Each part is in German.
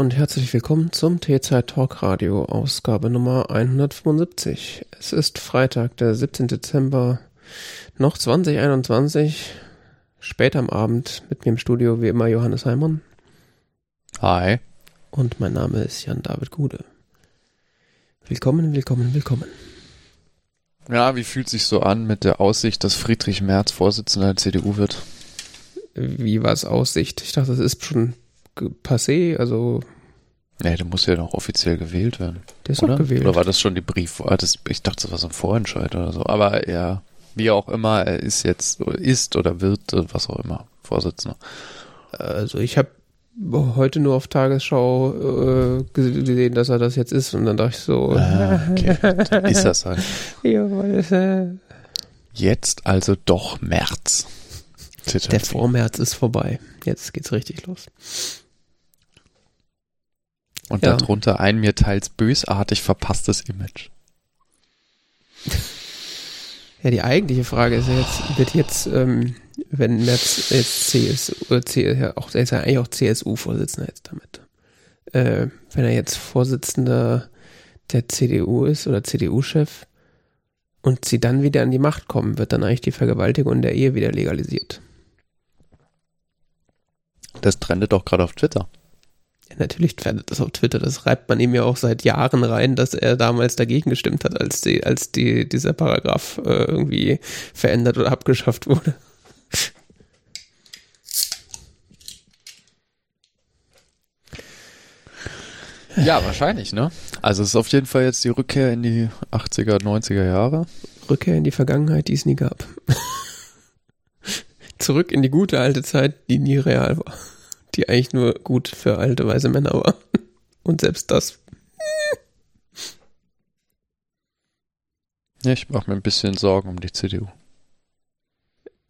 Und herzlich willkommen zum T-Zeit Talk Radio, Ausgabe Nummer 175. Es ist Freitag, der 17. Dezember, noch 2021, spät am Abend, mit mir im Studio wie immer Johannes Heimann. Hi. Und mein Name ist Jan-David Gude. Willkommen, willkommen, willkommen. Ja, wie fühlt sich so an mit der Aussicht, dass Friedrich Merz Vorsitzender der CDU wird? Wie war es Aussicht? Ich dachte, das ist schon passé, also. Nee, der muss ja noch offiziell gewählt werden. Der ist oder? gewählt. Oder war das schon die Brief? Ah, das, ich dachte, das war so ein Vorentscheid oder so. Aber ja, wie auch immer, er ist jetzt, ist oder wird, was auch immer, Vorsitzender. Also ich habe heute nur auf Tagesschau äh, gesehen, dass er das jetzt ist und dann dachte ich so. Ah, okay. ist das halt. ja, weil es, äh, jetzt also doch März. Der Vormärz ist vorbei. Jetzt geht's richtig los. Und ja. darunter ein mir teils bösartig verpasstes Image. Ja, die eigentliche Frage ist ja jetzt, wird jetzt, ähm, wenn Merz jetzt CSU, C, auch, er ist ja eigentlich auch CSU-Vorsitzender jetzt damit. Äh, wenn er jetzt Vorsitzender der CDU ist oder CDU-Chef und sie dann wieder an die Macht kommen, wird dann eigentlich die Vergewaltigung in der Ehe wieder legalisiert. Das trendet doch gerade auf Twitter. Ja, natürlich trendet das auf Twitter. Das reibt man ihm ja auch seit Jahren rein, dass er damals dagegen gestimmt hat, als die, als die, dieser Paragraph äh, irgendwie verändert oder abgeschafft wurde. Ja, wahrscheinlich, ne? Also es ist auf jeden Fall jetzt die Rückkehr in die 80er, 90er Jahre. Rückkehr in die Vergangenheit, die es nie gab. Zurück in die gute alte Zeit, die nie real war die eigentlich nur gut für alte weise Männer war. Und selbst das. Ja, ich mache mir ein bisschen Sorgen um die CDU.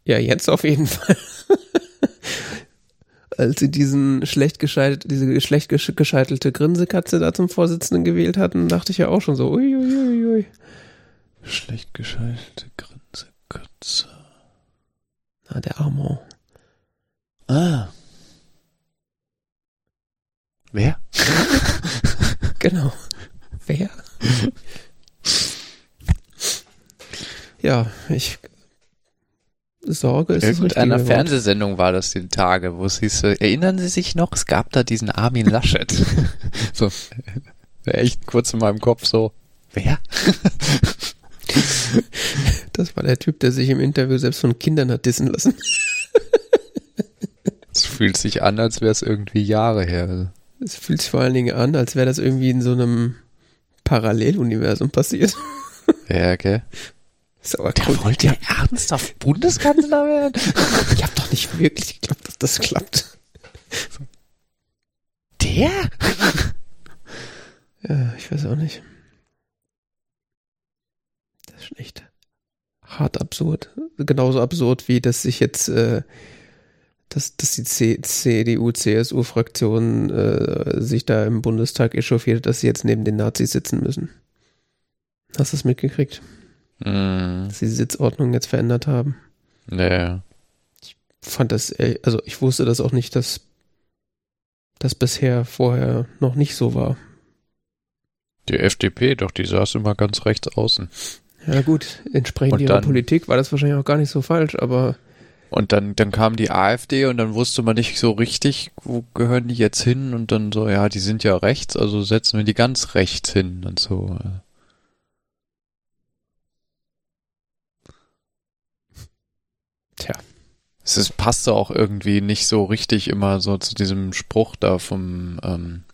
Ja, jetzt auf jeden Fall. Als sie diesen schlecht gescheit, diese schlecht gescheitelte Grinsekatze da zum Vorsitzenden gewählt hatten, dachte ich ja auch schon so, uiuiuiui. Ui, ui. Schlecht gescheitelte Grinsekatze. Na, der Armand. Ah. Wer? genau. Wer? ja, ich Sorge ist Irgendeiner Fernsehsendung war das die Tage, wo es hieß, erinnern Sie sich noch, es gab da diesen Armin Laschet. so, echt kurz in meinem Kopf so, wer? das war der Typ, der sich im Interview selbst von Kindern hat dissen lassen. Es fühlt sich an, als wäre es irgendwie Jahre her. Es fühlt sich vor allen Dingen an, als wäre das irgendwie in so einem Paralleluniversum passiert. Ja, okay. Ist aber Der cool. wollte ja ernsthaft Bundeskanzler werden? Ich habe doch nicht wirklich geglaubt, dass das klappt. Der? Ja, ich weiß auch nicht. Das ist schon echt hart absurd. Genauso absurd, wie dass sich jetzt äh, dass, dass die CDU-CSU-Fraktion äh, sich da im Bundestag echauffiert, dass sie jetzt neben den Nazis sitzen müssen. Hast du das mitgekriegt? Mm. Dass sie die Sitzordnung jetzt verändert haben. Naja. Ich fand das, äh, also ich wusste das auch nicht, dass das bisher vorher noch nicht so war. Die FDP, doch, die saß immer ganz rechts außen. Ja gut, entsprechend Und ihrer dann- Politik war das wahrscheinlich auch gar nicht so falsch, aber Und dann, dann kam die AfD und dann wusste man nicht so richtig, wo gehören die jetzt hin und dann so, ja, die sind ja rechts, also setzen wir die ganz rechts hin und so. Tja. Es ist, passte auch irgendwie nicht so richtig immer so zu diesem Spruch da vom, ähm,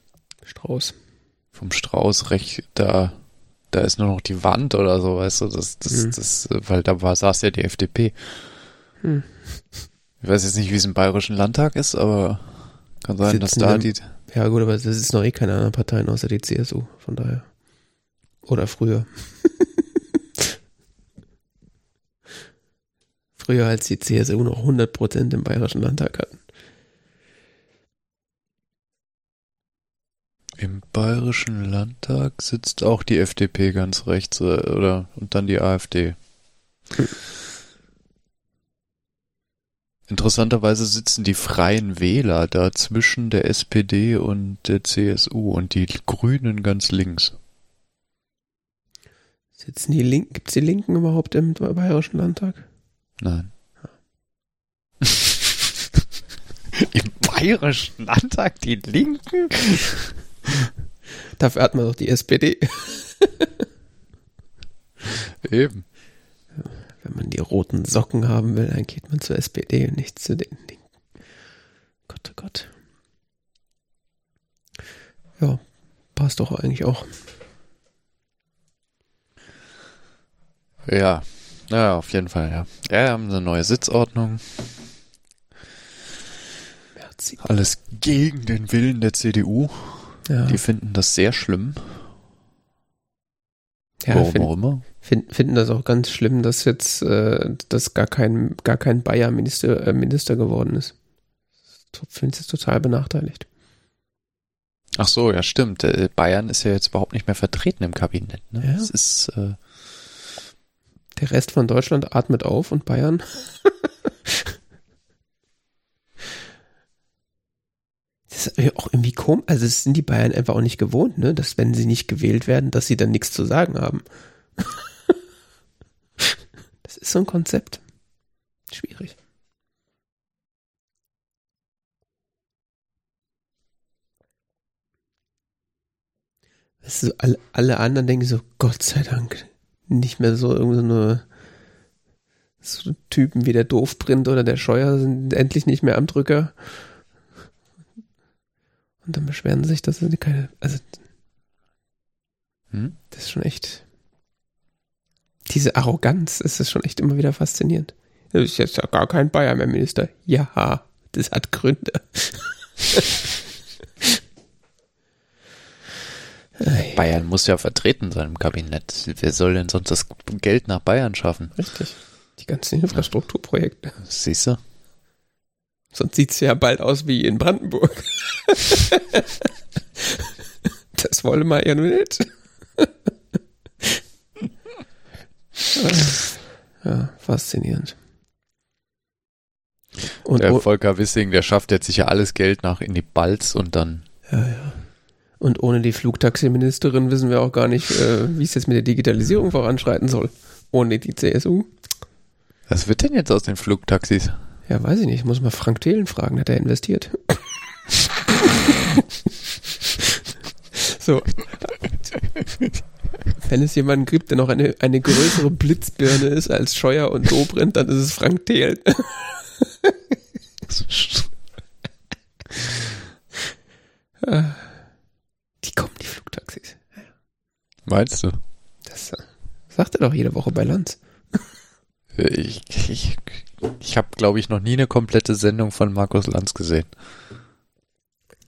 Strauß. vom Strauß recht, da, da ist nur noch die Wand oder so, weißt du, das, das, Mhm. das, weil da war, saß ja die FDP. Hm. Ich weiß jetzt nicht, wie es im Bayerischen Landtag ist, aber kann sein, dass da die, Ja gut, aber es ist noch eh keine anderen Parteien außer die CSU, von daher. Oder früher. früher, als die CSU noch 100% im Bayerischen Landtag hatten. Im Bayerischen Landtag sitzt auch die FDP ganz rechts, äh, oder, und dann die AfD. Interessanterweise sitzen die Freien Wähler da zwischen der SPD und der CSU und die Grünen ganz links. Sitzen die Linken, gibt's die Linken überhaupt im Bayerischen Landtag? Nein. Im Bayerischen Landtag die Linken? Dafür hat man doch die SPD. Eben. Wenn man die roten Socken haben will, dann geht man zur SPD und nicht zu den Linken. Gott, oh Gott. Ja, passt doch eigentlich auch. Ja, ja, auf jeden Fall, ja. Ja, wir haben eine neue Sitzordnung. Alles gegen den Willen der CDU. Ja, Die finden das sehr schlimm. Ja Warum find, auch immer. find, finden das auch ganz schlimm, dass jetzt äh, dass gar kein, gar kein Bayer Minister, äh, Minister geworden ist. Finde es total benachteiligt. Ach so, ja, stimmt. Äh, Bayern ist ja jetzt überhaupt nicht mehr vertreten im Kabinett. Ne? Ja. Das ist, äh, Der Rest von Deutschland atmet auf und Bayern. Das ist auch irgendwie komisch. Also, das sind die Bayern einfach auch nicht gewohnt, ne? Dass, wenn sie nicht gewählt werden, dass sie dann nichts zu sagen haben. Das ist so ein Konzept. Schwierig. Du, alle, alle anderen denken so, Gott sei Dank, nicht mehr so irgendeine so Typen wie der Doofprint oder der Scheuer sind endlich nicht mehr am Drücker. Und dann beschweren sie sich, dass sie keine, also hm? das ist schon echt, diese Arroganz, ist schon echt immer wieder faszinierend. Das ist jetzt ja gar kein Bayern mehr Minister. Ja, das hat Gründe. Bayern muss ja vertreten sein im Kabinett. Wer soll denn sonst das Geld nach Bayern schaffen? Richtig. Die ganzen Infrastrukturprojekte. Siehst du? Sonst sieht's ja bald aus wie in Brandenburg. das wolle man ja nur nicht. ja, faszinierend. Und Der Volker Wissing, der schafft jetzt sicher alles Geld nach in die Balz und dann. ja, ja. Und ohne die Flugtaxiministerin wissen wir auch gar nicht, äh, wie es jetzt mit der Digitalisierung voranschreiten soll. Ohne die CSU. Was wird denn jetzt aus den Flugtaxis? Ja, weiß ich nicht. Muss mal Frank Thelen fragen, hat er investiert. so. Wenn es jemanden gibt, der noch eine, eine größere Blitzbirne ist als Scheuer und Dobrindt, dann ist es Frank Thelen. Die kommen, die Flugtaxis. Meinst du? Das sagt er doch jede Woche bei Lanz. Ich, ich, ich habe, glaube ich, noch nie eine komplette Sendung von Markus Lanz gesehen.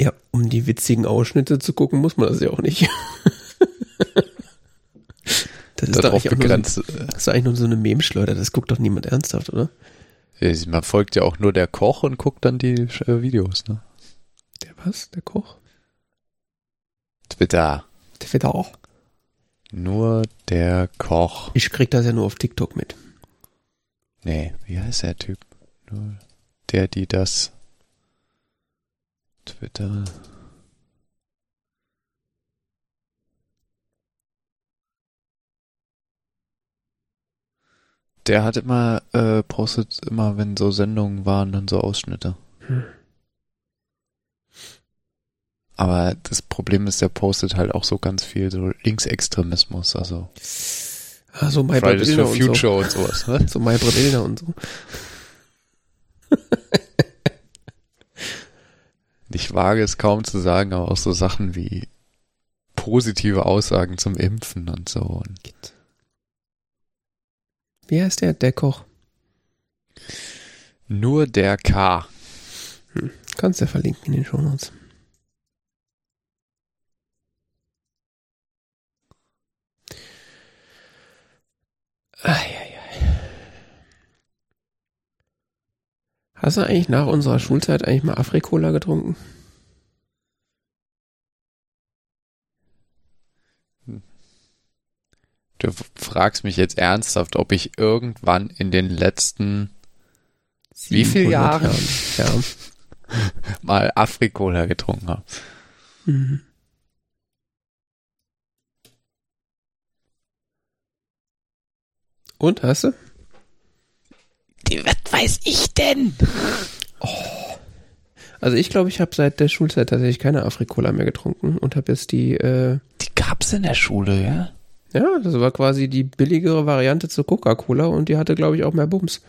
Ja, um die witzigen Ausschnitte zu gucken, muss man das ja auch nicht. Das ist, doch Darauf eigentlich nur so, begrenzt. das ist eigentlich nur so eine Memschleuder, das guckt doch niemand ernsthaft, oder? Man folgt ja auch nur der Koch und guckt dann die äh, Videos, ne? Der was? Der Koch? Twitter. Der wird auch. Nur der Koch. Ich krieg das ja nur auf TikTok mit. Nee, wie heißt der Typ? Der, die das. Twitter. Der hat immer, äh, postet immer, wenn so Sendungen waren, dann so Ausschnitte. Hm. Aber das Problem ist, der postet halt auch so ganz viel so Linksextremismus, also Ah, so My Fridays for und so. Future und sowas. Ne? So My Illner und so. Ich wage es kaum zu sagen, aber auch so Sachen wie positive Aussagen zum Impfen und so. Und Wie heißt der? Der Koch. nur der K. Kannst du ja verlinken in den Shownotes. Hast du eigentlich nach unserer Schulzeit eigentlich mal Afrikola getrunken? Du fragst mich jetzt ernsthaft, ob ich irgendwann in den letzten wie viele 700 Jahren Jahren. mal Afrikola getrunken habe. Ja. Mhm. Und, hast du? Die, was weiß ich denn? Also ich glaube, ich habe seit der Schulzeit tatsächlich keine Afrikola mehr getrunken und habe jetzt die, äh, Die gab's in der Schule, ja? ja, das war quasi die billigere Variante zur Coca-Cola und die hatte, glaube ich, auch mehr Bums.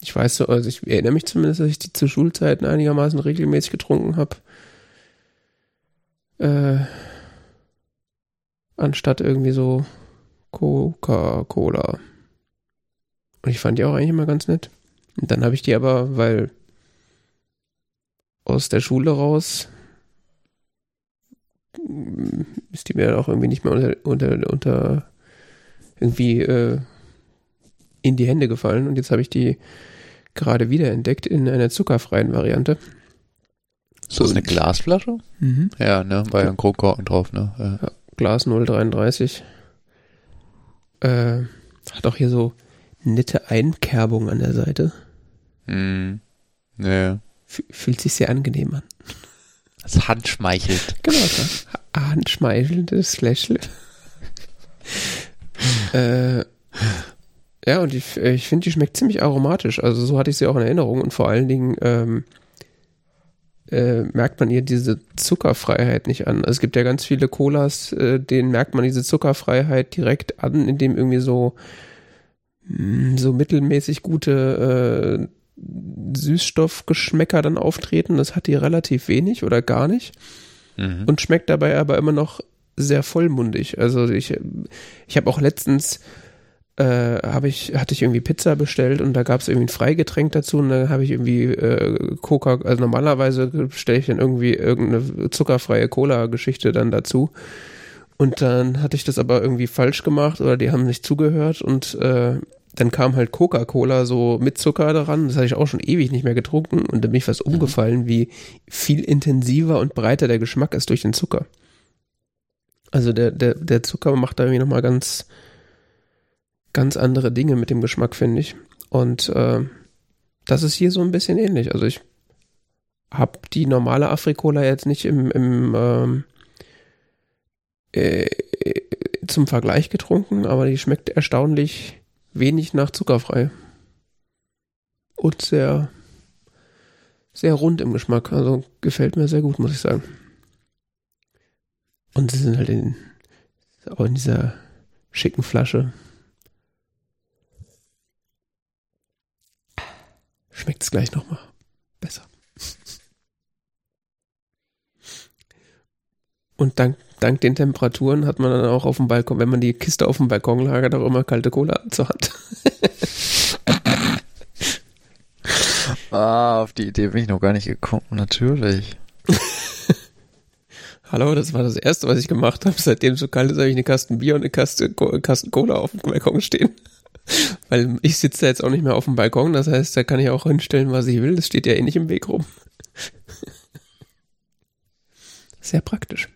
Ich weiß so, also ich erinnere mich zumindest, dass ich die zu Schulzeiten einigermaßen regelmäßig getrunken habe. Äh, anstatt irgendwie so Coca-Cola. Und ich fand die auch eigentlich immer ganz nett. Und dann habe ich die aber, weil aus der Schule raus mm, ist die mir auch irgendwie nicht mehr unter, unter, unter irgendwie äh, in die Hände gefallen. Und jetzt habe ich die gerade wieder entdeckt in einer zuckerfreien Variante. Ist das eine Glasflasche? Mhm. Ja, ne? War ja ein Kronkorken drauf, ne? Ja. Glas 033. Äh, hat auch hier so nette Einkerbung an der Seite. Hm. Nee. F fühlt sich sehr angenehm an. Das handschmeichelt. Genau, das handschmeichelndes Fläschle. äh, ja, und ich, ich finde, die schmeckt ziemlich aromatisch. Also so hatte ich sie auch in Erinnerung. Und vor allen Dingen ähm, äh, merkt man ihr diese Zuckerfreiheit nicht an. Also es gibt ja ganz viele Colas, äh, denen merkt man diese Zuckerfreiheit direkt an, indem irgendwie so mh, so mittelmäßig gute äh, Süßstoffgeschmäcker dann auftreten. Das hat die relativ wenig oder gar nicht Mhm. und schmeckt dabei aber immer noch sehr vollmundig. Also ich, ich habe auch letztens äh, habe ich hatte ich irgendwie Pizza bestellt und da gab es irgendwie ein Freigetränk dazu und da habe ich irgendwie äh, Coca, also normalerweise bestelle ich dann irgendwie irgendeine zuckerfreie Cola-Geschichte dann dazu. Und dann hatte ich das aber irgendwie falsch gemacht oder die haben nicht zugehört und äh, dann kam halt Coca-Cola so mit Zucker daran. Das hatte ich auch schon ewig nicht mehr getrunken und da bin ich was umgefallen, wie viel intensiver und breiter der Geschmack ist durch den Zucker. Also der, der, der Zucker macht da irgendwie nochmal ganz, ganz andere Dinge mit dem Geschmack, finde ich. Und äh, das ist hier so ein bisschen ähnlich. Also ich habe die normale Afrikola jetzt nicht im, im ähm, äh, zum Vergleich getrunken, aber die schmeckt erstaunlich wenig nach zuckerfrei. Und sehr, sehr rund im Geschmack. Also gefällt mir sehr gut, muss ich sagen. Und sie sind halt in, auch in dieser schicken Flasche. Schmeckt es gleich nochmal besser. Und dank, dank den Temperaturen hat man dann auch auf dem Balkon, wenn man die Kiste auf dem Balkon lagert, auch immer kalte Cola zur Hand. Ah, auf die Idee bin ich noch gar nicht gekommen. Natürlich. Hallo, das war das Erste, was ich gemacht habe. Seitdem es so kalt ist, habe ich eine Kasten Bier und eine Kaste, Kasten Cola auf dem Balkon stehen. Weil ich sitze jetzt auch nicht mehr auf dem Balkon, das heißt, da kann ich auch hinstellen, was ich will. Das steht ja eh nicht im Weg rum. Sehr praktisch.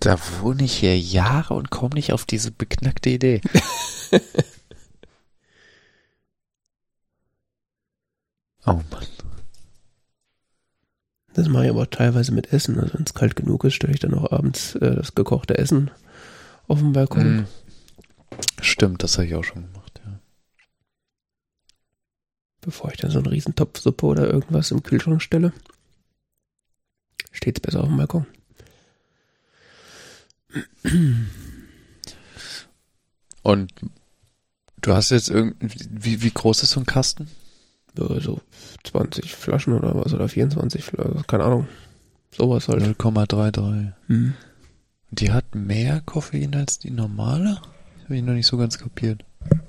Da wohne ich hier Jahre und komme nicht auf diese beknackte Idee. oh Mann. Das mache ich aber teilweise mit Essen. Also wenn es kalt genug ist, stelle ich dann auch abends äh, das gekochte Essen auf dem Balkon. Mhm. Stimmt, das habe ich auch schon gemacht, ja. Bevor ich dann so einen Riesentopf Suppe oder irgendwas im Kühlschrank stelle. Steht's besser auf dem Balkon. Und du hast jetzt irgendwie, wie, wie groß ist so ein Kasten? So 20 Flaschen oder was, oder 24 Flaschen, keine Ahnung. Sowas halt. 0,33. Hm. Die hat mehr Koffein als die normale? Habe ich noch nicht so ganz kapiert.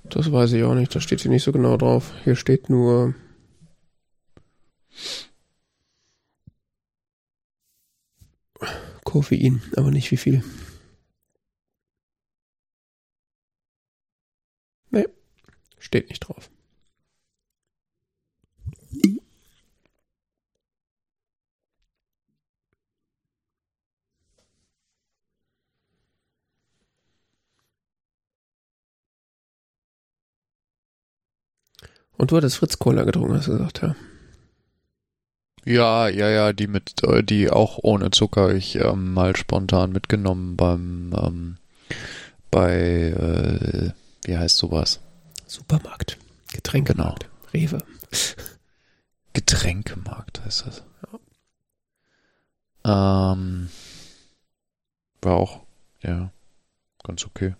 Das weiß ich auch nicht, da steht hier nicht so genau drauf. Hier steht nur. Koffein, aber nicht wie viel. Nee, steht nicht drauf. Und du hattest Fritz Cola getrunken, hast du gesagt, ja. Ja, ja, ja, die mit, äh, die auch ohne Zucker ich ähm, mal spontan mitgenommen beim, ähm, bei, äh, wie heißt sowas? Supermarkt. Getränkemarkt. Rewe. Getränkemarkt heißt das. Ähm, war auch, ja, ganz okay.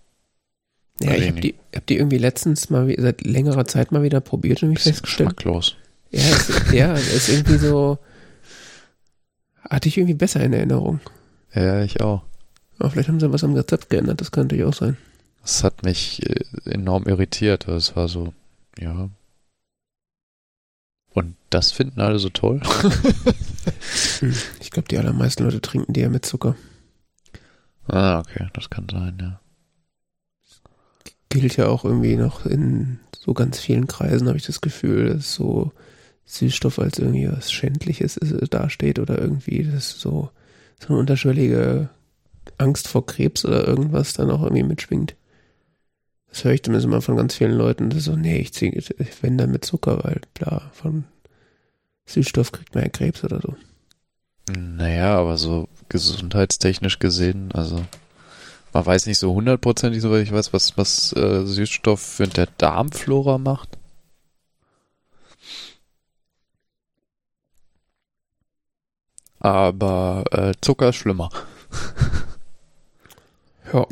Ja, ich habe die, hab die irgendwie letztens mal seit längerer Zeit mal wieder probiert und mich Bisschen festgestellt. geschmacklos. Ja, es, ja, ist irgendwie so. Hatte ich irgendwie besser in Erinnerung. Ja, ich auch. Aber vielleicht haben sie was am Rezept geändert, das kann natürlich auch sein. Das hat mich äh, enorm irritiert. Es war so, ja. Und das finden alle so toll. Hm. Ich glaube, die allermeisten Leute trinken die ja mit Zucker. ah, okay, das kann sein, ja. Gilt ja auch irgendwie noch in so ganz vielen Kreisen, habe ich das Gefühl, dass so Süßstoff als irgendwie was Schändliches äh, dasteht oder irgendwie das so, so eine unterschwellige Angst vor Krebs oder irgendwas dann auch irgendwie mitschwingt. Das höre ich zumindest immer von ganz vielen Leuten. Das ist so, nee, ich ziehe, wenn dann mit Zucker, weil klar, von Süßstoff kriegt man ja Krebs oder so. Naja, aber so gesundheitstechnisch gesehen, also man weiß nicht so hundertprozentig, soweit ich weiß, was, was äh, Süßstoff für der Darmflora macht. Aber äh, Zucker ist schlimmer. Ja.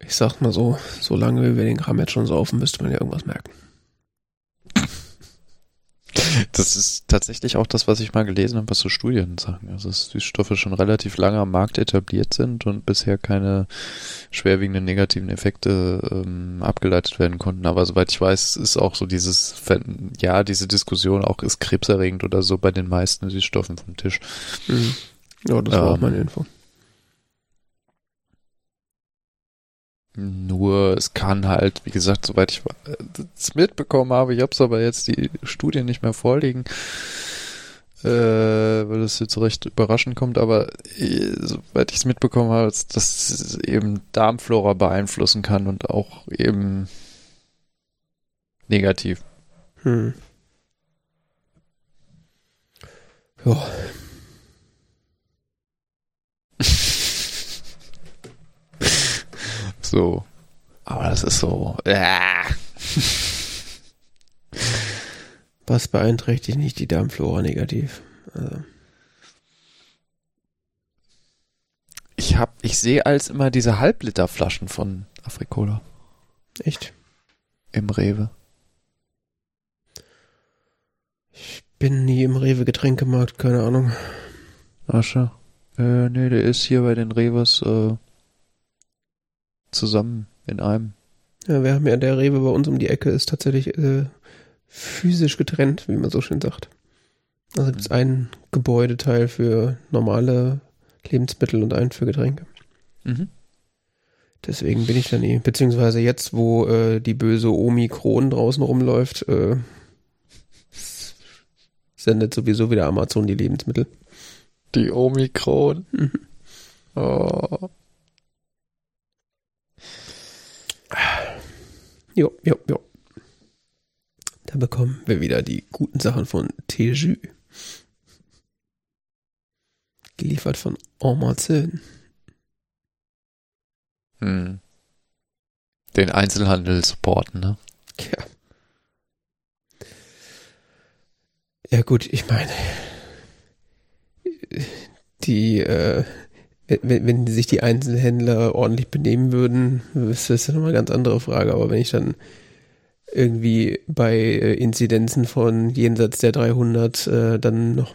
Ich sag mal so, solange wir den Kram jetzt schon saufen, müsste man ja irgendwas merken. Das ist tatsächlich auch das, was ich mal gelesen habe, was so Studien sagen. Also dass Süßstoffe schon relativ lange am Markt etabliert sind und bisher keine schwerwiegenden negativen Effekte ähm, abgeleitet werden konnten. Aber soweit ich weiß, ist auch so dieses, ja, diese Diskussion auch ist krebserregend oder so bei den meisten Süßstoffen vom Tisch. Mhm. Ja, das war auch Ähm, meine Info. Nur es kann halt, wie gesagt, soweit ich es mitbekommen habe, ich habe es aber jetzt die Studien nicht mehr vorliegen, äh, weil es jetzt recht überraschend kommt, aber äh, soweit ich es mitbekommen habe, dass das eben Darmflora beeinflussen kann und auch eben negativ. Hm. Ja, So. Aber das ist so. Äh. was beeinträchtigt nicht die Darmflora negativ? Also, Ich hab, ich sehe als immer diese Halbliterflaschen von Afrikola echt? im Rewe. Ich bin nie im Rewe Getränkemarkt, keine Ahnung. Asche. Äh, nee, der ist hier bei den Revers äh, zusammen in einem. Ja, wir haben ja der Rewe bei uns um die Ecke ist tatsächlich äh, physisch getrennt, wie man so schön sagt. Also gibt es einen Gebäudeteil für normale Lebensmittel und einen für Getränke. Mhm. Deswegen bin ich da nie. Beziehungsweise jetzt, wo äh, die böse Omikron draußen rumläuft, äh, sendet sowieso wieder Amazon die Lebensmittel. Die Omikron. Mhm. Oh. Jo, jo, jo. Da bekommen wir wieder die guten Sachen von Teju. Geliefert von Amazon. Hm. Den Einzelhandel supporten, ne? Ja. Ja gut, ich meine, die, äh, wenn, wenn sich die Einzelhändler ordentlich benehmen würden, ist das ja nochmal eine ganz andere Frage. Aber wenn ich dann irgendwie bei äh, Inzidenzen von jenseits der 300 äh, dann noch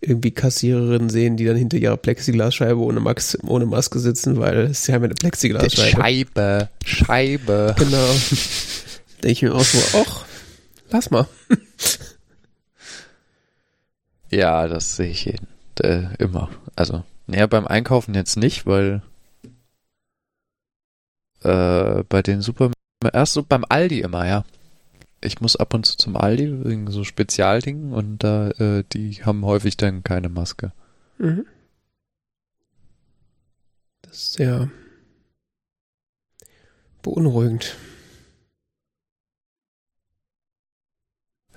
irgendwie Kassiererinnen sehen, die dann hinter ihrer Plexiglasscheibe ohne, Max, ohne Maske sitzen, weil sie haben ja eine Plexiglasscheibe. Scheibe. Scheibe. Genau. Denke ich mir auch so, ach, lass mal. Ja, das sehe ich jeden. Äh, immer. Also, naja, beim Einkaufen jetzt nicht, weil äh, bei den Super erst so beim Aldi immer, ja. Ich muss ab und zu zum Aldi wegen so Spezialdingen und da äh, die haben häufig dann keine Maske. Mhm. Das ist sehr beunruhigend.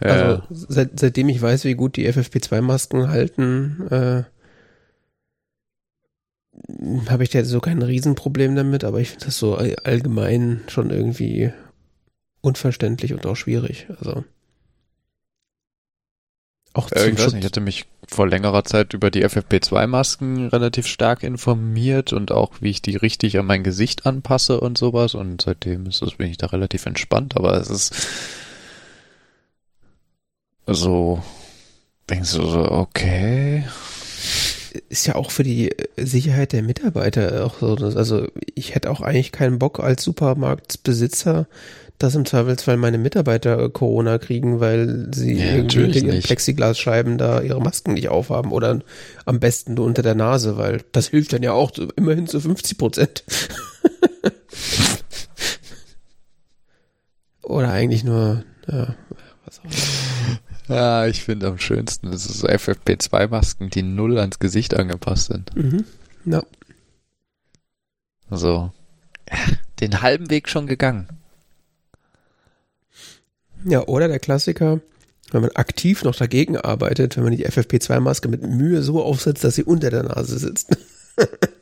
Ja, Also seit, seitdem ich weiß, wie gut die FFP2-Masken halten, äh, habe ich da jetzt so kein Riesenproblem damit, aber ich finde das so all- allgemein schon irgendwie unverständlich und auch schwierig. Also auch Äh, ich weiß nicht, ich hatte mich vor längerer Zeit über die FFP2-Masken relativ stark informiert und auch, wie ich die richtig an mein Gesicht anpasse und sowas. Und seitdem ist das, bin ich da relativ entspannt, aber es ist so, denkst du so, okay. Ist ja auch für die Sicherheit der Mitarbeiter auch so. Also ich hätte auch eigentlich keinen Bock als Supermarktbesitzer, dass im Zweifelsfall meine Mitarbeiter äh, Corona kriegen, weil sie Ja, irgendwie nicht. Plexiglasscheiben da ihre Masken nicht aufhaben oder am besten nur unter der Nase, weil das hilft dann ja auch immerhin zu 50 Prozent. oder eigentlich nur, ja, was auch immer. Ja, ich finde am schönsten, das ist so FFP2-Masken, die null ans Gesicht angepasst sind. Mhm. Ja. So, den halben Weg schon gegangen. Ja, oder der Klassiker, wenn man aktiv noch dagegen arbeitet, wenn man die FFP2-Maske mit Mühe so aufsetzt, dass sie unter der Nase sitzt.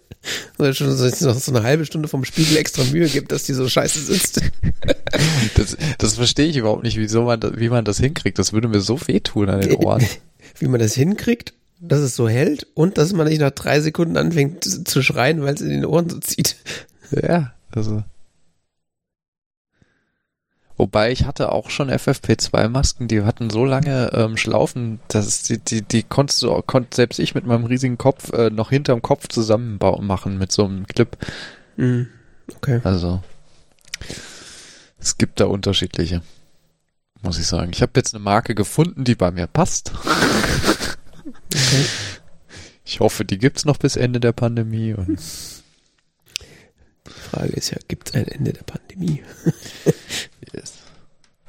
Oder schon so, noch so eine halbe Stunde vom Spiegel extra Mühe gibt, dass die so scheiße sitzt. Das, das verstehe ich überhaupt nicht, wieso man, wie man das hinkriegt. Das würde mir so wehtun an den Ohren. Wie man das hinkriegt, dass es so hält und dass man nicht nach drei Sekunden anfängt zu zu schreien, weil es in den Ohren so zieht. Ja, also. Wobei ich hatte auch schon FFP2-Masken, die hatten so lange ähm, Schlaufen, dass die, die, die konntest du, konnte selbst ich mit meinem riesigen Kopf äh, noch hinterm Kopf zusammenbauen machen mit so einem Clip. Mhm. Okay. Also es gibt da unterschiedliche, muss ich sagen. Ich habe jetzt eine Marke gefunden, die bei mir passt. okay. Ich hoffe, die gibt's noch bis Ende der Pandemie und Die Frage ist ja, gibt es ein Ende der Pandemie? yes.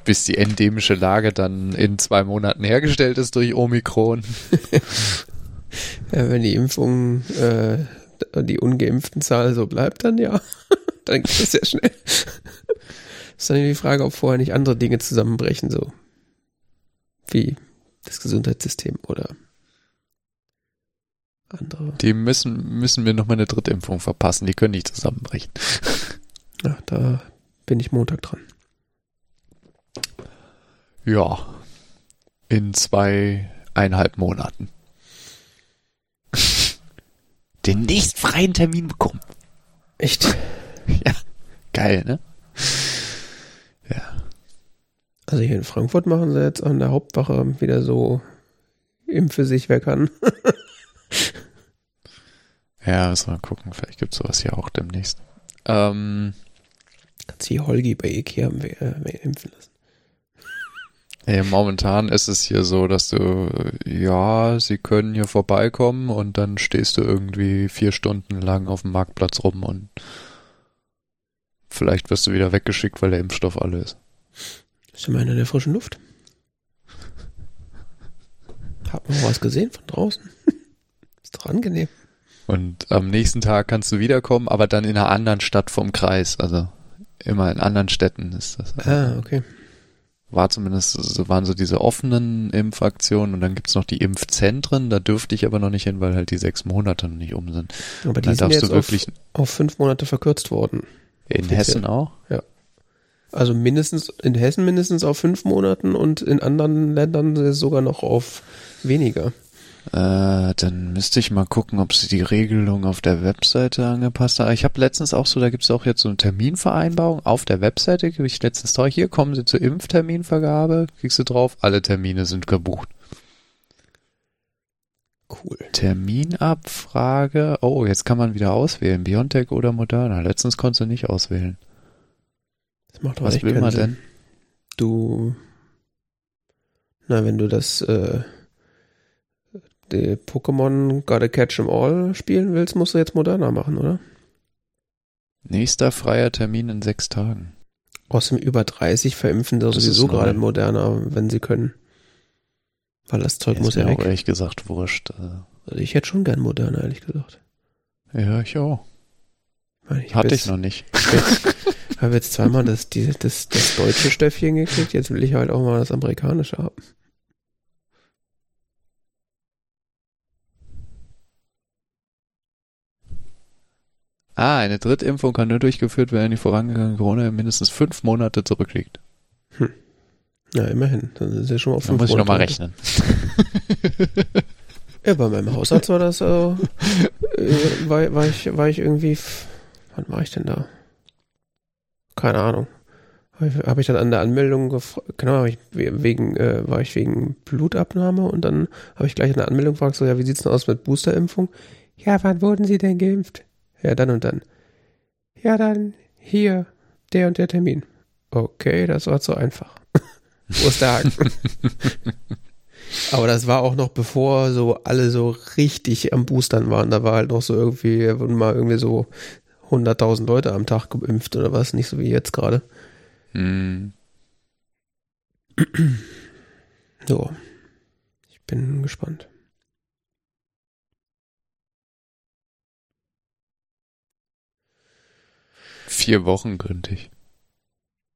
bis die endemische Lage dann in zwei Monaten hergestellt ist durch Omikron. Ja, wenn die Impfung, äh, die ungeimpften Zahl so bleibt, dann ja. dann geht es sehr schnell. ist dann die Frage, ob vorher nicht andere Dinge zusammenbrechen, so wie das Gesundheitssystem oder andere. Die müssen, müssen wir noch mal eine Drittimpfung verpassen. Die können nicht zusammenbrechen. Ja, da bin ich Montag dran. Ja. In zweieinhalb Monaten. Den nächsten freien Termin bekommen. Echt? Geil, ne? Also hier in Frankfurt machen sie jetzt an der Hauptwache wieder so impfe sich, wer kann. Ja, müssen wir mal gucken. Vielleicht gibt's sowas hier auch demnächst. Ähm, Kannst du hier Holgi bei Ikea äh, impfen lassen. ja, momentan ist es hier so, dass du, ja, sie können hier vorbeikommen und dann stehst du irgendwie vier Stunden lang auf dem Marktplatz rum und vielleicht wirst du wieder weggeschickt, weil der Impfstoff alle ist. Ist immerhin in der frischen Luft. Hab noch was gesehen von draußen. Ist doch angenehm. Und am nächsten Tag kannst du wiederkommen, aber dann in einer anderen Stadt vom Kreis. Also immer in anderen Städten ist das. Ah, okay. War zumindest, so waren so diese offenen Impfaktionen und dann gibt's noch die Impfzentren, da dürfte ich aber noch nicht hin, weil halt die sechs Monate noch nicht um sind. Aber die Da sind jetzt auf, auf fünf Monate verkürzt worden. in offiziell. Hessen auch. Also mindestens, in Hessen mindestens auf fünf Monaten und in anderen Ländern sogar noch auf weniger. Äh, dann müsste ich mal gucken, ob sie die Regelung auf der Webseite angepasst haben. Ich habe letztens auch so, da gibt's auch jetzt so eine Terminvereinbarung auf der Webseite, gebe ich letztens drauf, hier kommen sie zur Impfterminvergabe, kriegst du drauf, alle Termine sind gebucht. Cool. Terminabfrage, oh, jetzt kann man wieder auswählen, Biontech oder Moderna. Letztens konntest du nicht auswählen. Das macht doch Was will man Sinn. denn? Du, na, wenn du das, äh, die Pokémon Gotta Catch 'em All spielen willst, musst du jetzt moderner machen, oder? Nächster freier Termin in sechs Tagen. Außerdem über 30 verimpfen Das sowieso gerade moderner, wenn sie können. Weil das Zeug Ist muss ja mir auch weg. ehrlich gesagt wurscht. Also, Also ich hätte schon gern moderner, ehrlich gesagt. Ja, ich auch. Ich Hatte hab ich noch nicht. Ich habe jetzt zweimal das, die, das, das deutsche Stöffchen gekriegt, jetzt will ich halt auch mal das amerikanische haben. Ah, eine Drittimpfung kann nur durchgeführt werden, die vorangegangene Corona mindestens fünf Monate zurückliegt. Ja, immerhin. Dann ist ja schon mal auf fünf muss ich nochmal Monate. rechnen. Ja, bei meinem Hausarzt war das, äh, äh, war, war, ich, war ich irgendwie, wann war ich denn da? Keine Ahnung. Habe ich, dann an der Anmeldung gefragt, genau, ich we- wegen, äh, war ich wegen Blutabnahme und dann habe ich gleich in der Anmeldung gefragt, so, ja, wie sieht's denn aus mit Boosterimpfung? Ja, wann wurden Sie denn geimpft? Ja, dann und dann. Ja, dann hier, der und der Termin. Okay, das war zu einfach. Wo ist der Haken? Aber das war auch noch bevor so alle so richtig am Boostern waren. Da war halt noch so irgendwie, wurden mal irgendwie so 100.000 Leute am Tag geimpft oder was, nicht so wie jetzt gerade. Hm. So. Ich bin gespannt. Vier Wochen könnte ich.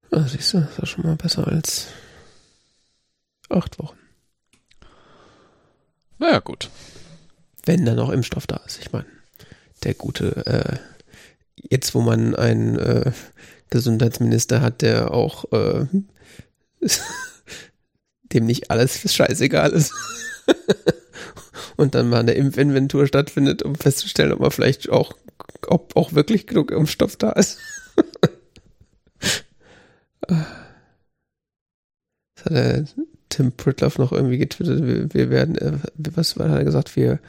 Ah, siehst du, das war schon mal besser als acht Wochen. Naja, gut. Wenn da noch Impfstoff da ist. Ich meine, der gute, äh, jetzt wo man einen äh, Gesundheitsminister hat, der auch äh, dem nicht alles scheißegal ist. Und dann mal eine Impfinventur stattfindet, um festzustellen, ob man vielleicht auch, ob auch wirklich genug Impfstoff da ist. Das hat der Tim Pritloff noch irgendwie getwittert. Wir, wir werden, äh, was hat er gesagt? Wir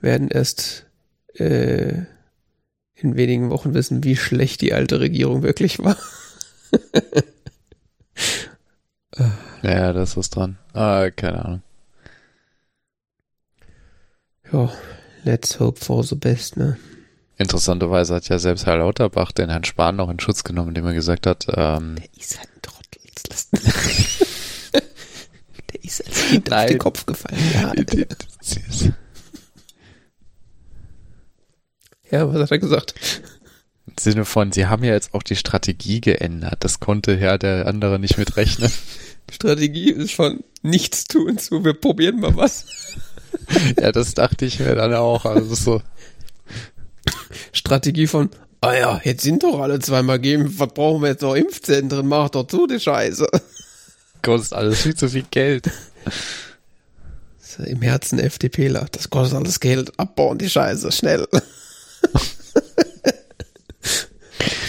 werden erst äh, in wenigen Wochen wissen, wie schlecht die alte Regierung wirklich war. Ja, da ist dran. Ah, keine Ahnung. Ja, let's hope for the best, ne? Interessanterweise hat ja selbst Herr Lauterbach den Herrn Spahn noch in Schutz genommen, indem er gesagt hat, ähm, Der ist halt ein Trottel. Jetzt lasst Der ist als Kind auf Nein. den Kopf gefallen. Ja, ja, was hat er gesagt? im Sinne von, sie haben ja jetzt auch die Strategie geändert. Das konnte ja der andere nicht mit rechnen. Strategie ist von nichts tun zu, wir probieren mal was. Ja, das dachte ich mir dann auch. Also so, Strategie von, ah ja, jetzt sind doch alle zweimal geimpft, was brauchen wir jetzt noch Impfzentren? Mach doch zu, die Scheiße. kostet alles viel zu viel Geld. Im Herzen FDPler. Das kostet alles Geld. Abbauen die Scheiße. Schnell.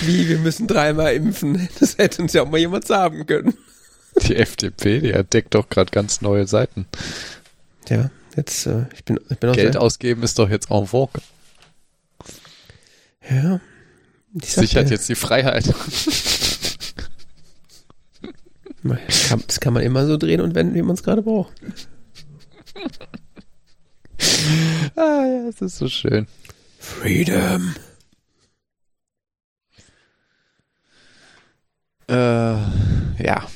Wie, wir müssen dreimal impfen. Das hätte uns ja auch mal jemand sagen können. Die FDP, die entdeckt doch gerade ganz neue Seiten. Ja, jetzt, äh, ich bin, ich bin Geld ausgeben ist doch jetzt en vogue. Ja. Ich Sichert dir, jetzt die Freiheit. Das kann, das kann man immer so drehen und wenden, wie man es gerade braucht. ah ja, es ist so schön. Freedom. Äh, ja.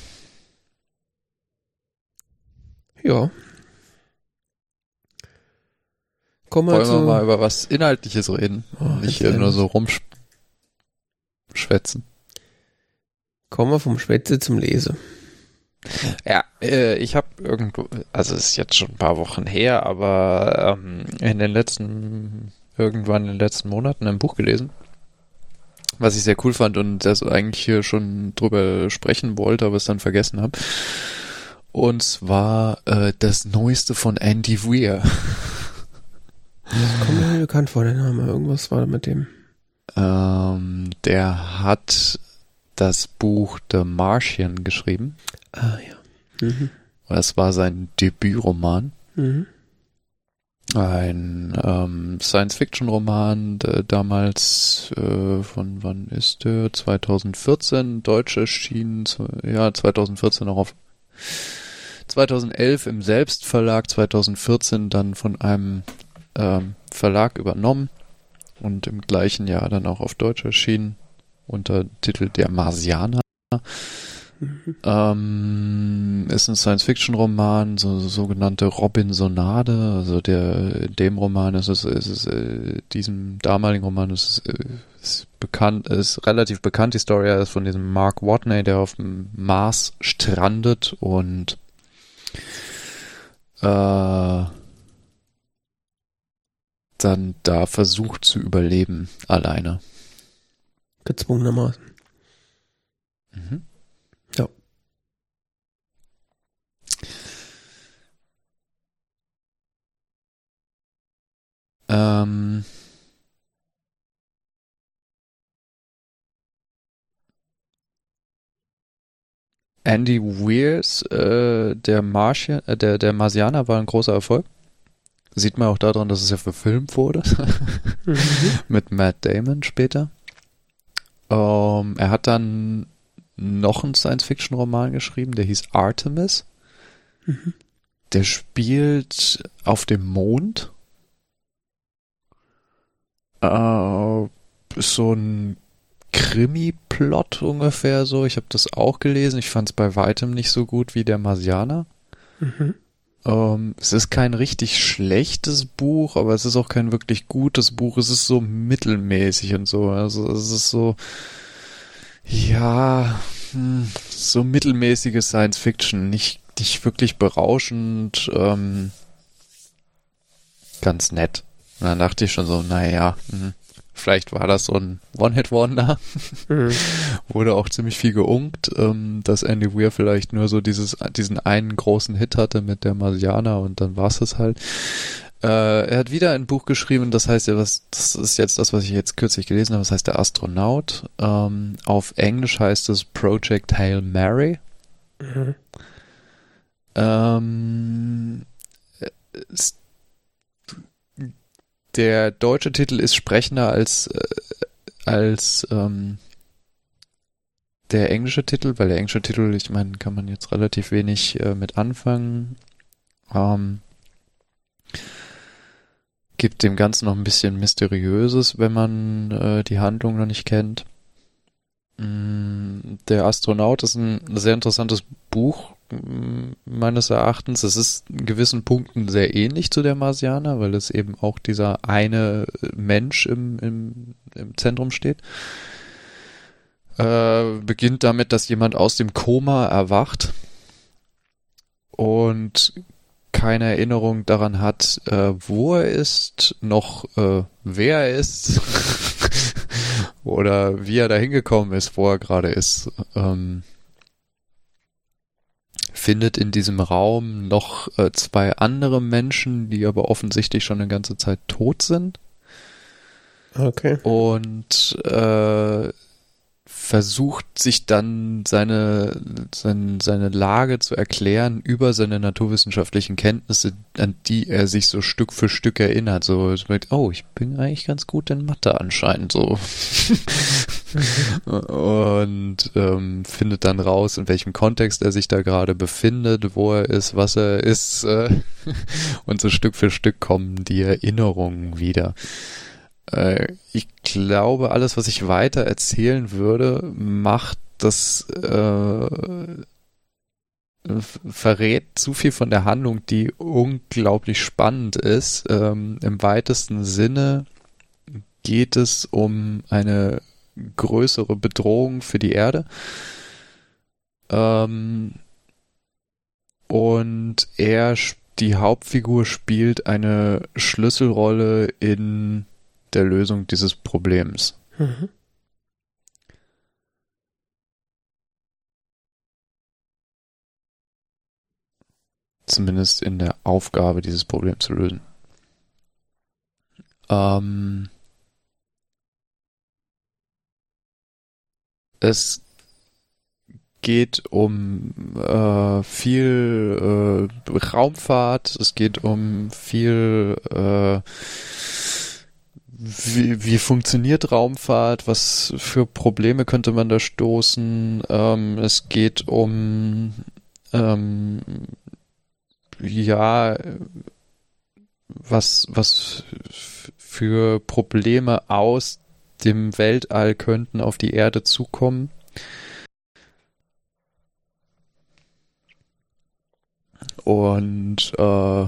Ja. Kommen wir Wollen wir mal über was Inhaltliches reden? Oh, Nicht hier nur so rumschwätzen. kommen wir vom Schwätze zum Lese. Ja, äh, ich habe irgendwo, also es ist jetzt schon ein paar Wochen her, aber ähm, in den letzten, irgendwann in den letzten Monaten ein Buch gelesen, was ich sehr cool fand und das eigentlich hier schon drüber sprechen wollte, aber es dann vergessen habe. Und zwar äh, das Neueste von Andy Weir. Kommt mir bekannt vor, der Name. Irgendwas war mit dem. Ähm, der hat das Buch The Martian geschrieben. Ah, ja. Mhm. Das war sein Debütroman. Mhm. Ein ähm, Science-Fiction-Roman, der damals äh, von wann ist der? 2014, deutsch erschienen, ja 2014 auch auf 2011 im Selbstverlag, 2014 dann von einem ähm, Verlag übernommen und im gleichen Jahr dann auch auf Deutsch erschienen unter Titel Der Marsianer. Mhm. Ähm, ist ein Science-Fiction-Roman, so so sogenannte Robinsonade. Also der in dem Roman ist es, ist es äh, diesem damaligen Roman ist es äh, ist bekannt, ist relativ bekannt, die Story ist von diesem Mark Watney, der auf dem Mars strandet und äh, dann da versucht zu überleben alleine. Gezwungenermaßen. Mhm. Ja. Ähm, Andy Weirs, äh, der Martian, äh, der, der Marsianer war ein großer Erfolg. Sieht man auch daran, dass es ja verfilmt wurde. mhm. Mit Matt Damon später. Ähm, er hat dann noch einen Science-Fiction-Roman geschrieben, der hieß Artemis. Mhm. Der spielt auf dem Mond. Äh, so ein Krimi-Plot ungefähr so. Ich habe das auch gelesen. Ich fand es bei weitem nicht so gut wie der Marsianer. Mhm. Ähm, es ist kein richtig schlechtes Buch, aber es ist auch kein wirklich gutes Buch. Es ist so mittelmäßig und so. Also es ist so, ja, hm, so mittelmäßige Science Fiction. Nicht, nicht wirklich berauschend. Ähm, ganz nett. Und dann dachte ich schon so, naja, mh. Vielleicht war das so ein One-Hit-Wonder. Mhm. Wurde auch ziemlich viel geunkt, ähm, dass Andy Weir vielleicht nur so dieses, diesen einen großen Hit hatte mit der Marsianer und dann war es halt. Äh, er hat wieder ein Buch geschrieben, das heißt was, das ist jetzt das, was ich jetzt kürzlich gelesen habe, das heißt der Astronaut. Ähm, auf Englisch heißt es Project Hail Mary. Mhm. Ähm, ist der deutsche Titel ist sprechender als, äh, als ähm, der englische Titel, weil der englische Titel, ich meine, kann man jetzt relativ wenig äh, mit anfangen. Ähm, gibt dem Ganzen noch ein bisschen Mysteriöses, wenn man äh, die Handlung noch nicht kennt. Mm, der Astronaut ist ein sehr interessantes Buch, meines Erachtens. Es ist in gewissen Punkten sehr ähnlich zu der Marsianer, weil es eben auch dieser eine Mensch im, im, im Zentrum steht. Äh, beginnt damit, dass jemand aus dem Koma erwacht und keine Erinnerung daran hat, äh, wo er ist, noch äh, wer er ist oder wie er da hingekommen ist, wo er gerade ist. Ähm, findet in diesem Raum noch äh, zwei andere Menschen, die aber offensichtlich schon eine ganze Zeit tot sind. Okay. Und äh, versucht sich dann seine, seine, seine Lage zu erklären über seine naturwissenschaftlichen Kenntnisse, an die er sich so Stück für Stück erinnert. So, oh, ich bin eigentlich ganz gut in Mathe anscheinend so. und ähm, findet dann raus, in welchem Kontext er sich da gerade befindet, wo er ist, was er ist. Äh, und so Stück für Stück kommen die Erinnerungen wieder. Äh, ich glaube, alles, was ich weiter erzählen würde, macht das äh, verrät zu viel von der Handlung, die unglaublich spannend ist. Ähm, Im weitesten Sinne geht es um eine größere Bedrohung für die Erde. Ähm, und er, die Hauptfigur, spielt eine Schlüsselrolle in der Lösung dieses Problems. Mhm. Zumindest in der Aufgabe, dieses Problem zu lösen. Ähm, es geht um äh, viel äh, Raumfahrt, es geht um viel äh, wie, wie funktioniert Raumfahrt, was für Probleme könnte man da stoßen. Ähm, es geht um ähm, ja was was für Probleme aus dem Weltall könnten auf die Erde zukommen. Und äh,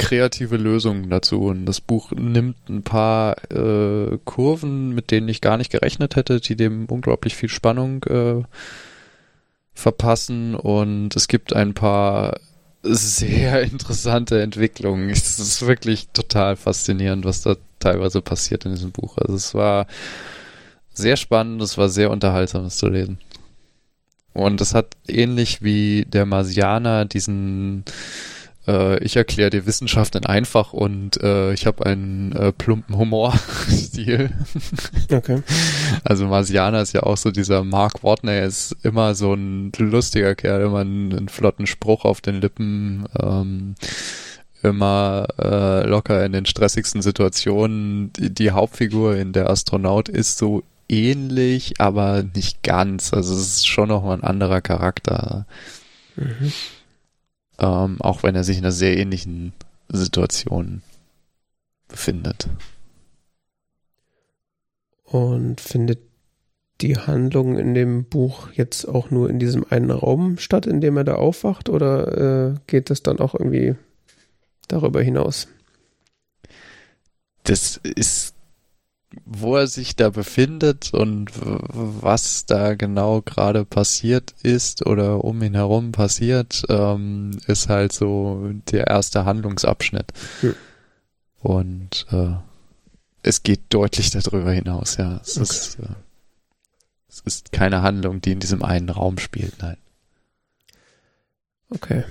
kreative Lösungen dazu. Und das Buch nimmt ein paar äh, Kurven, mit denen ich gar nicht gerechnet hätte, die dem unglaublich viel Spannung äh, verpassen. Und es gibt ein paar sehr interessante Entwicklungen. Es ist wirklich total faszinierend, was da teilweise passiert in diesem Buch. Also es war sehr spannend, es war sehr unterhaltsam, das zu lesen. Und es hat ähnlich wie der Marsianer diesen äh, ich erkläre dir Wissenschaft in einfach und äh, ich habe einen äh, plumpen Humorstil. Okay. Also Marsianer ist ja auch so dieser Mark Watney, er ist immer so ein lustiger Kerl, immer einen, einen flotten Spruch auf den Lippen, ähm, immer äh, locker in den stressigsten Situationen. Die, die Hauptfigur in der Astronaut ist so ähnlich, aber nicht ganz. Also es ist schon noch mal ein anderer Charakter. Mhm. Ähm, auch wenn er sich in einer sehr ähnlichen Situation befindet. Und findet die Handlung in dem Buch jetzt auch nur in diesem einen Raum statt, in dem er da aufwacht, oder äh, geht das dann auch irgendwie darüber hinaus? Das ist wo er sich da befindet und was da genau gerade passiert ist oder um ihn herum passiert, ähm, ist halt so der erste Handlungsabschnitt. Hm. Und äh, es geht deutlich darüber hinaus, ja. Es, okay. ist, äh, es ist keine Handlung, die in diesem einen Raum spielt, nein. Okay.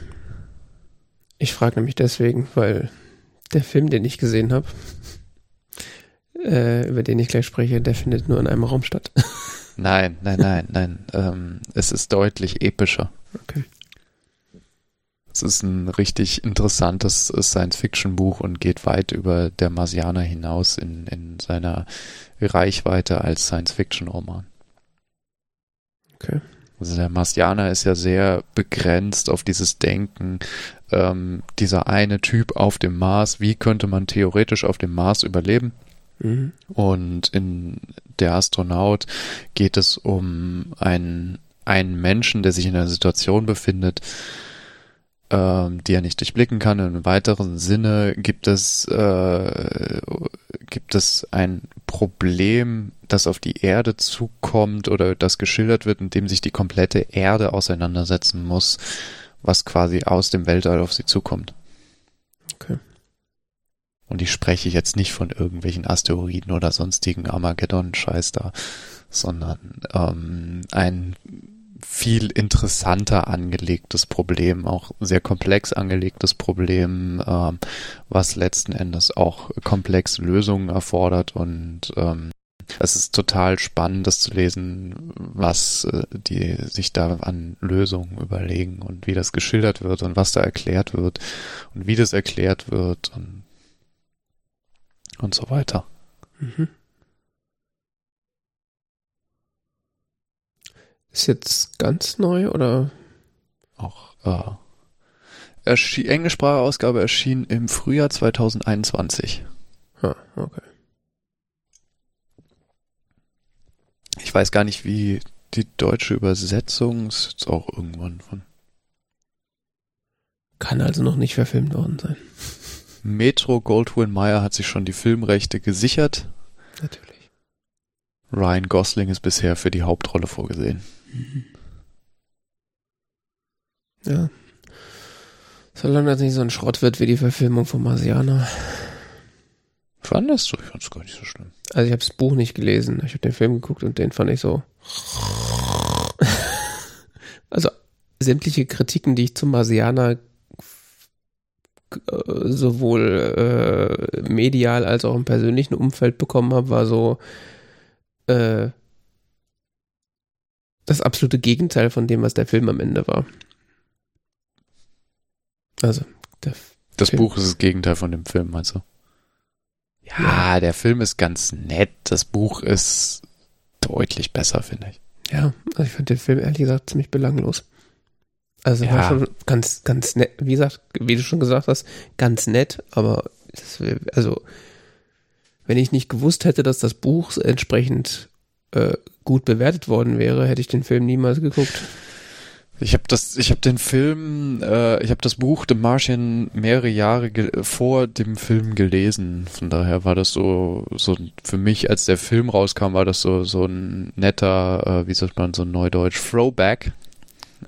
Ich frage nämlich deswegen, weil der Film, den ich gesehen habe, äh, über den ich gleich spreche, der findet nur in einem Raum statt. Nein, nein, nein, nein. Ähm, es ist deutlich epischer. Okay. Es ist ein richtig interessantes Science-Fiction-Buch und geht weit über der Marsianer hinaus in, in seiner Reichweite als Science-Fiction-Roman. Okay. Also der Marsianer ist ja sehr begrenzt auf dieses Denken, ähm, dieser eine Typ auf dem Mars, wie könnte man theoretisch auf dem Mars überleben? Mhm. Und in Der Astronaut geht es um einen, einen Menschen, der sich in einer Situation befindet, ähm, die er nicht durchblicken kann. Im weiteren Sinne gibt es, äh, gibt es ein Problem, das auf die Erde zukommt oder das geschildert wird, in dem sich die komplette Erde auseinandersetzen muss, was quasi aus dem Weltall auf sie zukommt. Okay. Und ich spreche jetzt nicht von irgendwelchen Asteroiden oder sonstigen Armageddon-Scheiß da, sondern ähm, ein viel interessanter angelegtes Problem, auch sehr komplex angelegtes Problem, ähm, was letzten Endes auch komplex Lösungen erfordert. Und ähm, es ist total spannend, das zu lesen, was äh, die sich da an Lösungen überlegen und wie das geschildert wird und was da erklärt wird und wie das erklärt wird. Und und so weiter. Mhm. Ist jetzt ganz neu oder? Auch, äh, erschien, englischsprachige Ausgabe erschien im Frühjahr 2021. Ah, okay. Ich weiß gar nicht, wie die deutsche Übersetzung ist jetzt auch irgendwann von. Kann also noch nicht verfilmt worden sein. Metro Goldwyn Mayer hat sich schon die Filmrechte gesichert. Natürlich. Ryan Gosling ist bisher für die Hauptrolle vorgesehen. Mhm. Ja. Solange das nicht so ein Schrott wird wie die Verfilmung von Marsianer. Fandest du? Ich fand's gar nicht so schlimm. Also ich habe das Buch nicht gelesen. Ich habe den Film geguckt und den fand ich so. also sämtliche Kritiken, die ich zum Marsianer sowohl äh, medial als auch im persönlichen Umfeld bekommen habe, war so äh, das absolute Gegenteil von dem, was der Film am Ende war. Also, das Film. Buch ist das Gegenteil von dem Film, meinst du? Ja, ja, der Film ist ganz nett. Das Buch ist deutlich besser, finde ich. Ja, also ich fand den Film ehrlich gesagt ziemlich belanglos. Also ja. war schon ganz, ganz nett, wie gesagt, wie du schon gesagt hast, ganz nett, aber das, also wenn ich nicht gewusst hätte, dass das Buch entsprechend äh, gut bewertet worden wäre, hätte ich den Film niemals geguckt. Ich habe das, ich habe den Film, äh, ich habe das Buch The Martian mehrere Jahre vor dem Film gelesen. Von daher war das so, so für mich, als der Film rauskam, war das so so ein netter, äh, wie sagt man, so ein Neudeutsch Throwback.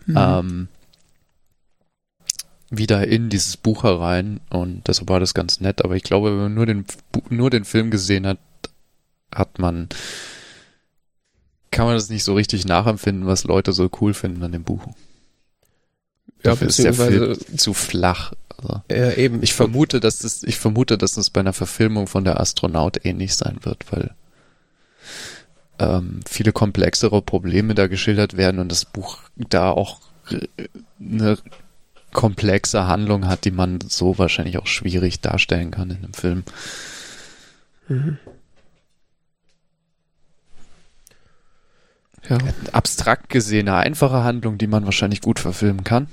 Mhm. Ähm, wieder in dieses Buch herein und deshalb war das ganz nett. Aber ich glaube, wenn man nur den nur den Film gesehen hat, hat man kann man das nicht so richtig nachempfinden, was Leute so cool finden an dem Buch. Ja, Dafür ist der Film zu flach. Also ja, eben. Ich vermute, dass das, ich vermute, dass das bei einer Verfilmung von der Astronaut ähnlich sein wird, weil ähm, viele komplexere Probleme da geschildert werden und das Buch da auch eine komplexe Handlung hat, die man so wahrscheinlich auch schwierig darstellen kann in einem Film. Mhm. Ja. Abstrakt gesehen eine einfache Handlung, die man wahrscheinlich gut verfilmen kann.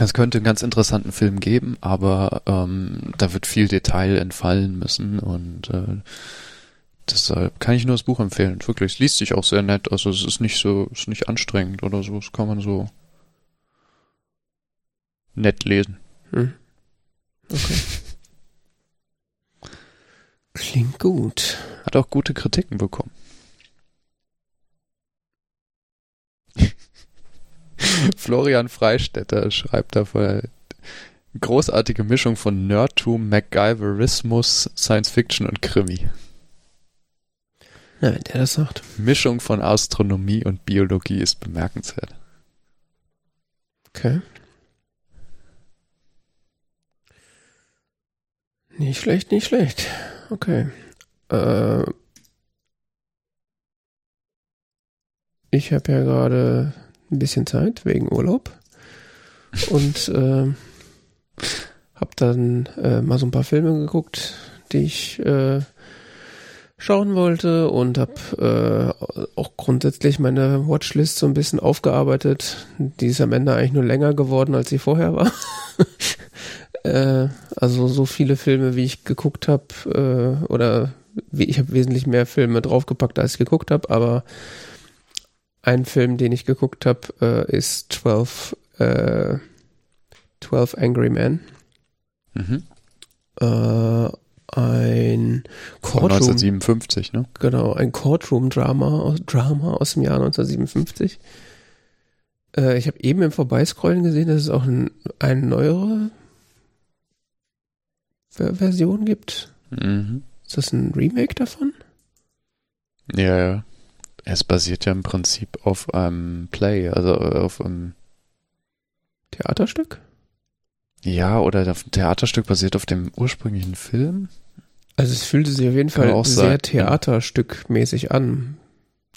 Es könnte einen ganz interessanten Film geben, aber ähm, da wird viel Detail entfallen müssen und äh, deshalb kann ich nur das Buch empfehlen. Wirklich, es liest sich auch sehr nett. Also es ist nicht so, es ist nicht anstrengend oder so. Das kann man so nett lesen. Hm. Okay. Klingt gut. Hat auch gute Kritiken bekommen. Florian Freistetter schreibt da großartige Mischung von Nerdtum, MacGyverismus, Science Fiction und Krimi. Na, wenn der das sagt. Mischung von Astronomie und Biologie ist bemerkenswert. Okay. Nicht schlecht, nicht schlecht. Okay. Äh, ich habe ja gerade ein bisschen Zeit wegen Urlaub und äh, habe dann äh, mal so ein paar Filme geguckt, die ich äh, schauen wollte und habe äh, auch grundsätzlich meine Watchlist so ein bisschen aufgearbeitet. Die ist am Ende eigentlich nur länger geworden, als sie vorher war. äh, also so viele Filme, wie ich geguckt habe, äh, oder wie, ich habe wesentlich mehr Filme draufgepackt, als ich geguckt habe, aber ein Film, den ich geguckt habe, äh, ist 12, äh, 12 Angry Men. Mhm. Äh, ein Courtroom, 1957, ne? Genau, ein Courtroom-Drama Drama aus dem Jahr 1957. Äh, ich habe eben im Vorbeiscrollen gesehen, dass es auch ein, eine neuere Version gibt. Mhm. Ist das ein Remake davon? Ja, ja. Es basiert ja im Prinzip auf einem Play, also äh, auf einem Theaterstück? Ja, oder das Theaterstück basiert auf dem ursprünglichen Film. Also es fühlte sich auf jeden Kann Fall sehr sein. Theaterstückmäßig an.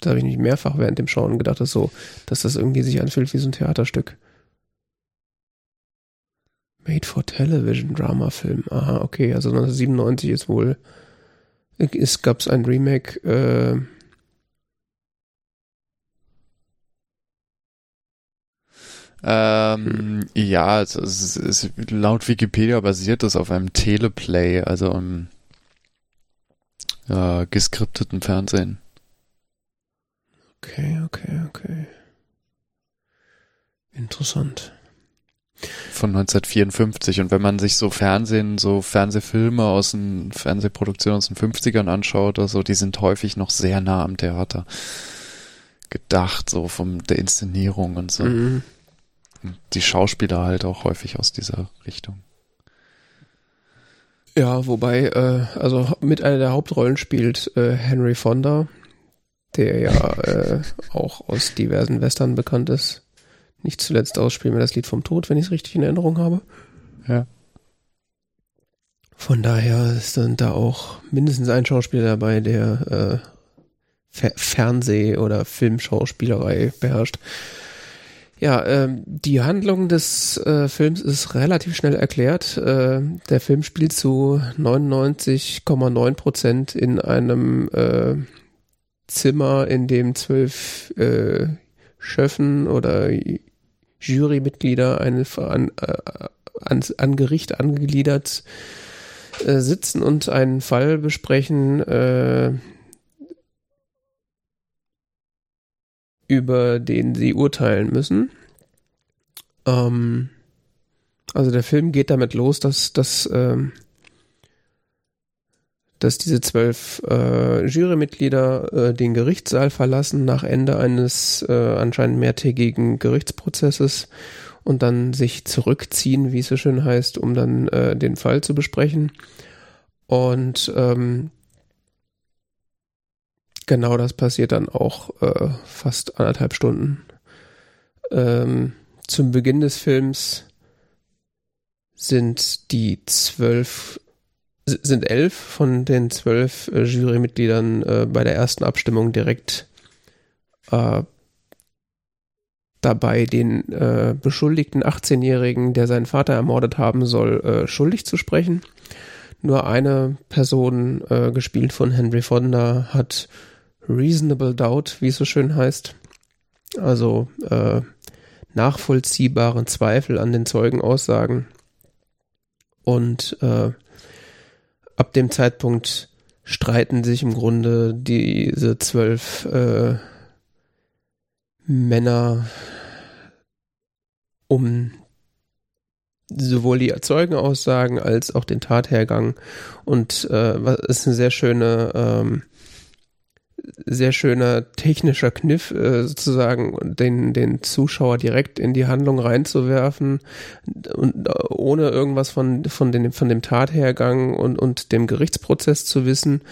Da habe ich nicht mehrfach während dem Schauen gedacht, dass so, dass das irgendwie sich anfühlt wie so ein Theaterstück. Made for Television Drama Film. Aha, okay, also 1997 ist wohl, es gab es ein Remake, äh, Ähm, hm. Ja, es, es, es, laut Wikipedia basiert das auf einem Teleplay, also im äh, geskripteten Fernsehen. Okay, okay, okay. Interessant. Von 1954. Und wenn man sich so Fernsehen, so Fernsehfilme aus den Fernsehproduktionen aus den 50ern anschaut oder so, die sind häufig noch sehr nah am Theater gedacht, so von der Inszenierung und so. Mhm die Schauspieler halt auch häufig aus dieser Richtung. Ja, wobei, äh, also mit einer der Hauptrollen spielt äh, Henry Fonda, der ja äh, auch aus diversen Western bekannt ist. Nicht zuletzt ausspielen wir das Lied vom Tod, wenn ich es richtig in Erinnerung habe. Ja. Von daher ist dann da auch mindestens ein Schauspieler dabei, der äh, Fer Fernseh- oder Filmschauspielerei beherrscht. Ja, ähm, die Handlung des äh, Films ist relativ schnell erklärt. Äh, der Film spielt zu 99,9 Prozent in einem äh, Zimmer, in dem zwölf äh, Schöffen oder Jurymitglieder eine, an, äh, an, an Gericht angegliedert äh, sitzen und einen Fall besprechen, äh, über den sie urteilen müssen. Ähm, also der Film geht damit los, dass, dass, ähm, dass diese zwölf äh, Jurymitglieder äh, den Gerichtssaal verlassen nach Ende eines äh, anscheinend mehrtägigen Gerichtsprozesses und dann sich zurückziehen, wie es so schön heißt, um dann äh, den Fall zu besprechen. Und ähm, genau das passiert dann auch äh, fast anderthalb Stunden. Ähm, zum Beginn des Films sind die zwölf, sind elf von den zwölf äh, Jurymitgliedern äh, bei der ersten Abstimmung direkt äh, dabei, den äh, beschuldigten 18-Jährigen, der seinen Vater ermordet haben soll, äh, schuldig zu sprechen. Nur eine Person, äh, gespielt von Henry Fonda, hat reasonable doubt, wie es so schön heißt. Also nachvollziehbaren Zweifel an den Zeugenaussagen. Und äh, ab dem Zeitpunkt streiten sich im Grunde diese zwölf äh, Männer um sowohl die Zeugenaussagen als auch den Tathergang. Und äh, ist eine sehr schöne ähm, sehr schöner technischer Kniff, äh, sozusagen den, den Zuschauer direkt in die Handlung reinzuwerfen und äh, ohne irgendwas von, von, den, von dem Tathergang und, und dem Gerichtsprozess zu wissen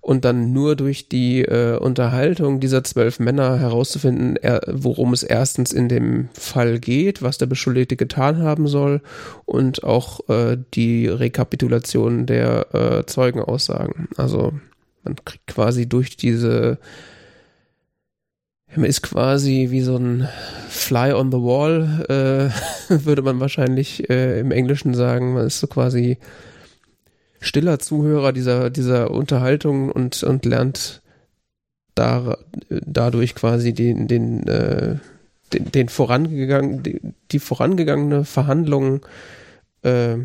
und dann nur durch die äh, Unterhaltung dieser zwölf Männer herauszufinden, er, worum es erstens in dem Fall geht, was der Beschuldigte getan haben soll und auch äh, die Rekapitulation der äh, Zeugenaussagen. Also man kriegt quasi durch diese, man ist quasi wie so ein Fly on the Wall, äh, würde man wahrscheinlich äh, im Englischen sagen. Man ist so quasi stiller Zuhörer dieser, dieser Unterhaltung und, und lernt da, dadurch quasi den, den, äh, den, den vorangegangen, die, die vorangegangene Verhandlung, äh,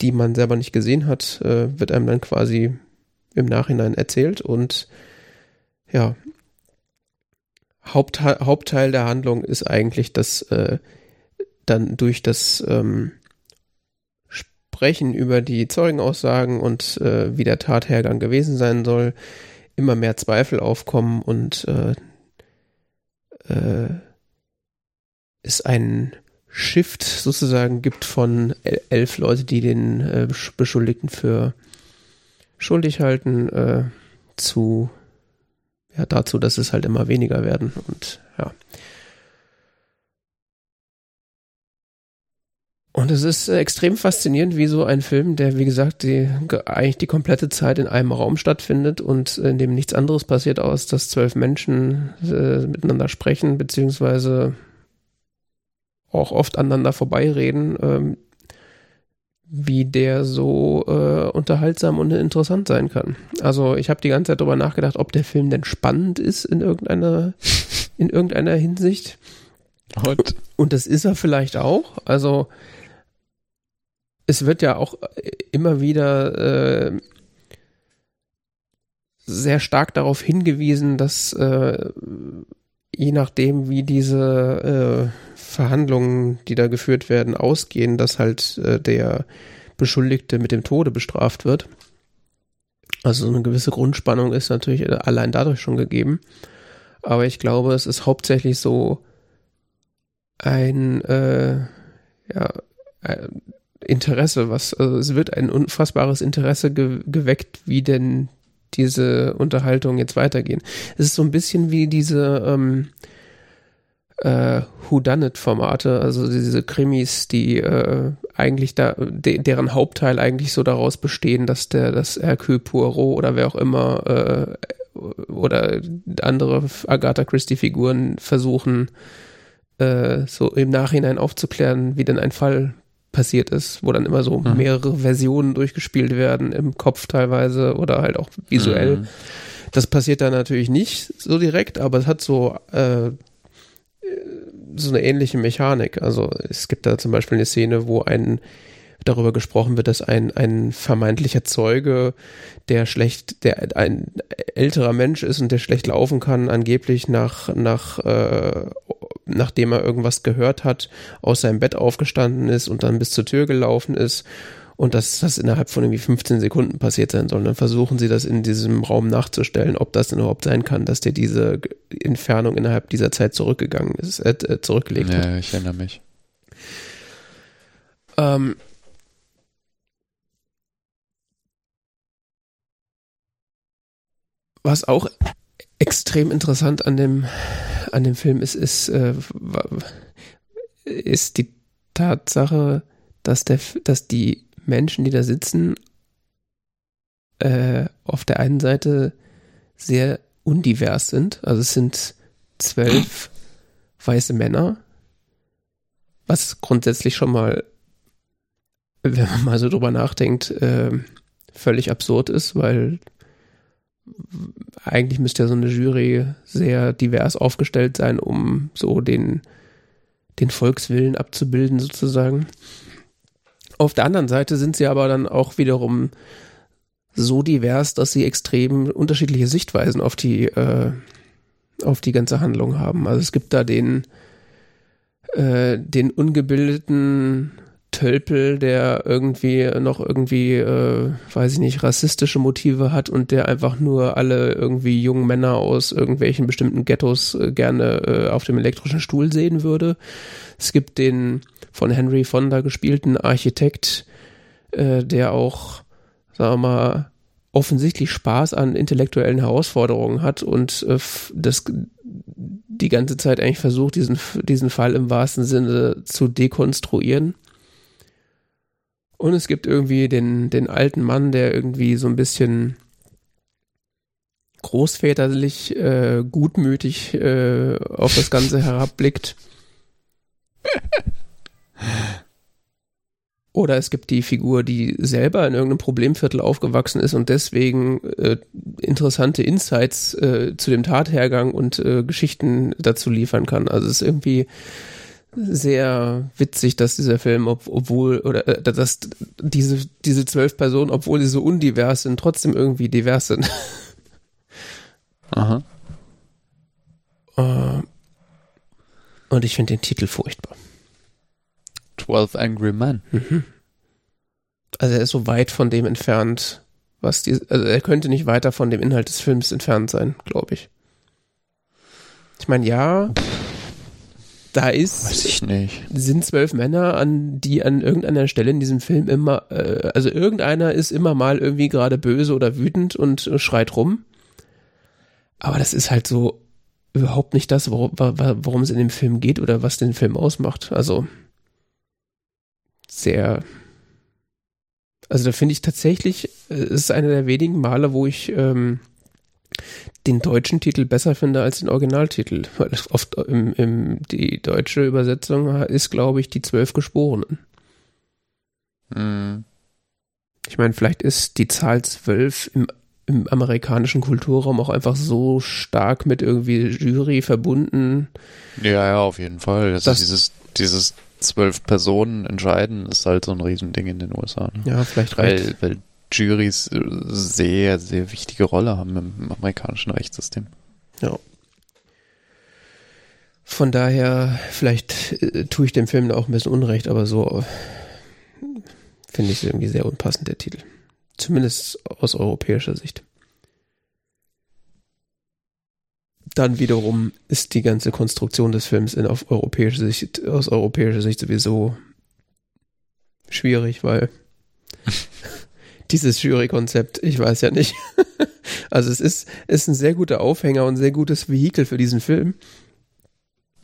die man selber nicht gesehen hat, äh, wird einem dann quasi im Nachhinein erzählt und ja, Hauptteil, Hauptteil der Handlung ist eigentlich, dass äh, dann durch das ähm, Sprechen über die Zeugenaussagen und äh, wie der Tathergang gewesen sein soll, immer mehr Zweifel aufkommen und äh, äh, es einen Shift sozusagen gibt von elf Leute, die den äh, Beschuldigten für schuldig halten, äh, zu ja, dazu, dass es halt immer weniger werden und ja. Und es ist extrem faszinierend, wie so ein Film, der, wie gesagt, die, eigentlich die komplette Zeit in einem Raum stattfindet und in dem nichts anderes passiert, aus dass zwölf Menschen äh, miteinander sprechen, beziehungsweise auch oft aneinander vorbeireden, ähm, wie der so äh, unterhaltsam und interessant sein kann. Also ich habe die ganze Zeit darüber nachgedacht, ob der Film denn spannend ist in irgendeiner in irgendeiner Hinsicht. Und, und das ist er vielleicht auch. Also es wird ja auch immer wieder äh, sehr stark darauf hingewiesen, dass äh, je nachdem, wie diese äh, Verhandlungen, die da geführt werden, ausgehen, dass halt äh, der Beschuldigte mit dem Tode bestraft wird. Also eine gewisse Grundspannung ist natürlich allein dadurch schon gegeben. Aber ich glaube, es ist hauptsächlich so ein äh, ja, Interesse, was also es wird ein unfassbares Interesse ge geweckt, wie denn diese Unterhaltung jetzt weitergehen. Es ist so ein bisschen wie diese ähm, äh, Whodunit-Formate, also diese Krimis, die äh, eigentlich da, de deren Hauptteil eigentlich so daraus bestehen, dass der, das Hercule Poirot oder wer auch immer äh, oder andere Agatha Christie-Figuren versuchen, äh, so im Nachhinein aufzuklären, wie denn ein Fall passiert ist, wo dann immer so mhm. mehrere Versionen durchgespielt werden, im Kopf teilweise oder halt auch visuell. Mhm. Das passiert da natürlich nicht so direkt, aber es hat so äh, so eine ähnliche Mechanik. Also es gibt da zum Beispiel eine Szene, wo ein darüber gesprochen wird, dass ein, ein vermeintlicher Zeuge, der schlecht, der ein älterer Mensch ist und der schlecht laufen kann, angeblich nach, nach, äh, nachdem er irgendwas gehört hat, aus seinem Bett aufgestanden ist und dann bis zur Tür gelaufen ist und dass das innerhalb von irgendwie 15 Sekunden passiert sein soll. Dann versuchen sie das in diesem Raum nachzustellen, ob das denn überhaupt sein kann, dass der diese Entfernung innerhalb dieser Zeit zurückgegangen ist, äh, äh zurückgelegt ja, hat. Ja, ich erinnere mich. Ähm, was auch extrem interessant an dem, an dem Film ist, ist, äh, ist die Tatsache, dass, der, dass die Menschen, die da sitzen, äh, auf der einen Seite sehr undivers sind. Also es sind zwölf weiße Männer, was grundsätzlich schon mal, wenn man mal so drüber nachdenkt, äh, völlig absurd ist, weil eigentlich müsste ja so eine Jury sehr divers aufgestellt sein, um so den, den Volkswillen abzubilden sozusagen. Auf der anderen Seite sind sie aber dann auch wiederum so divers, dass sie extrem unterschiedliche Sichtweisen auf die, äh, auf die ganze Handlung haben. Also es gibt da den, äh, den ungebildeten Tölpel, der irgendwie noch irgendwie, äh, weiß ich nicht, rassistische Motive hat und der einfach nur alle irgendwie jungen Männer aus irgendwelchen bestimmten Ghettos äh, gerne äh, auf dem elektrischen Stuhl sehen würde. Es gibt den von Henry Fonda gespielten Architekt, äh, der auch, sagen wir mal, offensichtlich Spaß an intellektuellen Herausforderungen hat und äh, das die ganze Zeit eigentlich versucht, diesen, diesen Fall im wahrsten Sinne zu dekonstruieren. Und es gibt irgendwie den, den alten Mann, der irgendwie so ein bisschen großväterlich, äh, gutmütig äh, auf das Ganze herabblickt. Oder es gibt die Figur, die selber in irgendeinem Problemviertel aufgewachsen ist und deswegen äh, interessante Insights äh, zu dem Tathergang und äh, Geschichten dazu liefern kann. Also es ist irgendwie sehr witzig, dass dieser Film, ob, obwohl, oder äh, dass diese, diese zwölf Personen, obwohl sie so undivers sind, trotzdem irgendwie divers sind. Aha. Äh, und ich finde den Titel furchtbar. 12 Angry Men. Mhm. Also er ist so weit von dem entfernt, was die, also er könnte nicht weiter von dem Inhalt des Films entfernt sein, glaube ich. Ich meine, ja, da ist, Weiß ich nicht. sind zwölf Männer, an die an irgendeiner Stelle in diesem Film immer, äh, also irgendeiner ist immer mal irgendwie gerade böse oder wütend und äh, schreit rum. Aber das ist halt so überhaupt nicht das, worum, worum es in dem Film geht oder was den Film ausmacht. Also sehr. Also da finde ich tatsächlich, äh, es ist einer der wenigen Male, wo ich ähm, den deutschen Titel besser finde als den Originaltitel. Weil oft im, im, die deutsche Übersetzung ist, glaube ich, die Zwölf Geschworenen. Mhm. Ich meine, vielleicht ist die Zahl zwölf im, im amerikanischen Kulturraum auch einfach so stark mit irgendwie Jury verbunden. Ja, ja, auf jeden Fall. Also Das- dieses, dieses zwölf Personen entscheiden ist halt so ein Riesending in den USA. Ne? Ja, vielleicht reicht. Weil, weil Juries äh, sehr, sehr wichtige Rolle haben im amerikanischen Rechtssystem. Ja. Von daher, vielleicht äh, tue ich dem Film da auch ein bisschen Unrecht, aber so äh, finde ich es irgendwie sehr unpassend, der Titel. Zumindest aus europäischer Sicht. Dann wiederum ist die ganze Konstruktion des Films in, auf europäische Sicht, aus europäischer Sicht sowieso schwierig, weil dieses Jury-Konzept, ich weiß ja nicht. also es ist, ist ein sehr guter Aufhänger und ein sehr gutes Vehikel für diesen Film.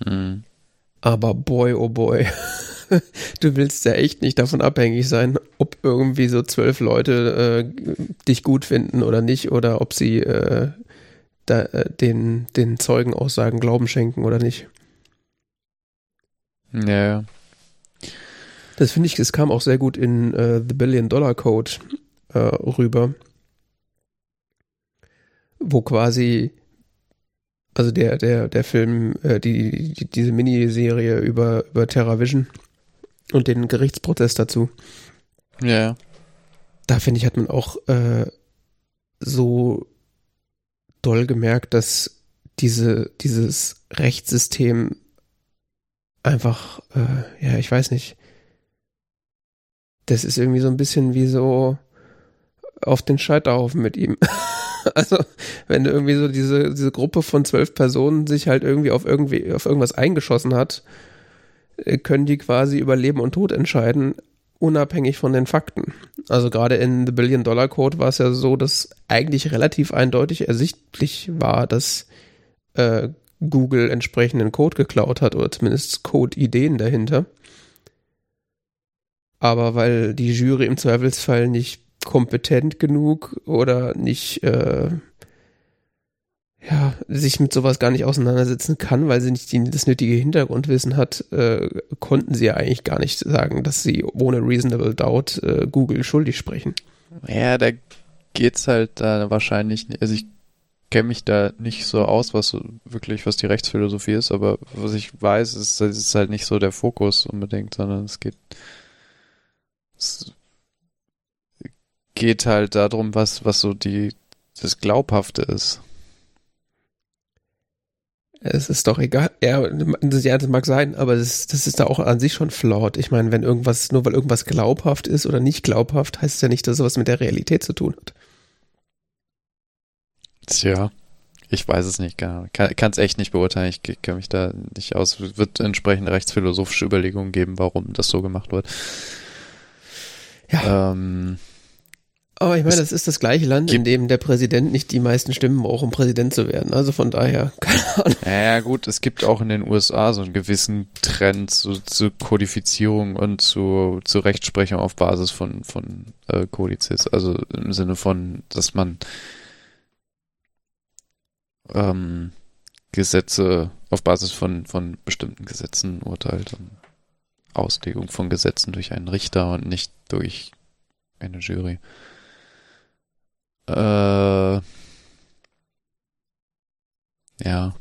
Mhm. Aber boy, oh boy. Du willst ja echt nicht davon abhängig sein, ob irgendwie so zwölf Leute äh, dich gut finden oder nicht, oder ob sie äh, da, äh, den, den Zeugenaussagen Glauben schenken oder nicht. Ja, ja. Das finde ich, es kam auch sehr gut in äh, The Billion Dollar Code äh, rüber, wo quasi, also der, der, der Film, äh, die, die, diese Miniserie über, über TerraVision und den Gerichtsprozess dazu, Ja. Da finde ich, hat man auch äh, so doll gemerkt, dass diese, dieses Rechtssystem einfach, äh, ja, ich weiß nicht, das ist irgendwie so ein bisschen wie so auf den Scheiterhaufen mit ihm. also, wenn irgendwie so diese, diese Gruppe von zwölf Personen sich halt irgendwie auf irgendwie, auf irgendwas eingeschossen hat, äh, können die quasi über Leben und Tod entscheiden, unabhängig von den Fakten. Also gerade in The Billion Dollar Code war es ja so, dass eigentlich relativ eindeutig ersichtlich war, dass äh, Google entsprechenden Code geklaut hat oder zumindest Code-Ideen dahinter. Aber weil die Jury im Zweifelsfall nicht kompetent genug oder nicht äh, ja, sich mit sowas gar nicht auseinandersetzen kann, weil sie nicht die, das nötige Hintergrundwissen hat, äh, konnten sie ja eigentlich gar nicht sagen, dass sie ohne Reasonable Doubt äh, Google schuldig sprechen. Ja, da geht's halt da wahrscheinlich, also ich kenne mich da nicht so aus, was wirklich, was die Rechtsphilosophie ist, aber was ich weiß, ist, das ist halt nicht so der Fokus unbedingt, sondern es geht, es geht halt darum, was, was so die, das Glaubhafte ist. Es ist doch egal. Ja, das mag sein, aber das, das ist da auch an sich schon flawed. Ich meine, wenn irgendwas, nur weil irgendwas glaubhaft ist oder nicht glaubhaft, heißt es ja nicht, dass es was mit der Realität zu tun hat. Tja, ich weiß es nicht, kann es echt nicht beurteilen. Ich kenne mich da nicht aus. Es wird entsprechende rechtsphilosophische Überlegungen geben, warum das so gemacht wird. Ja. Ähm, aber ich meine, das ist das gleiche Land, in dem der Präsident nicht die meisten Stimmen braucht, um Präsident zu werden. Also von daher, keine Ahnung. Ja, gut, es gibt auch in den USA so einen gewissen Trend zu, zu Kodifizierung und zu, zu Rechtsprechung auf Basis von, von äh, Kodizes. Also im Sinne von, dass man ähm, Gesetze auf Basis von, von bestimmten Gesetzen urteilt und Auslegung von Gesetzen durch einen Richter und nicht durch eine Jury. Äh, ja.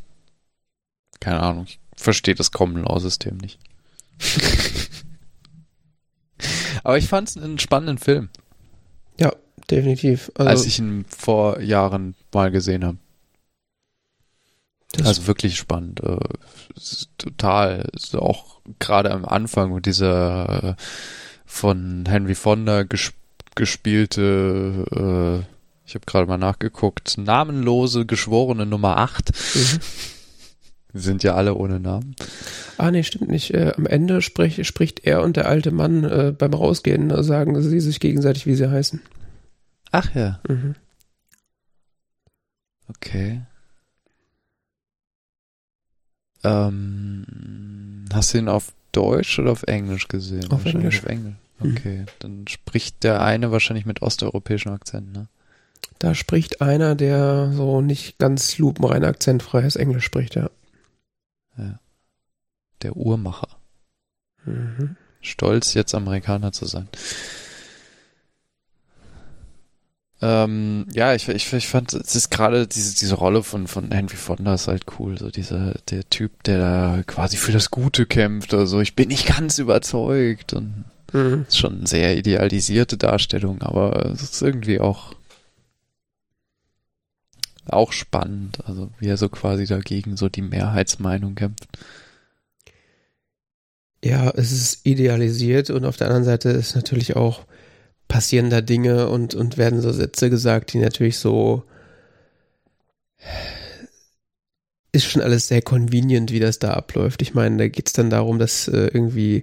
Keine Ahnung. Ich verstehe das Common Law System nicht. Aber ich fand es einen spannenden Film. Ja, definitiv. Also, als ich ihn vor Jahren mal gesehen habe. Also wirklich spannend. Äh, total. auch gerade am Anfang mit dieser äh, von Henry Fonda gesp gespielte äh, ich habe gerade mal nachgeguckt. Namenlose Geschworene Nummer 8. Mhm. Die sind ja alle ohne Namen. Ah, nee, stimmt nicht. Äh, am Ende sprich, spricht er und der alte Mann äh, beim Rausgehen, äh, sagen sie sich gegenseitig, wie sie heißen. Ach ja. Mhm. Okay. Ähm, hast du ihn auf Deutsch oder auf Englisch gesehen? Auf Englisch. Auf Englisch. Mhm. Okay, mhm. dann spricht der eine wahrscheinlich mit osteuropäischem Akzent, ne? Da spricht einer, der so nicht ganz lupenrein akzentfreies Englisch spricht, ja. ja. Der Uhrmacher. Mhm. Stolz, jetzt Amerikaner zu sein. Ähm, ja, ich, ich, ich fand, es ist gerade diese, diese Rolle von, von Henry Fonda ist halt cool. So dieser, der Typ, der da quasi für das Gute kämpft. Also ich bin nicht ganz überzeugt und mhm. ist schon eine sehr idealisierte Darstellung, aber es ist irgendwie auch auch spannend, also wie er so quasi dagegen so die Mehrheitsmeinung kämpft. Ja, es ist idealisiert und auf der anderen Seite ist natürlich auch passieren da Dinge und, und werden so Sätze gesagt, die natürlich so ist schon alles sehr convenient, wie das da abläuft. Ich meine, da geht es dann darum, dass äh, irgendwie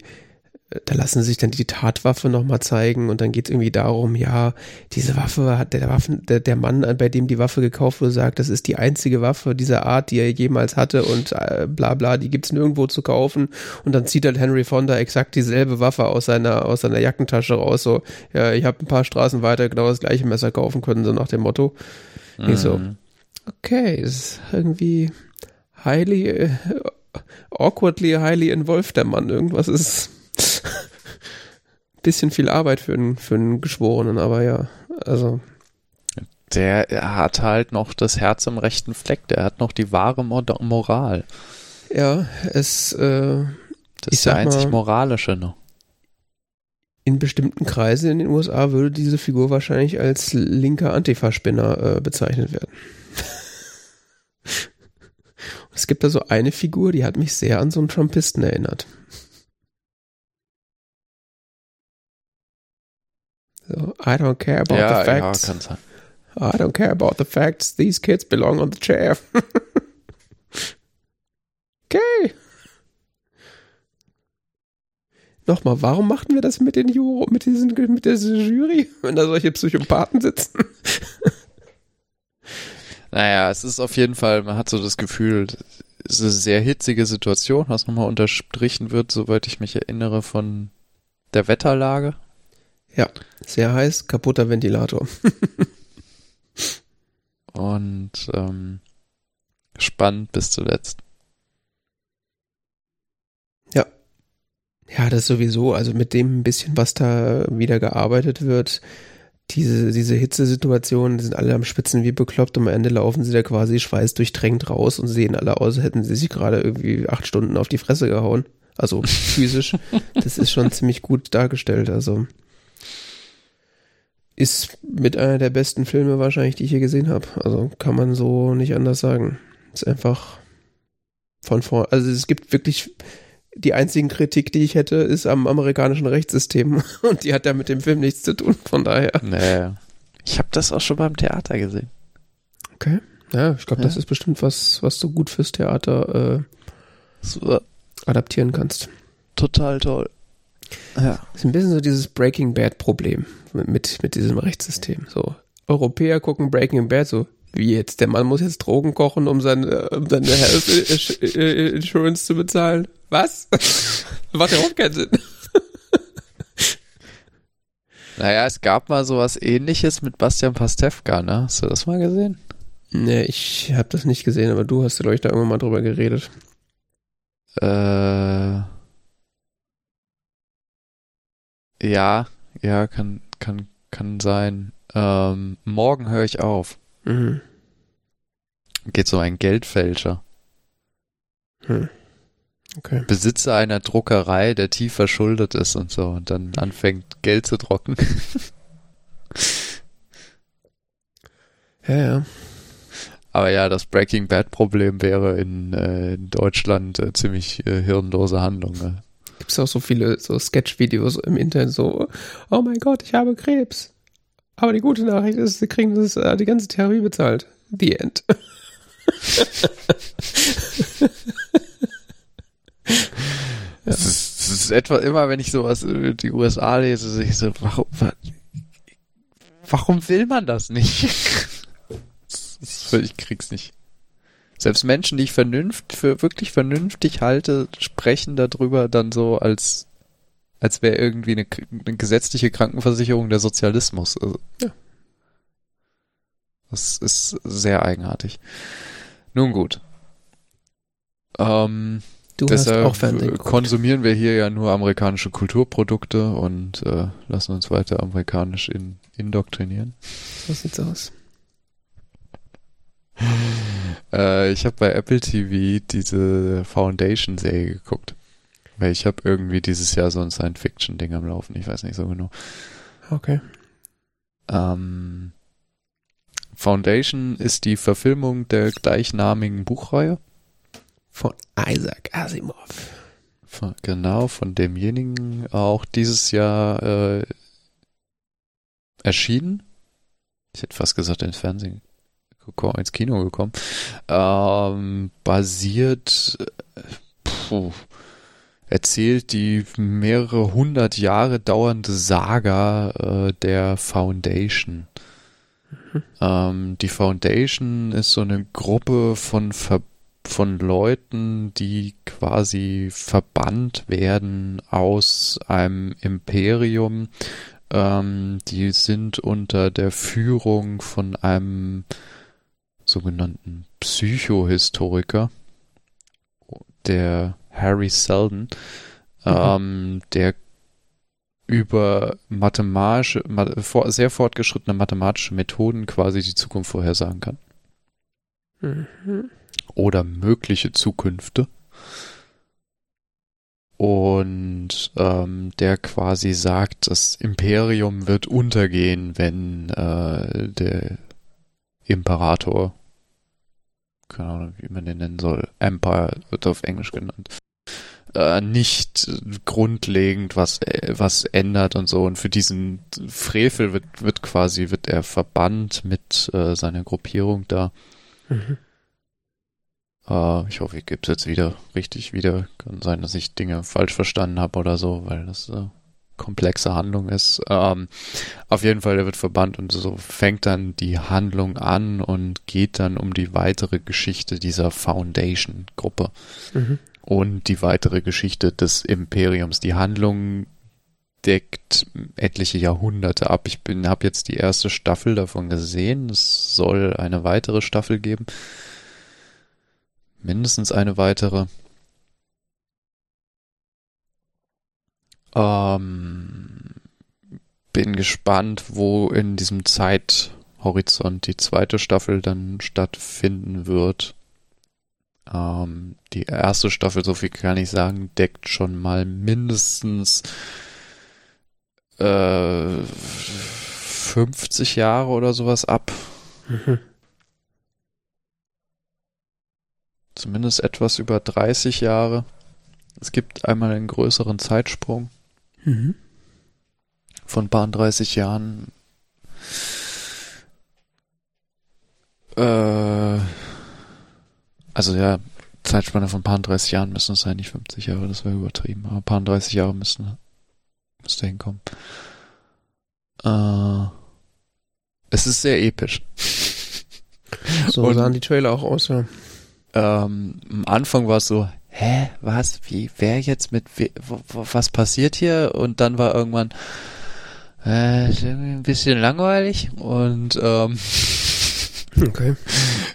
da lassen sich dann die Tatwaffe nochmal zeigen und dann geht es irgendwie darum, ja, diese Waffe hat der Waffen, der, der Mann, bei dem die Waffe gekauft wurde, sagt, das ist die einzige Waffe dieser Art, die er jemals hatte und äh, bla bla, die gibt's nirgendwo zu kaufen. Und dann zieht halt Henry Fonda exakt dieselbe Waffe aus seiner, aus seiner Jackentasche raus, so, ja, ich habe ein paar Straßen weiter genau das gleiche Messer kaufen können, so nach dem Motto. Mhm. Ich so, okay, ist irgendwie highly, äh, awkwardly highly involved, der Mann. Irgendwas ist bisschen viel Arbeit für einen, für einen Geschworenen, aber ja, also. Der hat halt noch das Herz im rechten Fleck, der hat noch die wahre Moral. Ja, es, äh, Das ist der einzig mal, moralische noch. in bestimmten Kreisen in den USA würde diese Figur wahrscheinlich als linker Antifa-Spinner äh, bezeichnet werden. es gibt da so eine Figur, die hat mich sehr an so einen Trumpisten erinnert. So, I don't care about ja, the facts. Ja, kann sein. I don't care about the facts. These kids belong on the chair. okay. Nochmal, warum machten wir das mit den Juro, mit diesen, mit dieser Jury, wenn da solche Psychopathen sitzen? naja, es ist auf jeden Fall, man hat so das Gefühl, es ist eine sehr hitzige Situation, was nochmal unterstrichen wird, soweit ich mich erinnere, von der Wetterlage. Ja, sehr heiß, kaputter Ventilator. Und ähm, spannend bis zuletzt. Ja, das sowieso. Also mit dem ein bisschen, was da wieder gearbeitet wird, diese, diese Hitzesituationen, die sind alle am Spitzen wie bekloppt und am Ende laufen sie da quasi schweißdurchränkt raus und sehen alle aus, als hätten sie sich gerade irgendwie acht Stunden auf die Fresse gehauen. Also physisch. das ist schon ziemlich gut dargestellt. Also ist mit einer der besten Filme wahrscheinlich, die ich hier gesehen habe. Also kann man so nicht anders sagen. Ist einfach von vor. Also es gibt wirklich die einzigen Kritik, die ich hätte, ist am amerikanischen Rechtssystem. Und die hat ja mit dem Film nichts zu tun, von daher. Nee. Ich habe das auch schon beim Theater gesehen. Okay. Ja, ich glaube, ja. das ist bestimmt was, was du gut fürs Theater äh, adaptieren kannst. Total toll. Ja. Das ist ein bisschen so dieses Breaking Bad Problem mit, mit diesem Rechtssystem. So, Europäer gucken Breaking Bad so, wie jetzt? Der Mann muss jetzt Drogen kochen, um seine, um seine Health Insurance zu bezahlen. Was? Macht ja auch keinen Sinn. Naja, es gab mal sowas ähnliches mit Bastian Pastewka, ne? Hast du das mal gesehen? Nee, ich habe das nicht gesehen, aber du hast, glaube ich, da irgendwann mal drüber geredet. Äh. Ja, ja, kann, kann, kann sein. Ähm, morgen höre ich auf. Mhm. Geht so ein Geldfälscher. Hm. Okay. Besitzer einer Druckerei, der tief verschuldet ist und so und dann anfängt Geld zu trocken. ja, ja. Aber ja, das Breaking Bad Problem wäre in, äh, in Deutschland äh, ziemlich äh, hirnlose Handlung. Ne? Gibt es auch so viele so Sketch-Videos im Internet, so, oh mein Gott, ich habe Krebs. Aber die gute Nachricht ist, sie kriegen das, äh, die ganze Therapie bezahlt. The End. Das, ist, ist etwa immer, wenn ich sowas über die USA lese, sehe ich so, warum, warum will man das nicht? ich krieg's nicht. Selbst Menschen, die ich vernünft, für wirklich vernünftig halte, sprechen darüber dann so, als, als wäre irgendwie eine, eine, gesetzliche Krankenversicherung der Sozialismus. Also, ja. Das ist sehr eigenartig. Nun gut. Ähm, du deshalb hast auch konsumieren wir hier ja nur amerikanische Kulturprodukte und äh, lassen uns weiter amerikanisch in, indoktrinieren. So sieht's aus. äh, ich habe bei Apple TV diese Foundation-Serie geguckt. Weil ich habe irgendwie dieses Jahr so ein Science-Fiction-Ding am Laufen. Ich weiß nicht so genau. Okay. Ähm, Foundation ist die Verfilmung der gleichnamigen Buchreihe. Von Isaac Asimov. Von, genau, von demjenigen auch dieses Jahr äh, erschienen. Ich hätte fast gesagt ins Fernsehen ins Kino gekommen. Ähm, basiert, puh, erzählt die mehrere hundert Jahre dauernde Saga äh, der Foundation. Ähm, die Foundation ist so eine Gruppe von Ver von Leuten, die quasi verbannt werden aus einem Imperium. Ähm, die sind unter der Führung von einem sogenannten Psychohistoriker, der Harry Seldon, mhm. ähm, der über mathematische, sehr fortgeschrittene mathematische Methoden quasi die Zukunft vorhersagen kann. Mhm. Oder mögliche Zukünfte. und ähm, der quasi sagt, das Imperium wird untergehen, wenn äh, der Imperator, keine Ahnung, wie man den nennen soll, Empire wird auf Englisch genannt, äh, nicht grundlegend was was ändert und so und für diesen Frevel wird wird quasi wird er verbannt mit äh, seiner Gruppierung da. Mhm. Äh, ich hoffe, ich gebe es jetzt wieder richtig wieder. Kann sein, dass ich Dinge falsch verstanden habe oder so, weil das äh, komplexe Handlung ist. Ähm, auf jeden Fall, der wird verbannt und so fängt dann die Handlung an und geht dann um die weitere Geschichte dieser Foundation-Gruppe mhm. und die weitere Geschichte des Imperiums. Die Handlung deckt etliche Jahrhunderte ab. Ich bin, habe jetzt die erste Staffel davon gesehen. Es soll eine weitere Staffel geben mindestens eine weitere. Ähm, bin gespannt, wo in diesem Zeithorizont die zweite Staffel dann stattfinden wird. Ähm, die erste Staffel, so viel kann ich sagen, deckt schon mal mindestens äh, 50 Jahre oder sowas ab. Mhm. zumindest etwas über 30 Jahre. Es gibt einmal einen größeren Zeitsprung mhm. von paar 30 Jahren. Äh, also ja, Zeitspanne von paar 30 Jahren müssen es sein, nicht 50 Jahre, das wäre übertrieben, aber paar 30 Jahre müssen müsste hinkommen. Äh, es ist sehr episch. So Und, sahen die Trailer auch aus, ja ähm, am Anfang war es so, hä, was, wie, wer jetzt mit, was passiert hier? Und dann war irgendwann, äh, ein bisschen langweilig und ähm, okay.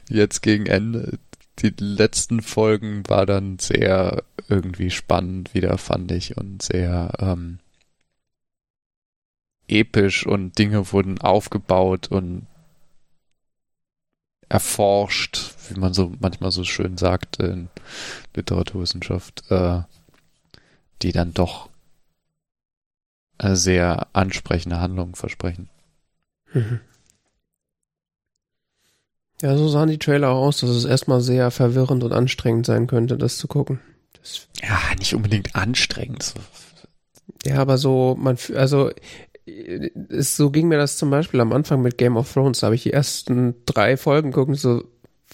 jetzt gegen Ende, die letzten Folgen war dann sehr irgendwie spannend wieder, fand ich, und sehr ähm, episch und Dinge wurden aufgebaut und erforscht, wie man so manchmal so schön sagt in Literaturwissenschaft, äh, die dann doch äh, sehr ansprechende Handlungen versprechen. Mhm. Ja, so sahen die Trailer aus, dass es erstmal sehr verwirrend und anstrengend sein könnte, das zu gucken. Das ja, nicht unbedingt anstrengend. Ja, aber so, man, also so ging mir das zum Beispiel am Anfang mit Game of Thrones. Da habe ich die ersten drei Folgen gucken, so,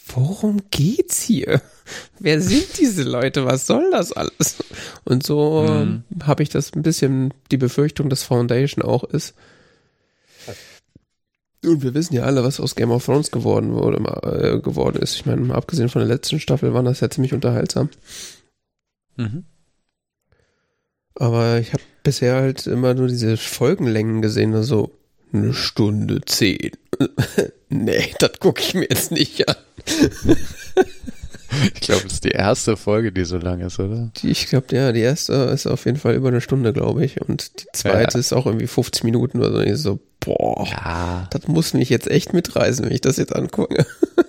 worum geht's hier? Wer sind diese Leute? Was soll das alles? Und so mhm. habe ich das ein bisschen die Befürchtung, dass Foundation auch ist. Und wir wissen ja alle, was aus Game of Thrones geworden wurde, äh, geworden ist. Ich meine, abgesehen von der letzten Staffel waren das ja ziemlich unterhaltsam. Mhm. Aber ich habe bisher halt immer nur diese Folgenlängen gesehen, also eine Stunde zehn. nee, das gucke ich mir jetzt nicht an. ich glaube, das ist die erste Folge, die so lang ist, oder? Die, ich glaube, ja, die erste ist auf jeden Fall über eine Stunde, glaube ich. Und die zweite ja. ist auch irgendwie 50 Minuten oder so. Und ich so, boah, ja. das muss mich jetzt echt mitreißen, wenn ich das jetzt angucke.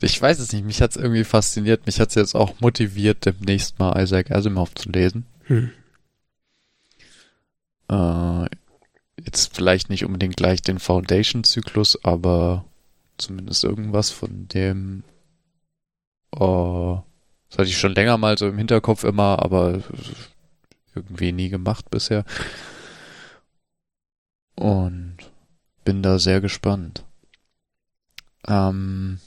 ich weiß es nicht, mich hat es irgendwie fasziniert, mich hat es jetzt auch motiviert, demnächst mal Isaac Asimov zu lesen. Hm. Äh, jetzt vielleicht nicht unbedingt gleich den Foundation-Zyklus, aber zumindest irgendwas von dem, uh, das hatte ich schon länger mal so im Hinterkopf immer, aber irgendwie nie gemacht bisher. Und bin da sehr gespannt. Ähm,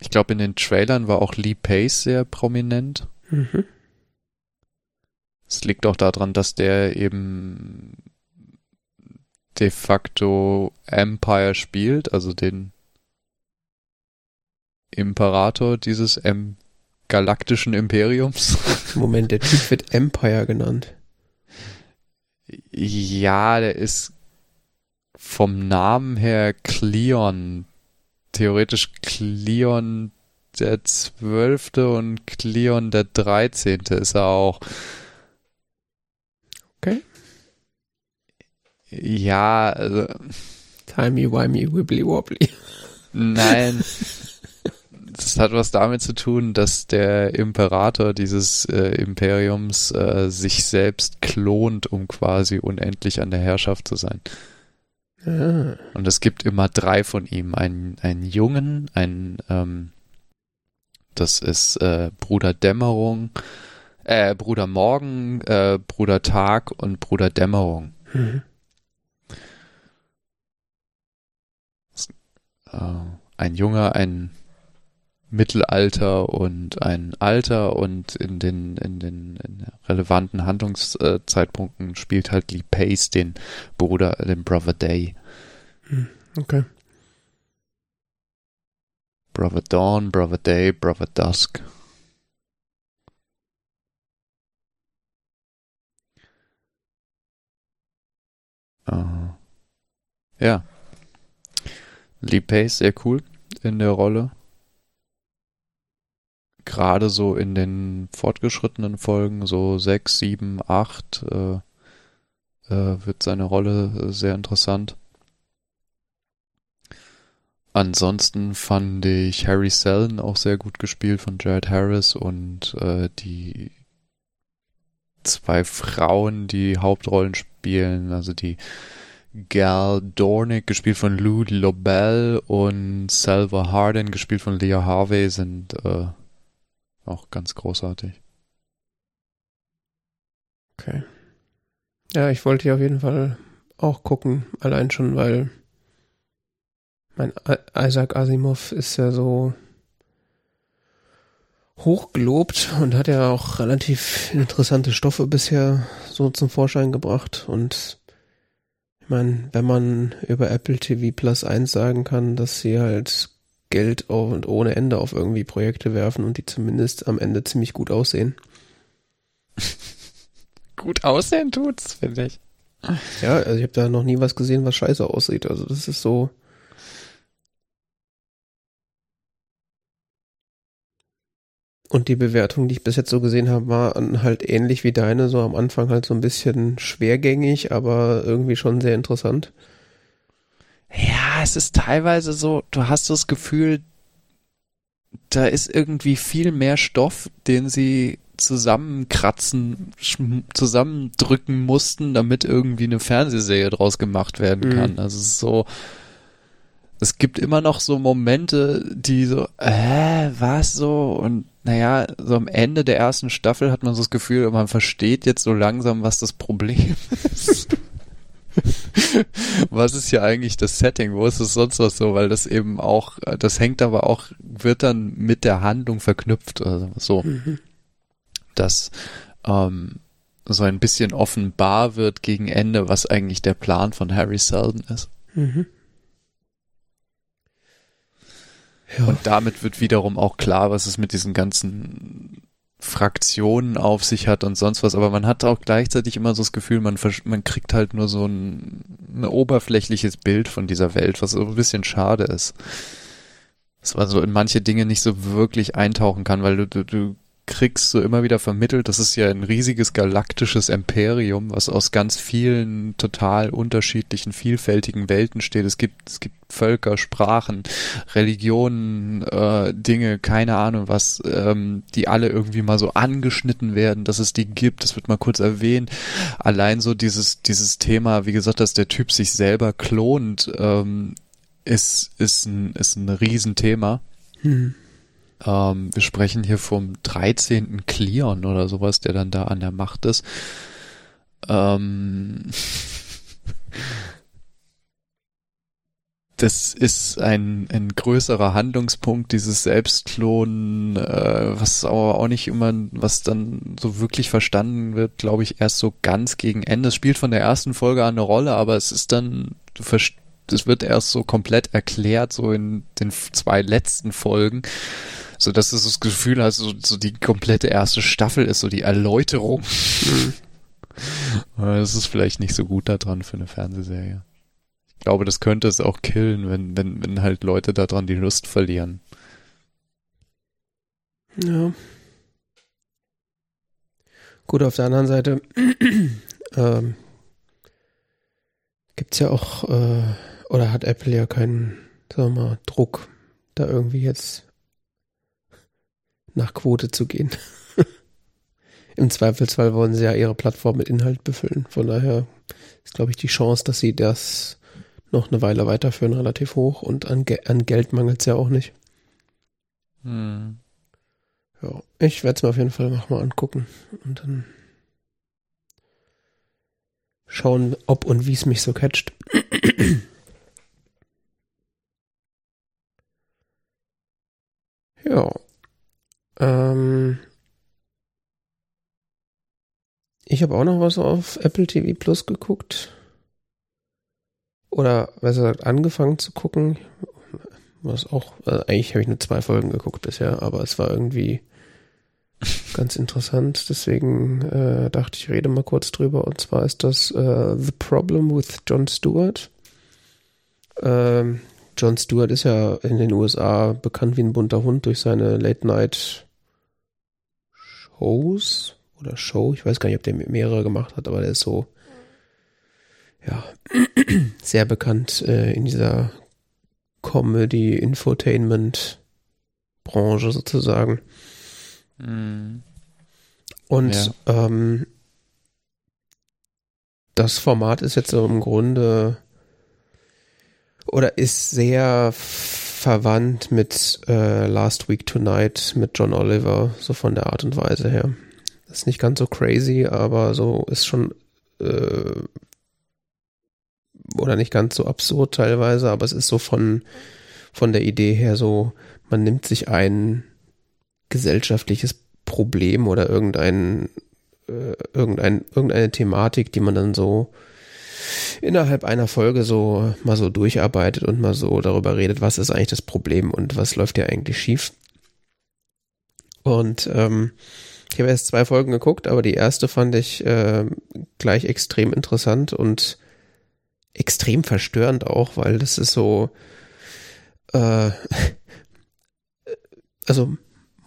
ich glaube, in den Trailern war auch Lee Pace sehr prominent. Mhm. Es liegt auch daran, dass der eben de facto Empire spielt, also den Imperator dieses em galaktischen Imperiums. Moment, der Typ wird Empire genannt. Ja, der ist vom Namen her Cleon theoretisch Cleon der Zwölfte und Cleon der Dreizehnte ist er auch. Okay. Ja, also. Timey, wimey, wibbly wobbly. Nein. Das hat was damit zu tun, dass der Imperator dieses äh, Imperiums äh, sich selbst klont, um quasi unendlich an der Herrschaft zu sein. Ah. Und es gibt immer drei von ihm. Einen, einen Jungen, einen, ähm, das ist äh, Bruder Dämmerung, äh, Bruder Morgen, äh, Bruder Tag und Bruder Dämmerung. Mhm. Äh, ein Junge, ein Mittelalter und ein Alter und in den, in den in relevanten Handlungszeitpunkten spielt halt Lee Pace den Bruder, den Brother Day. Hm, okay. Brother Dawn, Brother Day, Brother Dusk. Uh, ja. Lee Pace, sehr cool in der Rolle gerade so in den fortgeschrittenen Folgen, so sechs, sieben, acht, äh, äh, wird seine Rolle sehr interessant. Ansonsten fand ich Harry Sellen auch sehr gut gespielt von Jared Harris und äh, die zwei Frauen, die Hauptrollen spielen, also die Gal Dornick, gespielt von Lou Lobel und Selva Harden, gespielt von Leah Harvey, sind äh, auch ganz großartig. Okay. Ja, ich wollte hier auf jeden Fall auch gucken, allein schon, weil mein Isaac Asimov ist ja so hochgelobt und hat ja auch relativ interessante Stoffe bisher so zum Vorschein gebracht und ich meine, wenn man über Apple TV Plus 1 sagen kann, dass sie halt Geld und ohne Ende auf irgendwie Projekte werfen und die zumindest am Ende ziemlich gut aussehen. gut aussehen tut's, finde ich. Ja, also ich habe da noch nie was gesehen, was scheiße aussieht. Also das ist so. Und die Bewertung, die ich bis jetzt so gesehen habe, war halt ähnlich wie deine, so am Anfang halt so ein bisschen schwergängig, aber irgendwie schon sehr interessant. Ja, es ist teilweise so, du hast das Gefühl, da ist irgendwie viel mehr Stoff, den sie zusammenkratzen, zusammendrücken mussten, damit irgendwie eine Fernsehserie draus gemacht werden mhm. kann. Mhm. Also es ist so, es gibt immer noch so Momente, die so, äh, was so? Und naja, so am Ende der ersten Staffel hat man so das Gefühl, man versteht jetzt so langsam, was das Problem ist. was ist hier eigentlich das Setting? Wo ist es sonst was so? Weil das eben auch, das hängt aber auch, wird dann mit der Handlung verknüpft oder so. Mhm. Dass ähm, so ein bisschen offenbar wird gegen Ende, was eigentlich der Plan von Harry Seldon ist. Mhm. Ja. Und damit wird wiederum auch klar, was es mit diesen ganzen Fraktionen auf sich hat und sonst was, aber man hat auch gleichzeitig immer so das Gefühl, man, man kriegt halt nur so ein, ein oberflächliches Bild von dieser Welt, was so ein bisschen schade ist. Dass man so in manche Dinge nicht so wirklich eintauchen kann, weil du, du, du kriegst so immer wieder vermittelt, das ist ja ein riesiges galaktisches Imperium, was aus ganz vielen total unterschiedlichen, vielfältigen Welten steht. Es gibt, es gibt Völker, Sprachen, Religionen, äh, Dinge, keine Ahnung was, ähm, die alle irgendwie mal so angeschnitten werden, dass es die gibt. Das wird mal kurz erwähnt. Allein so dieses, dieses Thema, wie gesagt, dass der Typ sich selber klont, ähm, ist, ist ein, ist ein Riesenthema. Hm. Ähm, wir sprechen hier vom 13. Cleon oder sowas, der dann da an der Macht ist. Ähm, das ist ein, ein größerer Handlungspunkt, dieses Selbstklonen, äh, was aber auch nicht immer, was dann so wirklich verstanden wird, glaube ich, erst so ganz gegen Ende. Es spielt von der ersten Folge an eine Rolle, aber es ist dann, du es wird erst so komplett erklärt, so in den zwei letzten Folgen so dass du so das Gefühl hast, so, so die komplette erste Staffel ist so die Erläuterung. Das ist vielleicht nicht so gut daran für eine Fernsehserie. Ich glaube, das könnte es auch killen, wenn, wenn, wenn halt Leute daran die Lust verlieren. Ja. Gut, auf der anderen Seite ähm, gibt es ja auch, äh, oder hat Apple ja keinen, sagen wir mal, Druck, da irgendwie jetzt nach Quote zu gehen. Im Zweifelsfall wollen sie ja ihre Plattform mit Inhalt befüllen. Von daher ist, glaube ich, die Chance, dass sie das noch eine Weile weiterführen, relativ hoch. Und an, Ge an Geld mangelt es ja auch nicht. Hm. Ja, ich werde es mir auf jeden Fall noch mal angucken. Und dann schauen, ob und wie es mich so catcht. ja. Ähm, ich habe auch noch was auf Apple TV Plus geguckt. Oder besser gesagt, angefangen zu gucken. Was auch, also eigentlich habe ich nur zwei Folgen geguckt bisher, aber es war irgendwie ganz interessant. Deswegen äh, dachte ich, rede mal kurz drüber. Und zwar ist das äh, The Problem with Jon Stewart. Ähm, Jon Stewart ist ja in den USA bekannt wie ein bunter Hund durch seine Late-Night-Shows oder Show. Ich weiß gar nicht, ob der mehrere gemacht hat, aber der ist so, ja, sehr bekannt äh, in dieser Comedy-Infotainment-Branche sozusagen. Mhm. Und ja. ähm, das Format ist jetzt so im Grunde oder ist sehr verwandt mit äh, Last Week Tonight mit John Oliver, so von der Art und Weise her. Ist nicht ganz so crazy, aber so ist schon äh, oder nicht ganz so absurd teilweise, aber es ist so von von der Idee her so, man nimmt sich ein gesellschaftliches Problem oder irgendein, äh, irgendein, irgendeine Thematik, die man dann so innerhalb einer Folge so mal so durcharbeitet und mal so darüber redet, was ist eigentlich das Problem und was läuft ja eigentlich schief. Und ähm, ich habe erst zwei Folgen geguckt, aber die erste fand ich äh, gleich extrem interessant und extrem verstörend auch, weil das ist so, äh, also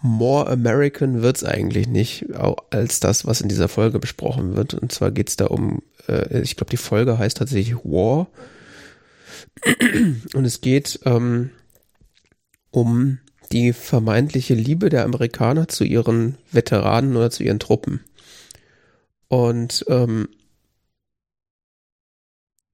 more American wird's eigentlich nicht, als das, was in dieser Folge besprochen wird. Und zwar geht's da um, äh, ich glaube, die Folge heißt tatsächlich War. Und es geht ähm, um die vermeintliche Liebe der Amerikaner zu ihren Veteranen oder zu ihren Truppen. Und ähm,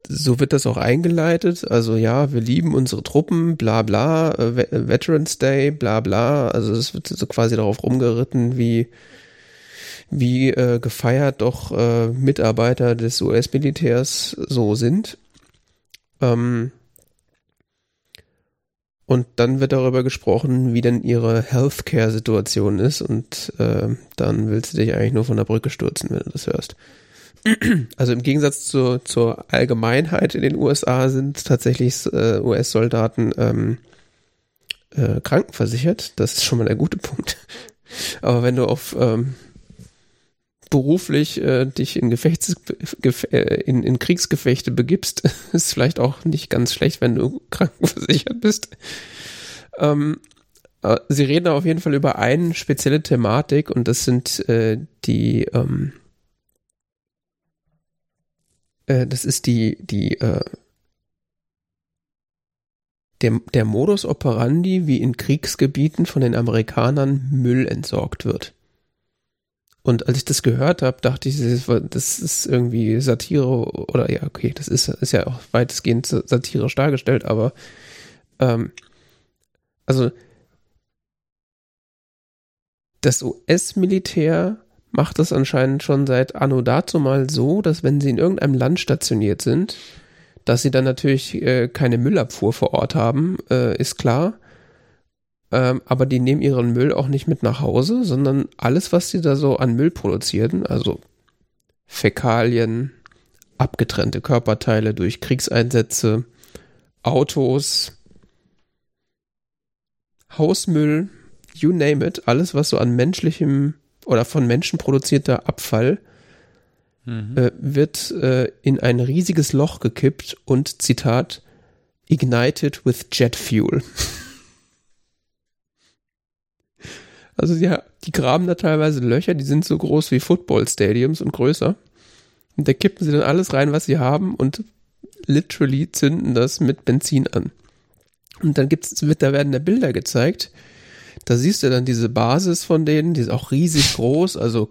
so wird das auch eingeleitet. Also ja, wir lieben unsere Truppen, bla bla, äh, Veterans Day, bla bla. Also es wird so quasi darauf rumgeritten, wie wie äh, gefeiert doch äh, Mitarbeiter des US-Militärs so sind. Ähm, und dann wird darüber gesprochen, wie denn ihre Healthcare-Situation ist. Und äh, dann willst du dich eigentlich nur von der Brücke stürzen, wenn du das hörst. Also im Gegensatz zur, zur Allgemeinheit in den USA sind tatsächlich äh, US-Soldaten ähm, äh, krankenversichert. Das ist schon mal der gute Punkt. Aber wenn du auf ähm, beruflich äh, dich in, Gefechts, äh, in, in Kriegsgefechte begibst, ist vielleicht auch nicht ganz schlecht, wenn du krankenversichert bist. Ähm, äh, sie reden auf jeden Fall über eine spezielle Thematik und das sind äh, die ähm, äh, das ist die, die, äh, der, der Modus operandi, wie in Kriegsgebieten von den Amerikanern Müll entsorgt wird. Und als ich das gehört habe, dachte ich, das ist irgendwie Satire oder ja, okay, das ist, ist ja auch weitestgehend satirisch dargestellt, aber ähm, also das US-Militär macht das anscheinend schon seit Anno dazu mal so, dass wenn sie in irgendeinem Land stationiert sind, dass sie dann natürlich äh, keine Müllabfuhr vor Ort haben, äh, ist klar. Ähm, aber die nehmen ihren Müll auch nicht mit nach Hause, sondern alles, was sie da so an Müll produzieren, also Fäkalien, abgetrennte Körperteile durch Kriegseinsätze, Autos, Hausmüll, you name it, alles, was so an menschlichem oder von Menschen produzierter Abfall mhm. äh, wird äh, in ein riesiges Loch gekippt und Zitat ignited with jet fuel. also ja, die graben da teilweise Löcher, die sind so groß wie Football-Stadiums und größer. Und da kippen sie dann alles rein, was sie haben und literally zünden das mit Benzin an. Und dann gibt's, wird, da werden da Bilder gezeigt, da siehst du dann diese Basis von denen, die ist auch riesig groß, also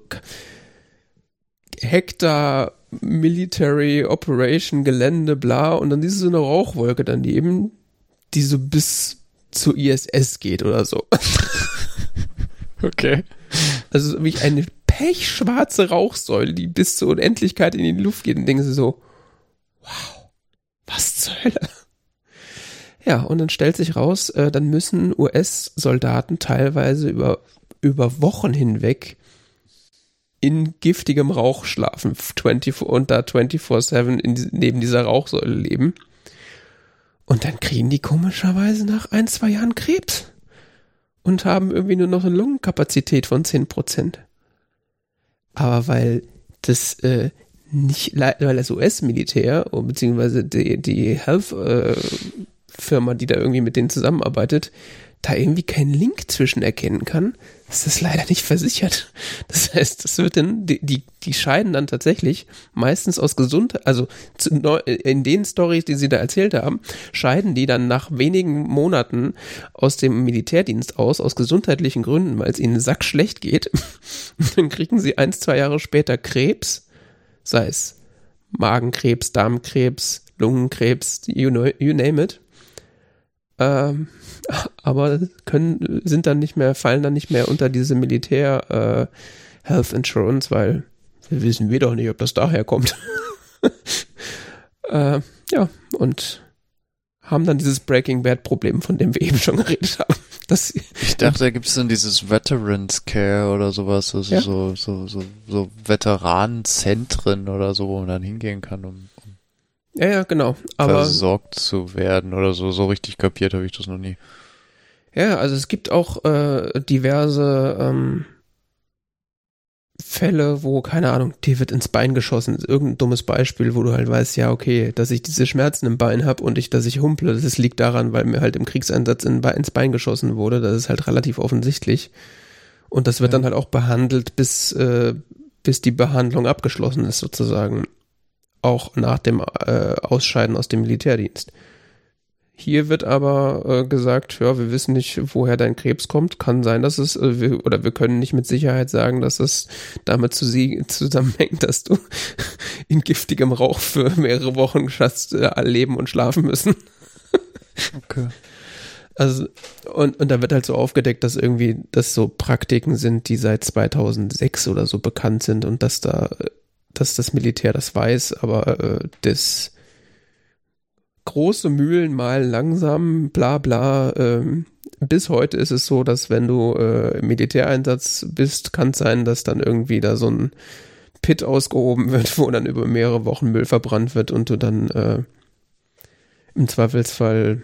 Hektar Military Operation Gelände, bla, und dann siehst du so eine Rauchwolke dann, die eben, die so bis zur ISS geht oder so. Okay. Also wie eine pechschwarze Rauchsäule, die bis zur Unendlichkeit in die Luft geht und denkst du so, wow, was zur Hölle? Ja, und dann stellt sich raus, äh, dann müssen US-Soldaten teilweise über, über Wochen hinweg in giftigem Rauch schlafen 24, und da 24-7 neben dieser Rauchsäule leben. Und dann kriegen die komischerweise nach ein, zwei Jahren Krebs und haben irgendwie nur noch eine Lungenkapazität von 10%. Aber weil das äh, nicht, weil das US-Militär, beziehungsweise die, die Health-Firma, äh, die da irgendwie mit denen zusammenarbeitet, da irgendwie keinen Link zwischen erkennen kann, ist das leider nicht versichert. Das heißt, das wird dann, die, die, die scheiden dann tatsächlich meistens aus Gesundheit, also in den Stories, die sie da erzählt haben, scheiden die dann nach wenigen Monaten aus dem Militärdienst aus, aus gesundheitlichen Gründen, weil es ihnen sackschlecht geht. Und dann kriegen sie eins, zwei Jahre später Krebs, sei es Magenkrebs, Darmkrebs, Lungenkrebs, you, know, you name it. Ähm, aber können, sind dann nicht mehr, fallen dann nicht mehr unter diese Militär äh, Health Insurance, weil wir wissen wir doch nicht, ob das daher kommt. äh, ja, und haben dann dieses Breaking Bad Problem, von dem wir eben schon geredet haben. Das, ich dachte, da gibt es dann dieses Veterans Care oder sowas, also ja. so, so, so, so Veteranenzentren oder so, wo man dann hingehen kann, um, um ja, ja, genau. Aber, versorgt zu werden oder so. So richtig kapiert habe ich das noch nie. Ja, also es gibt auch äh, diverse ähm, Fälle, wo, keine Ahnung, dir wird ins Bein geschossen. Irgendein dummes Beispiel, wo du halt weißt, ja, okay, dass ich diese Schmerzen im Bein habe und ich, dass ich humple, das liegt daran, weil mir halt im Kriegseinsatz in, ins Bein geschossen wurde. Das ist halt relativ offensichtlich. Und das wird ja. dann halt auch behandelt, bis, äh, bis die Behandlung abgeschlossen ist, sozusagen. Auch nach dem äh, Ausscheiden aus dem Militärdienst. Hier wird aber äh, gesagt, ja, wir wissen nicht, woher dein Krebs kommt. Kann sein, dass es, äh, wir, oder wir können nicht mit Sicherheit sagen, dass es damit zu sie, zusammenhängt, dass du in giftigem Rauch für mehrere Wochen hast äh, leben und schlafen müssen. okay. Also, und, und da wird halt so aufgedeckt, dass irgendwie das so Praktiken sind, die seit 2006 oder so bekannt sind und dass da, dass das Militär das weiß, aber äh, das große Mühlen malen langsam, bla bla. Ähm, bis heute ist es so, dass wenn du äh, im Militäreinsatz bist, kann es sein, dass dann irgendwie da so ein Pit ausgehoben wird, wo dann über mehrere Wochen Müll verbrannt wird und du dann äh, im Zweifelsfall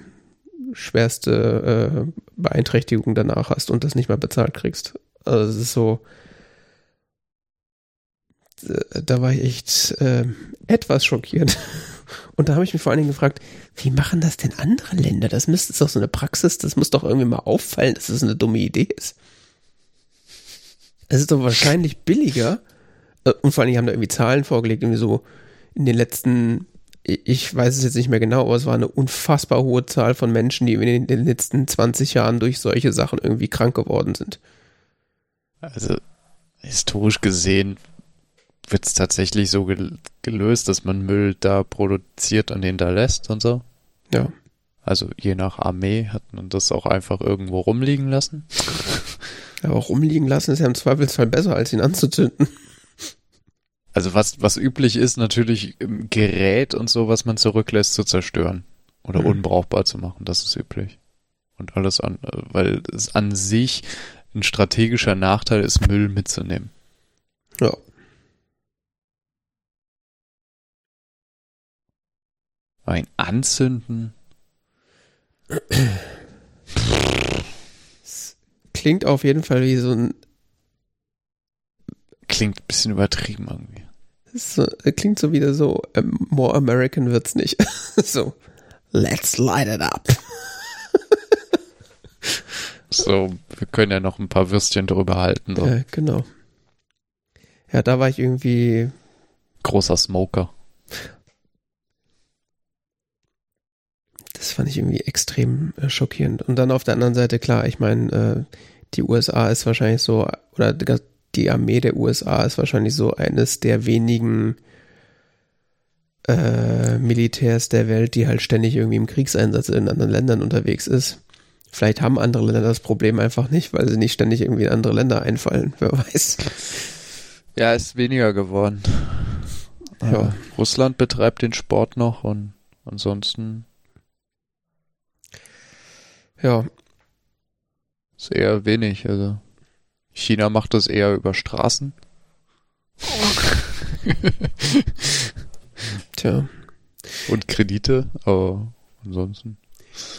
schwerste äh, Beeinträchtigung danach hast und das nicht mehr bezahlt kriegst. Also es ist so, da war ich echt äh, etwas schockiert. Und da habe ich mich vor allen Dingen gefragt, wie machen das denn andere Länder? Das müsste doch so eine Praxis, das muss doch irgendwie mal auffallen, dass das eine dumme Idee ist. Es ist doch wahrscheinlich billiger. Äh, und vor allen Dingen haben da irgendwie Zahlen vorgelegt, irgendwie so in den letzten, ich weiß es jetzt nicht mehr genau, aber es war eine unfassbar hohe Zahl von Menschen, die in den letzten 20 Jahren durch solche Sachen irgendwie krank geworden sind. Also historisch gesehen wird es tatsächlich so gelöst, dass man Müll da produziert und den da lässt und so? Ja. Also je nach Armee hat man das auch einfach irgendwo rumliegen lassen. Aber rumliegen lassen ist ja im Zweifelsfall besser, als ihn anzuzünden. Also was, was üblich ist, natürlich Gerät und so, was man zurücklässt, zu zerstören. Oder mhm. unbrauchbar zu machen, das ist üblich. Und alles an, weil es an sich ein strategischer Nachteil ist, Müll mitzunehmen. Ja. Ein Anzünden? Klingt auf jeden Fall wie so ein. Klingt ein bisschen übertrieben irgendwie. So, klingt so wieder so, ähm, more American wird's nicht. so, let's light it up. so, wir können ja noch ein paar Würstchen drüber halten. So. Ja, genau. Ja, da war ich irgendwie. Großer Smoker. Das fand ich irgendwie extrem äh, schockierend. Und dann auf der anderen Seite, klar, ich meine, äh, die USA ist wahrscheinlich so, oder die Armee der USA ist wahrscheinlich so eines der wenigen äh, Militärs der Welt, die halt ständig irgendwie im Kriegseinsatz in anderen Ländern unterwegs ist. Vielleicht haben andere Länder das Problem einfach nicht, weil sie nicht ständig irgendwie in andere Länder einfallen, wer weiß. Ja, ist weniger geworden. Ja. Russland betreibt den Sport noch und ansonsten. Ja. Ist eher wenig, also. China macht das eher über Straßen. Tja. Und Kredite, aber ansonsten.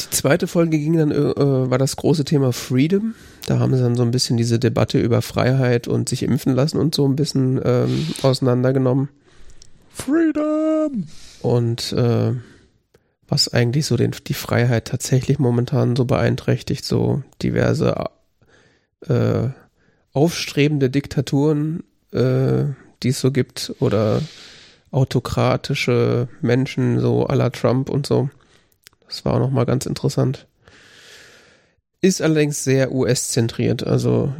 Die zweite Folge ging dann, äh, war das große Thema Freedom. Da haben sie dann so ein bisschen diese Debatte über Freiheit und sich impfen lassen und so ein bisschen ähm, auseinandergenommen. Freedom! Und äh, was eigentlich so den, die Freiheit tatsächlich momentan so beeinträchtigt, so diverse äh, aufstrebende Diktaturen, äh, die es so gibt, oder autokratische Menschen, so à la Trump und so. Das war auch nochmal ganz interessant. Ist allerdings sehr US-zentriert, also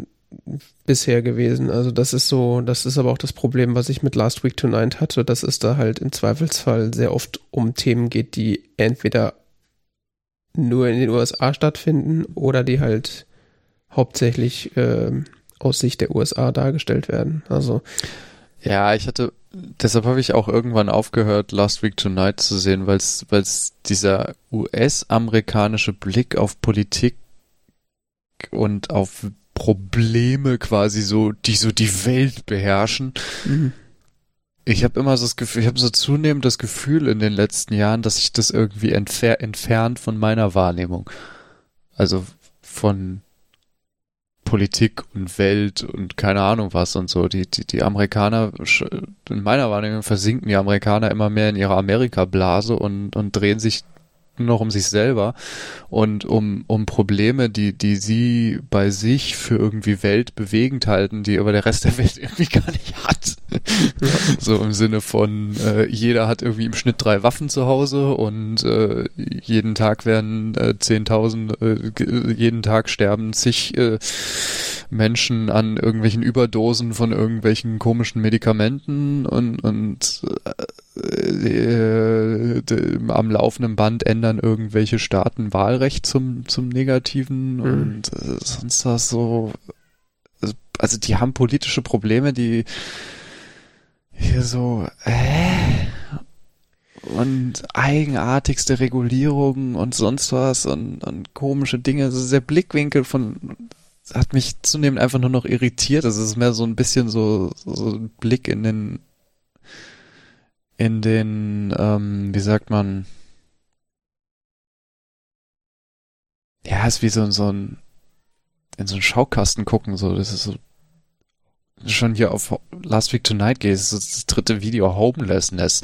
bisher gewesen. Also das ist so, das ist aber auch das Problem, was ich mit Last Week Tonight hatte, dass es da halt im Zweifelsfall sehr oft um Themen geht, die entweder nur in den USA stattfinden oder die halt hauptsächlich äh, aus Sicht der USA dargestellt werden. Also ja, ich hatte, deshalb habe ich auch irgendwann aufgehört, Last Week Tonight zu sehen, weil es dieser US-amerikanische Blick auf Politik und auf Probleme quasi so, die so die Welt beherrschen. Mhm. Ich habe immer so das Gefühl, ich habe so zunehmend das Gefühl in den letzten Jahren, dass sich das irgendwie entfer entfernt von meiner Wahrnehmung. Also von Politik und Welt und keine Ahnung was und so. Die, die, die Amerikaner, in meiner Wahrnehmung versinken die Amerikaner immer mehr in ihrer Amerika-Blase und, und drehen sich noch um sich selber und um, um Probleme, die, die sie bei sich für irgendwie weltbewegend halten, die aber der Rest der Welt irgendwie gar nicht hat. so im Sinne von, äh, jeder hat irgendwie im Schnitt drei Waffen zu Hause und äh, jeden Tag werden äh, 10.000, äh, jeden Tag sterben zig äh, Menschen an irgendwelchen Überdosen von irgendwelchen komischen Medikamenten und, und äh, äh, am laufenden Band ändern irgendwelche Staaten Wahlrecht zum, zum Negativen mhm. und äh, sonst was so. Also, also die haben politische Probleme, die hier so, äh, und eigenartigste Regulierungen und sonst was und, und komische Dinge. Also der Blickwinkel von hat mich zunehmend einfach nur noch irritiert. Es ist mehr so ein bisschen so, so ein Blick in den in den, ähm, wie sagt man, ja, ist wie so, so ein, in so einen Schaukasten gucken, so, das ist so, schon hier auf Last Week Tonight geht, das ist das dritte Video, Homelessness.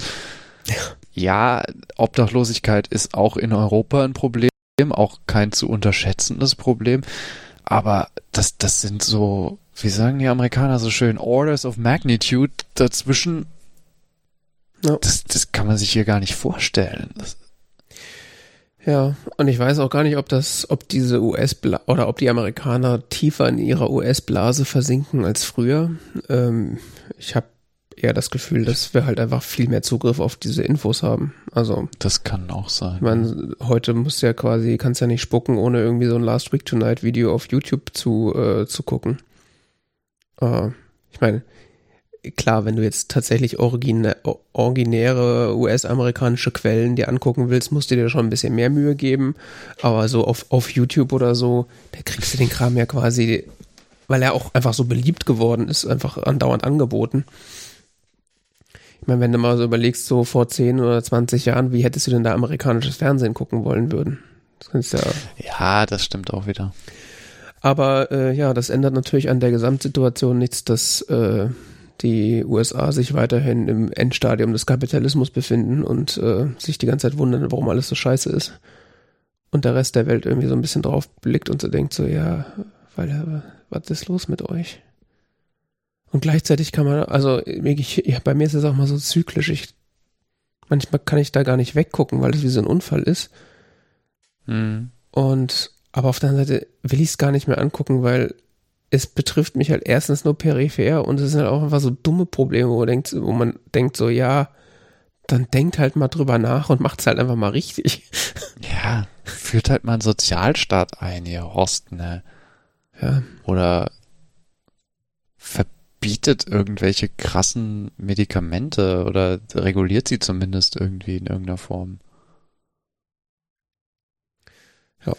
Ja, Obdachlosigkeit ist auch in Europa ein Problem, auch kein zu unterschätzendes Problem, aber das, das sind so, wie sagen die Amerikaner so schön, Orders of Magnitude dazwischen ja. Das, das kann man sich hier gar nicht vorstellen. Das ja, und ich weiß auch gar nicht, ob das, ob diese US oder ob die Amerikaner tiefer in ihrer US-Blase versinken als früher. Ähm, ich habe eher das Gefühl, dass wir halt einfach viel mehr Zugriff auf diese Infos haben. Also das kann auch sein. Ich meine, heute musst du ja quasi, kannst ja nicht spucken, ohne irgendwie so ein Last Week Tonight Video auf YouTube zu äh, zu gucken. Äh, ich meine, klar, wenn du jetzt tatsächlich origine, originäre US-amerikanische Quellen dir angucken willst, musst du dir schon ein bisschen mehr Mühe geben. Aber so auf, auf YouTube oder so, da kriegst du den Kram ja quasi, weil er auch einfach so beliebt geworden ist, einfach andauernd angeboten. Ich meine, wenn du mal so überlegst, so vor 10 oder 20 Jahren, wie hättest du denn da amerikanisches Fernsehen gucken wollen würden? Das ja, ja, das stimmt auch wieder. Aber äh, ja, das ändert natürlich an der Gesamtsituation nichts, dass äh, die USA sich weiterhin im Endstadium des Kapitalismus befinden und äh, sich die ganze Zeit wundern, warum alles so scheiße ist. Und der Rest der Welt irgendwie so ein bisschen drauf blickt und so denkt so, ja, weil, was ist los mit euch? Und gleichzeitig kann man, also ich, ja, bei mir ist es auch mal so zyklisch. Ich, manchmal kann ich da gar nicht weggucken, weil es wie so ein Unfall ist. Mhm. Und Aber auf der anderen Seite will ich es gar nicht mehr angucken, weil es betrifft mich halt erstens nur peripher und es sind halt auch einfach so dumme Probleme, wo, man denkt, wo man denkt so, ja, dann denkt halt mal drüber nach und macht es halt einfach mal richtig. Ja, führt halt mal einen Sozialstaat ein, ihr Horst, ne? Ja. Oder verbietet irgendwelche krassen Medikamente oder reguliert sie zumindest irgendwie in irgendeiner Form. Ja.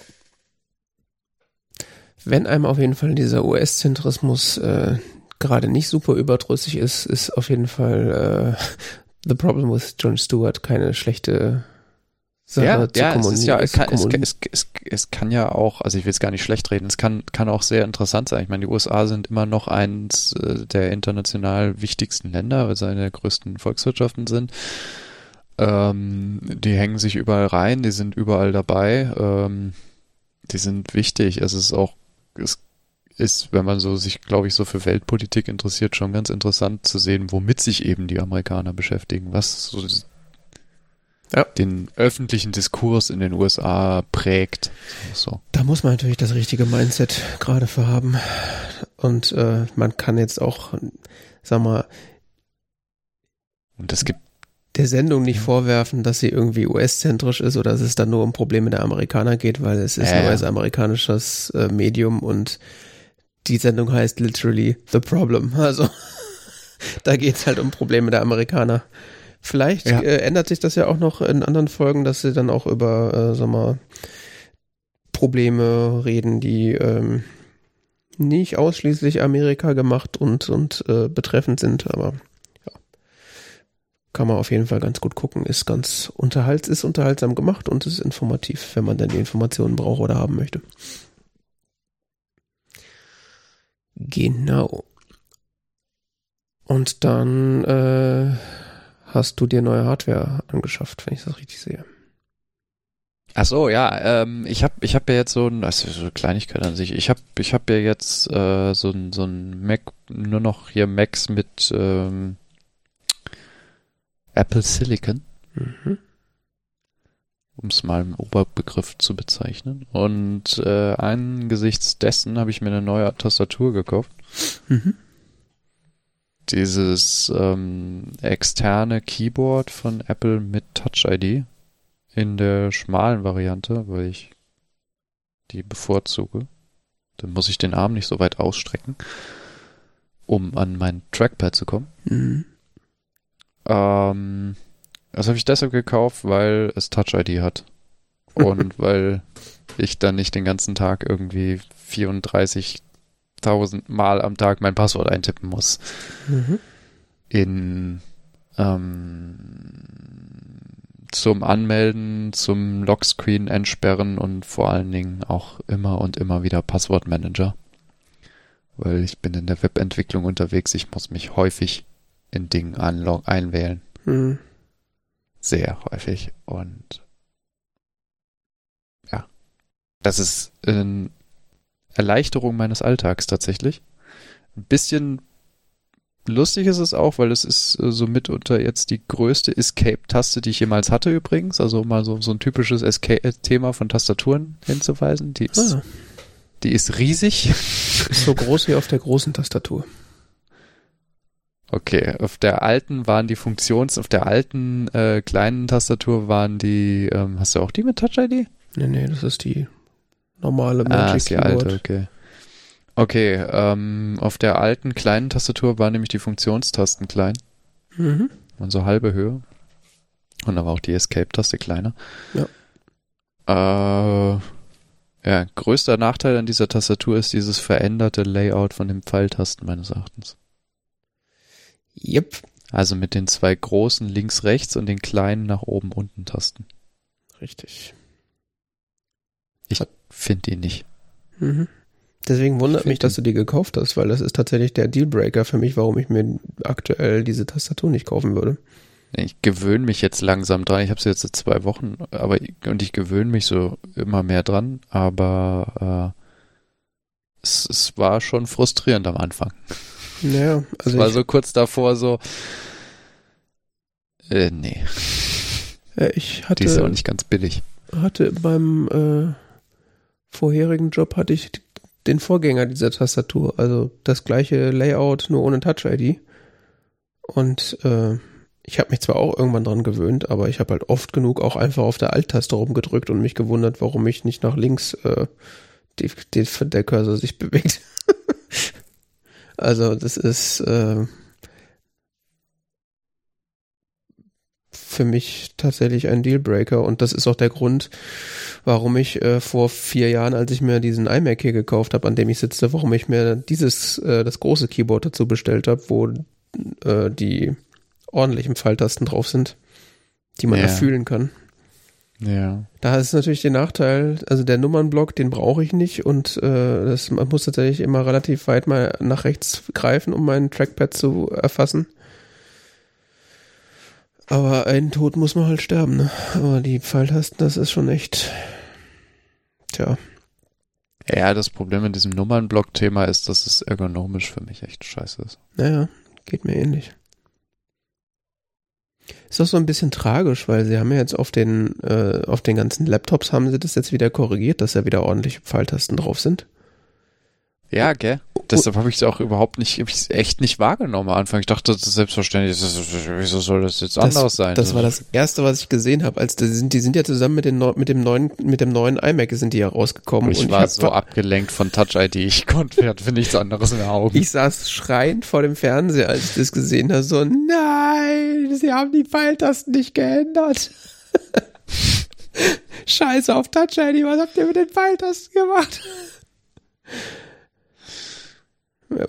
Wenn einem auf jeden Fall dieser US-Zentrismus äh, gerade nicht super überdrüssig ist, ist auf jeden Fall äh, The Problem with John Stewart keine schlechte Sache ja, zu ja, kommunizieren. ja es, kann, es, es, es, es kann ja auch, also ich will es gar nicht schlecht reden, es kann, kann auch sehr interessant sein. Ich meine, die USA sind immer noch eins äh, der international wichtigsten Länder, weil sie eine der größten Volkswirtschaften sind. Ähm, die hängen sich überall rein, die sind überall dabei, ähm, die sind wichtig. Es ist auch, es ist, wenn man so sich, glaube ich, so für Weltpolitik interessiert, schon ganz interessant zu sehen, womit sich eben die Amerikaner beschäftigen, was so Ja. den öffentlichen Diskurs in den USA prägt. So. Da muss man natürlich das richtige Mindset gerade für haben. Und äh, man kann jetzt auch, sag mal, Und es gibt der Sendung nicht vorwerfen, dass sie irgendwie US-zentrisch ist oder dass es dann nur um Probleme der Amerikaner geht, weil es ist Ja, ein. US-amerikanisches äh, Medium und die Sendung heißt literally The Problem. Also da geht's halt um Probleme der Amerikaner. Vielleicht Ja. äh, ändert sich das ja auch noch in anderen Folgen, dass sie dann auch über, äh, sag mal, Probleme reden, die ähm, nicht ausschließlich Amerika gemacht und, und äh, betreffend sind, aber. Kann man auf jeden Fall ganz gut gucken. Ist ganz unterhalts, ist unterhaltsam gemacht und ist informativ, wenn man dann die Informationen braucht oder haben möchte. Genau. Und dann äh, hast du dir neue Hardware angeschafft, wenn ich das richtig sehe. Ach so, ja, ähm, ich habe ich hab ja jetzt so ein, also so eine Kleinigkeit an sich. Ich habe ich hab ja jetzt äh, so ein so ein Mac, nur noch hier Macs mit ähm, Apple Silicon, Mhm. um es mal im Oberbegriff zu bezeichnen. Und äh, angesichts dessen habe ich mir eine neue Tastatur gekauft. Mhm. Dieses ähm, externe Keyboard von Apple mit Touch ID in der schmalen Variante, weil ich die bevorzuge. Dann muss ich den Arm nicht so weit ausstrecken, um an mein Trackpad zu kommen. Mhm. Ähm, das habe ich deshalb gekauft, weil es Touch ID hat. Und weil ich dann nicht den ganzen Tag irgendwie 34.000 Mal am Tag mein Passwort eintippen muss. Mhm. In ähm, zum Anmelden, zum Lockscreen entsperren und vor allen Dingen auch immer und immer wieder Passwortmanager. Weil ich bin in der Webentwicklung unterwegs, ich muss mich häufig in Dingen anlog einwählen. Mhm. Sehr häufig. Und ja, das ist eine Erleichterung meines Alltags tatsächlich. Ein bisschen lustig ist es auch, weil es ist äh, so mitunter jetzt die größte Escape-Taste, die ich jemals hatte übrigens. Also um mal so, so ein typisches Escape-Thema von Tastaturen hinzuweisen. Die ist, Ah, die ist riesig. so groß wie auf der großen Tastatur. Okay, auf der alten waren die Funktions, auf der alten äh, kleinen Tastatur waren die, ähm, hast du auch die mit Touch ID? Nee, nee, das ist die normale Magic Ah, ist die Keyboard. alte, okay. Okay, ähm, auf der alten kleinen Tastatur waren nämlich die Funktionstasten klein, Mhm. waren so halbe Höhe. Und da war auch die Escape-Taste kleiner. Ja. Äh, ja, größter Nachteil an dieser Tastatur ist dieses veränderte Layout von den Pfeiltasten meines Erachtens. Yep, Also mit den zwei großen links, rechts und den kleinen nach oben, unten Tasten. richtig. Ich finde die nicht. Mhm. Deswegen wundert Ich mich, dass du die gekauft hast, weil das ist tatsächlich der Dealbreaker für mich, warum ich mir aktuell diese Tastatur nicht kaufen würde. Ich gewöhne mich jetzt langsam dran. Ich habe sie jetzt seit zwei Wochen, aber und ich gewöhne mich so immer mehr dran, aber äh, es, es war schon frustrierend am Anfang. Naja, also war so kurz davor so, äh, nee, äh, ich die ist auch hatte, nicht ganz billig. hatte beim äh, vorherigen Job hatte ich den Vorgänger dieser Tastatur, also das gleiche Layout, nur ohne Touch-ID. Und äh, ich habe mich zwar auch irgendwann dran gewöhnt, aber ich habe halt oft genug auch einfach auf der Alt-Taste rumgedrückt und mich gewundert, warum ich nicht nach links äh, die, die, der Cursor sich bewegt. Also das ist äh, für mich tatsächlich ein Dealbreaker und das ist auch der Grund, warum ich äh, vor vier Jahren, als ich mir diesen iMac hier gekauft habe, an dem ich sitze, warum ich mir dieses, äh, das große Keyboard dazu bestellt habe, wo äh, die ordentlichen Pfeiltasten drauf sind, die man ja. erfühlen kann. Ja. Da ist natürlich der Nachteil, also der Nummernblock, den brauche ich nicht und äh, das, man muss tatsächlich immer relativ weit mal nach rechts greifen, um mein Trackpad zu erfassen. Aber einen Tod muss man halt sterben, ne? Aber die Pfeiltasten, das ist schon echt. Tja. Ja, das Problem mit diesem Nummernblock-Thema ist, dass es ergonomisch für mich echt scheiße ist. Naja, geht mir ähnlich. Ist auch so ein bisschen tragisch, weil sie haben ja jetzt auf den, äh, auf den ganzen Laptops haben sie das jetzt wieder korrigiert, dass da wieder ordentliche Pfeiltasten drauf sind. Ja, gell? Deshalb habe ich es auch überhaupt nicht, hab ich echt nicht wahrgenommen am Anfang. Ich dachte, das ist selbstverständlich. Das ist, wieso soll das jetzt das, anders sein? Das war das erste, was ich gesehen habe. Als die sind, die sind ja zusammen mit, den, mit dem neuen, mit dem neuen iMac sind die ja rausgekommen. Ich war ich so abgelenkt von Touch ID. Ich konnte für nichts anderes in den Augen. Ich saß schreiend vor dem Fernseher, als ich das gesehen habe. So, nein, sie haben die Pfeiltasten nicht geändert. Scheiße auf Touch ID. Was habt ihr mit den Pfeiltasten gemacht?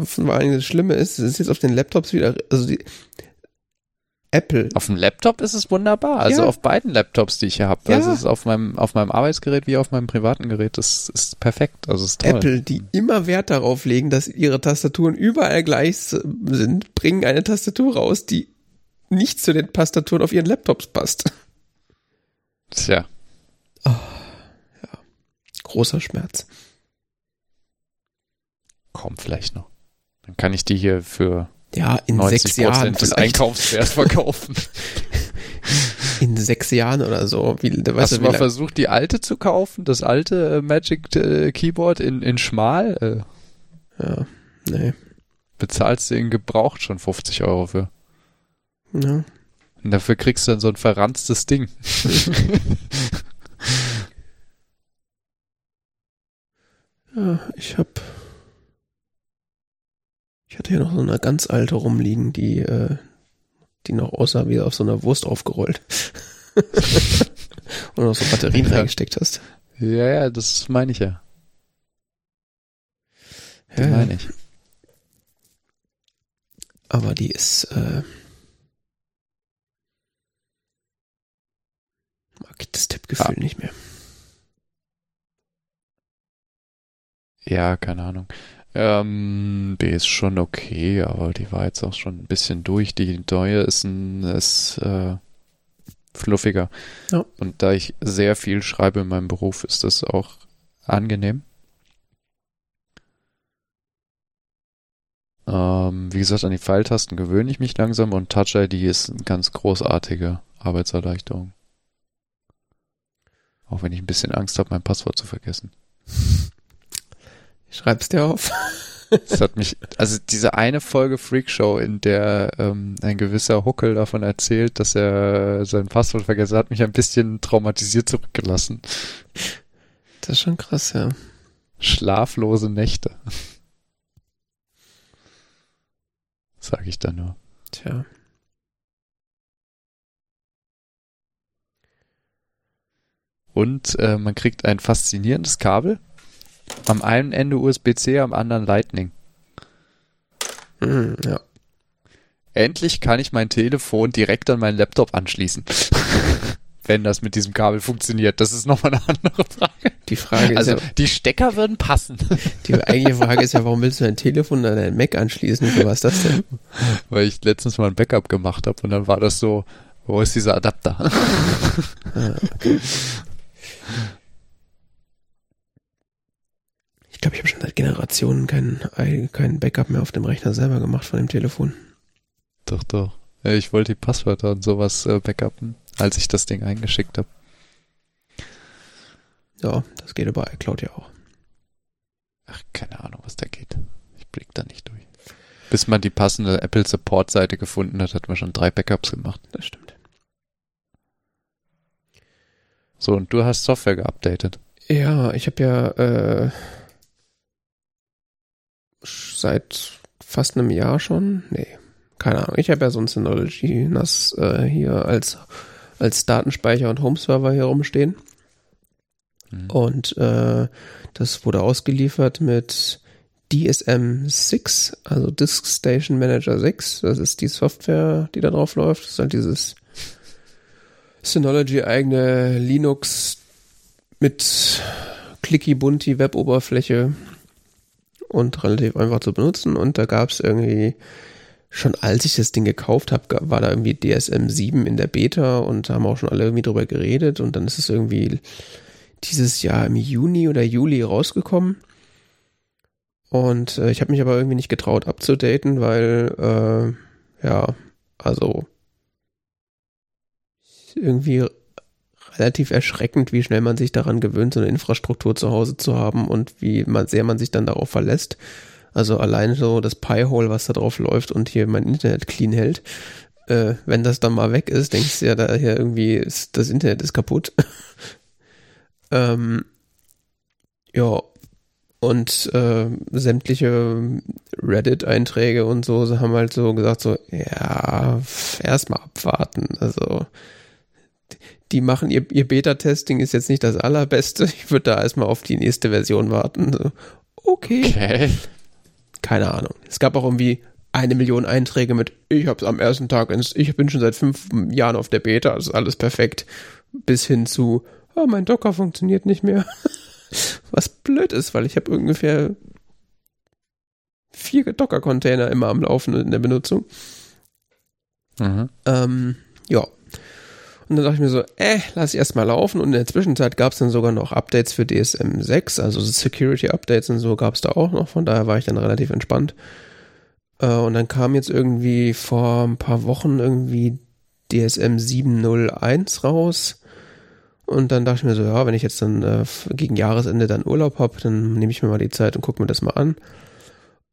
Vor allem das Schlimme ist, es ist jetzt auf den Laptops wieder, also die Apple. Auf dem Laptop ist es wunderbar. Also ja. auf beiden Laptops, die ich hier habe. Ja. Also es ist auf meinem, auf meinem Arbeitsgerät wie auf meinem privaten Gerät. Das ist perfekt. Also ist toll. Apple, die immer Wert darauf legen, dass ihre Tastaturen überall gleich sind, bringen eine Tastatur raus, die nicht zu den Tastaturen auf ihren Laptops passt. Tja. Oh, ja. Großer Schmerz. Kommt vielleicht noch. Dann kann ich die hier für ja, in 90 sechs Jahren des Einkaufswerts verkaufen. In sechs Jahren oder so. Wie, Hast du mal versucht, die alte zu kaufen? Das alte äh, Magic äh, Keyboard in, in schmal? Äh, ja, nee. Bezahlst du in gebraucht schon 50 Euro für. Ja. Und dafür kriegst du dann so ein verranztes Ding. ja, ich hab hatte hier noch so eine ganz alte rumliegen, die, äh, die noch aussah wie auf so einer Wurst aufgerollt. Und noch so Batterien ja. reingesteckt hast. Ja, ja, das meine ich ja. Ja. meine ich. Aber die ist, äh, mag ich das Tippgefühl ah. nicht mehr. Ja, keine Ahnung. Ähm, die ist schon okay, aber die war jetzt auch schon ein bisschen durch. Die neue ist ein ist, äh, fluffiger. Ja. Und da ich sehr viel schreibe in meinem Beruf, ist das auch angenehm. Ähm, wie gesagt, an die Pfeiltasten gewöhne ich mich langsam und Touch ID ist eine ganz großartige Arbeitserleichterung. Auch wenn ich ein bisschen Angst habe, mein Passwort zu vergessen. Ich schreib's dir auf. Das hat mich, also diese eine Folge Freakshow, in der ähm, ein gewisser Huckel davon erzählt, dass er sein Passwort vergessen hat, mich ein bisschen traumatisiert zurückgelassen. Das ist schon krass, ja. Schlaflose Nächte. Sag ich da nur. Tja. Und äh, man kriegt ein faszinierendes Kabel am einen Ende USB-C, am anderen Lightning. Mhm, ja. Endlich kann ich mein Telefon direkt an meinen Laptop anschließen. Wenn das mit diesem Kabel funktioniert. Das ist nochmal eine andere Frage. Die Frage also, ist ja, die Stecker würden passen. Die eigentliche Frage ist ja, warum willst du dein Telefon an dein Mac anschließen? Für was das denn? Weil ich letztens mal ein Backup gemacht habe und dann war das so, wo ist dieser Adapter? Ah, okay. Ich glaube, ich habe schon seit Generationen kein, kein Backup mehr auf dem Rechner selber gemacht von dem Telefon. Doch, doch. Ich wollte die Passwörter und sowas äh, backuppen, als ich das Ding eingeschickt habe. Ja, das geht über iCloud ja auch. Ach, keine Ahnung, was da geht. Ich blick da nicht durch. Bis man die passende Apple Support Seite gefunden hat, hat man schon drei Backups gemacht. Das stimmt. So, und du hast Software geupdatet. Ja, ich habe ja äh, seit fast einem Jahr schon, nee, keine Ahnung, ich habe ja so ein Synology NAS äh, hier als, als Datenspeicher und Home-Server hier rumstehen. Mhm. Und äh, das wurde ausgeliefert mit DSM 6, also Disk Station Manager 6. Das ist die Software, die da drauf läuft. Das ist halt dieses Synology eigene Linux mit clicky bunti Web-Oberfläche und relativ einfach zu benutzen. Und da gab es irgendwie schon als ich das Ding gekauft habe, war da irgendwie DSM 7 in der Beta und da haben auch schon alle irgendwie drüber geredet und dann ist es irgendwie dieses Jahr im Juni oder Juli rausgekommen. Und äh, ich habe mich aber irgendwie nicht getraut abzudaten, weil äh, ja, also irgendwie relativ erschreckend, wie schnell man sich daran gewöhnt, so eine Infrastruktur zu Hause zu haben und wie man, sehr man sich dann darauf verlässt. Also allein so das Pi-Hole, was da drauf läuft und hier mein Internet clean hält. Äh, wenn das dann mal weg ist, denkst du ja, da hier irgendwie ist, das Internet ist kaputt. ähm, ja, und äh, sämtliche Reddit-Einträge und so haben halt so gesagt, so, ja, erstmal abwarten. Also die machen ihr, ihr Beta-Testing ist jetzt nicht das allerbeste. Ich würde da erstmal auf die nächste Version warten. So, okay. okay. Keine Ahnung. Es gab auch irgendwie eine Million Einträge mit, ich hab's am ersten Tag, ich bin schon seit fünf Jahren auf der Beta, ist alles perfekt. Bis hin zu, oh, mein Docker funktioniert nicht mehr. Was blöd ist, weil ich habe ungefähr vier Docker-Container immer am Laufen in der Benutzung. Mhm. Ähm, ja. Und dann dachte ich mir so, äh, lass ich erstmal laufen. Und in der Zwischenzeit gab es dann sogar noch Updates für DSM 6, also Security Updates und so gab es da auch noch. Von daher war ich dann relativ entspannt. Äh, und dann kam jetzt irgendwie vor ein paar Wochen irgendwie DSM 701 raus. Und dann dachte ich mir so, ja, wenn ich jetzt dann äh, gegen Jahresende dann Urlaub habe, dann nehme ich mir mal die Zeit und gucke mir das mal an.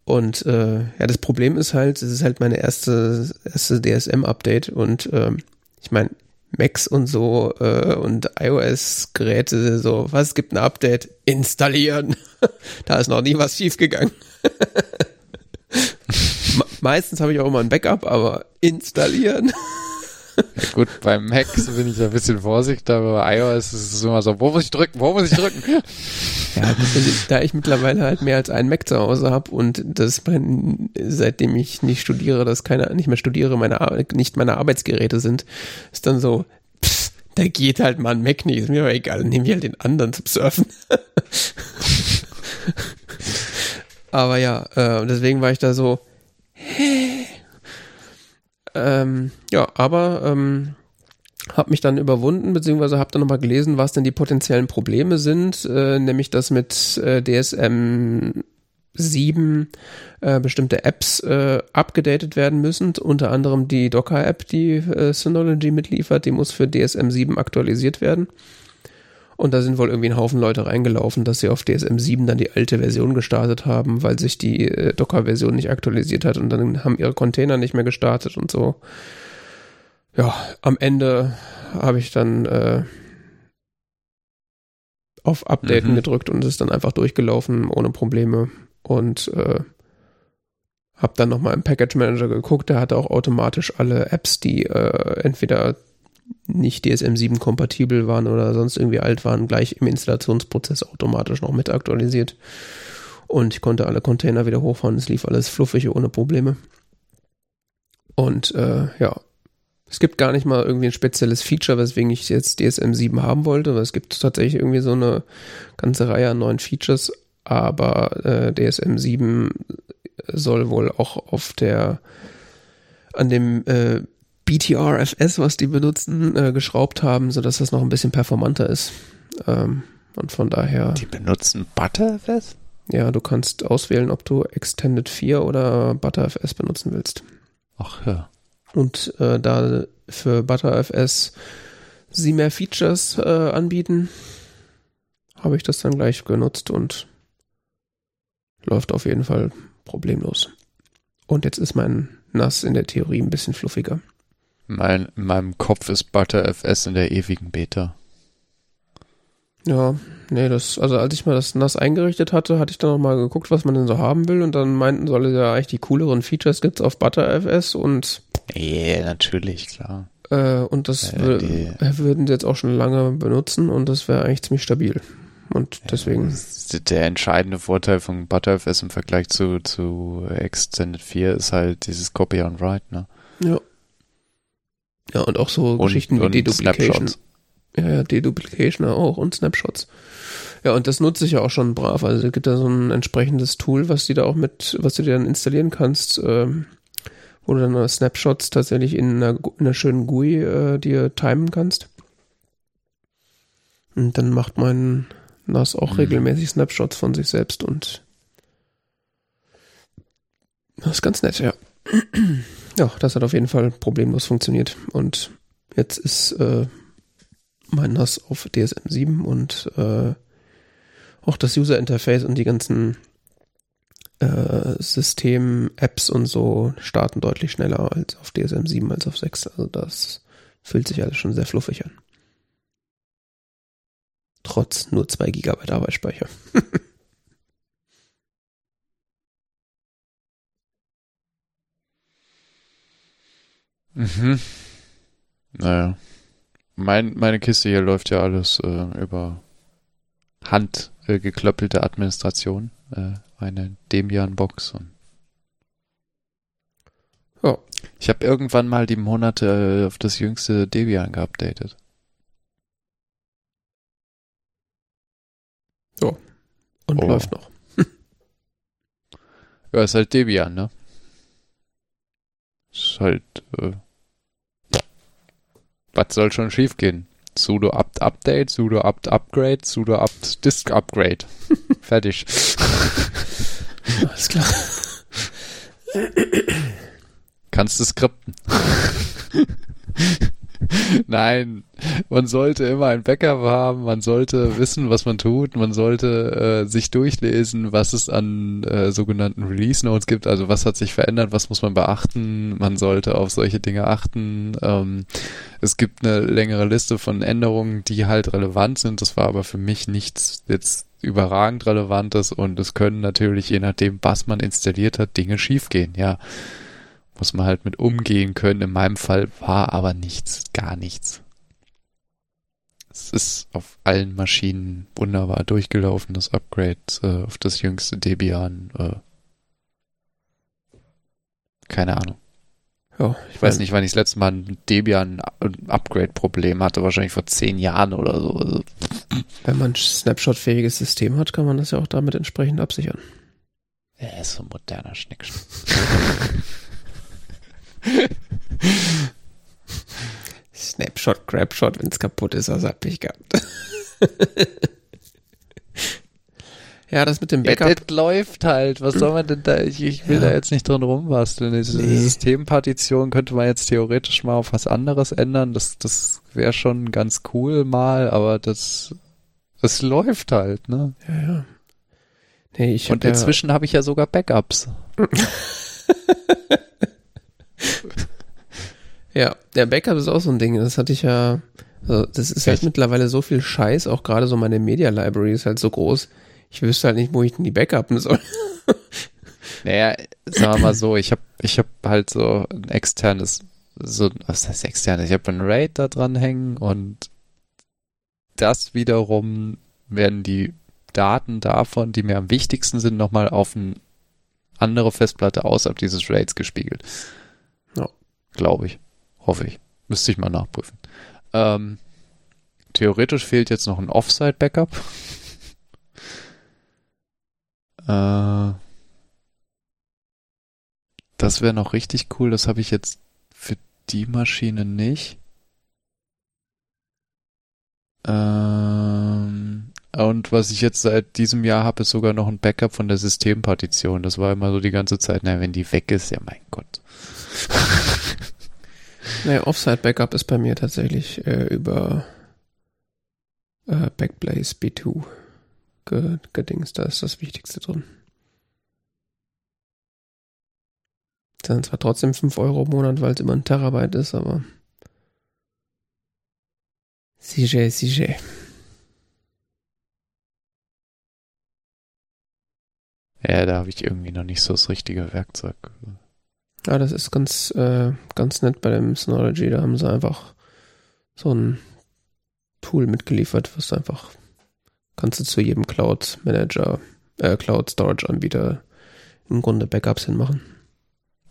Und äh, ja, das Problem ist halt, es ist halt meine erste, erste DSM-Update und ähm, ich meine, Macs und so äh, und iOS-Geräte, so, was gibt ein Update? Installieren. da ist noch nie was schiefgegangen. Meistens habe ich auch immer ein Backup, aber installieren. Ja gut, beim Mac bin ich ein bisschen vorsichtig, aber bei iOS ist es immer so, wo muss ich drücken, wo muss ich drücken? Ja, da ich mittlerweile halt mehr als einen Mac zu Hause habe und das mein, seitdem ich nicht studiere, das keine, nicht mehr studiere, meine nicht meine Arbeitsgeräte sind, ist dann so, pff, da geht halt mal ein Mac nicht, ist mir aber egal, nehme ich halt den anderen zum Surfen. aber ja, äh, deswegen war ich da so, hä? Ähm, ja, aber ähm, habe mich dann überwunden, beziehungsweise habe dann nochmal gelesen, was denn die potenziellen Probleme sind, äh, nämlich dass mit äh, DSM 7 äh, bestimmte Apps äh, abgedatet werden müssen, unter anderem die Docker-App, die äh, Synology mitliefert, die muss für DSM 7 aktualisiert werden. Und da sind wohl irgendwie ein Haufen Leute reingelaufen, dass sie auf DSM 7 dann die alte Version gestartet haben, weil sich die äh, Docker-Version nicht aktualisiert hat und dann haben ihre Container nicht mehr gestartet und so. Ja, am Ende habe ich dann äh, auf Updaten mhm. gedrückt und es ist dann einfach durchgelaufen ohne Probleme und äh, habe dann nochmal im Package Manager geguckt, der hatte auch automatisch alle Apps, die äh, entweder nicht DSM7 kompatibel waren oder sonst irgendwie alt waren, gleich im Installationsprozess automatisch noch mit aktualisiert. Und ich konnte alle Container wieder hochfahren. Es lief alles fluffig ohne Probleme. Und äh, ja, es gibt gar nicht mal irgendwie ein spezielles Feature, weswegen ich jetzt DSM 7 haben wollte, weil es gibt tatsächlich irgendwie so eine ganze Reihe an neuen Features, aber äh, DSM 7 soll wohl auch auf der an dem äh, BTRFS, was die benutzen, äh, geschraubt haben, sodass das noch ein bisschen performanter ist. Ähm, und von daher. Die benutzen ButterFS? Ja, du kannst auswählen, ob du Extended 4 oder ButterFS benutzen willst. Ach ja. Und äh, da für ButterFS sie mehr Features äh, anbieten, habe ich das dann gleich genutzt und läuft auf jeden Fall problemlos. Und jetzt ist mein NAS in der Theorie ein bisschen fluffiger. Mein, in meinem Kopf ist ButterFS in der ewigen Beta. Ja, nee, das, also als ich mal das NAS eingerichtet hatte, hatte ich dann noch mal geguckt, was man denn so haben will und dann meinten, soll ja eigentlich die cooleren Features gibt's auf ButterFS und Ja, yeah, natürlich, klar. äh, und das Ja, die- würden sie jetzt auch schon lange benutzen und das wäre eigentlich ziemlich stabil. Und deswegen, Der entscheidende Vorteil von ButterFS im Vergleich zu, zu Extended 4 ist halt dieses Copy and Write, ne? ja. Ja, und auch so Geschichten wie Deduplication. Ja, ja, Deduplication auch und Snapshots. Ja, und das nutze ich ja auch schon brav. Also es gibt da so ein entsprechendes Tool, was du da auch mit, was du dir dann installieren kannst, ähm, wo du dann Snapshots tatsächlich in einer, in einer schönen GUI äh, dir timen kannst. Und dann macht mein NAS auch Mhm. regelmäßig Snapshots von sich selbst und das ist ganz nett, ja. Ja, das hat auf jeden Fall problemlos funktioniert. Und jetzt ist äh, mein NAS auf DSM 7 und äh, auch das User Interface und die ganzen äh, System-Apps und so starten deutlich schneller als auf DSM 7 als auf 6. Also das fühlt sich alles schon sehr fluffig an. Trotz nur 2 GB Arbeitsspeicher. Mhm. Naja. Mein, meine Kiste hier läuft ja alles äh, über Hand äh, Administration. Äh, eine Debian-Box. Ja. Ich habe irgendwann mal die Monate äh, auf das jüngste Debian geupdatet. Und Oh. läuft noch. Ja, ist halt Debian, ne? Ist halt, äh, was soll schon schiefgehen? sudo apt update, sudo apt upgrade, sudo apt disk upgrade. Fertig. Alles klar. Kannst du skripten. Nein, man sollte immer ein Backup haben, man sollte wissen, was man tut, man sollte äh, sich durchlesen, was es an äh, sogenannten Release Notes gibt, also was hat sich verändert, was muss man beachten, man sollte auf solche Dinge achten. Ähm, es gibt eine längere Liste von Änderungen, die halt relevant sind, das war aber für mich nichts jetzt überragend relevantes und es können natürlich, je nachdem, was man installiert hat, Dinge schiefgehen, ja muss man halt mit umgehen können. In meinem Fall war aber nichts, gar nichts. Es ist auf allen Maschinen wunderbar durchgelaufen, das Upgrade äh, auf das jüngste Debian. Äh, keine Ahnung. Ja, Ich weiß nicht, wann ich das letzte Mal ein Debian-Upgrade-Problem hatte. Wahrscheinlich vor zehn Jahren oder so. Also, Wenn man ein Snapshot-fähiges System hat, kann man das ja auch damit entsprechend absichern. er ist so ein moderner Schnickschnack. Snapshot, Grabshot, wenn es kaputt ist, was hab ich gehabt. ja, das mit dem Ja, Backup. das läuft halt. Was soll man denn da? Ich, ich will Ja. da jetzt nicht dran rumbasteln. Diese Nee. Systempartition könnte man jetzt theoretisch mal auf was anderes ändern. Das, das wäre schon ganz cool mal, aber das, das läuft halt, ne? Ja, ja. Nee, ich Und hab ja, inzwischen habe ich ja sogar Backups. ja, der Backup ist auch so ein Ding. Das hatte ich ja. Also das ist halt Echt? mittlerweile so viel Scheiß, auch gerade so meine Media Library ist halt so groß. Ich wüsste halt nicht, wo ich denn die backuppen soll. Naja, sagen wir mal so, ich habe ich hab halt so ein externes, so, was heißt externes? Ich habe ein RAID da dran hängen und das wiederum werden die Daten davon, die mir am wichtigsten sind, nochmal auf eine andere Festplatte außerhalb dieses RAIDs gespiegelt. Glaube ich. Hoffe ich. Müsste ich mal nachprüfen. Ähm, theoretisch fehlt jetzt noch ein Offsite-Backup. äh, das wäre noch richtig cool. Das habe ich jetzt für die Maschine nicht. Ähm, und was ich jetzt seit diesem Jahr habe, ist sogar noch ein Backup von der Systempartition. Das war immer so die ganze Zeit, na, wenn die weg ist, ja mein Gott. Naja, Offside-Backup ist bei mir tatsächlich äh, über äh, Backblaze B2 gedings. Da ist das Wichtigste drin. Das sind zwar trotzdem 5 Euro im Monat, weil es immer ein Terabyte ist, aber. Sicher, sicher. Ja, da habe ich irgendwie noch nicht so das richtige Werkzeug. Ja, das ist ganz, äh, ganz nett bei dem Synology. Da haben sie einfach so ein Tool mitgeliefert, was einfach kannst du zu jedem Cloud Manager, äh, Cloud Storage Anbieter im Grunde Backups hinmachen.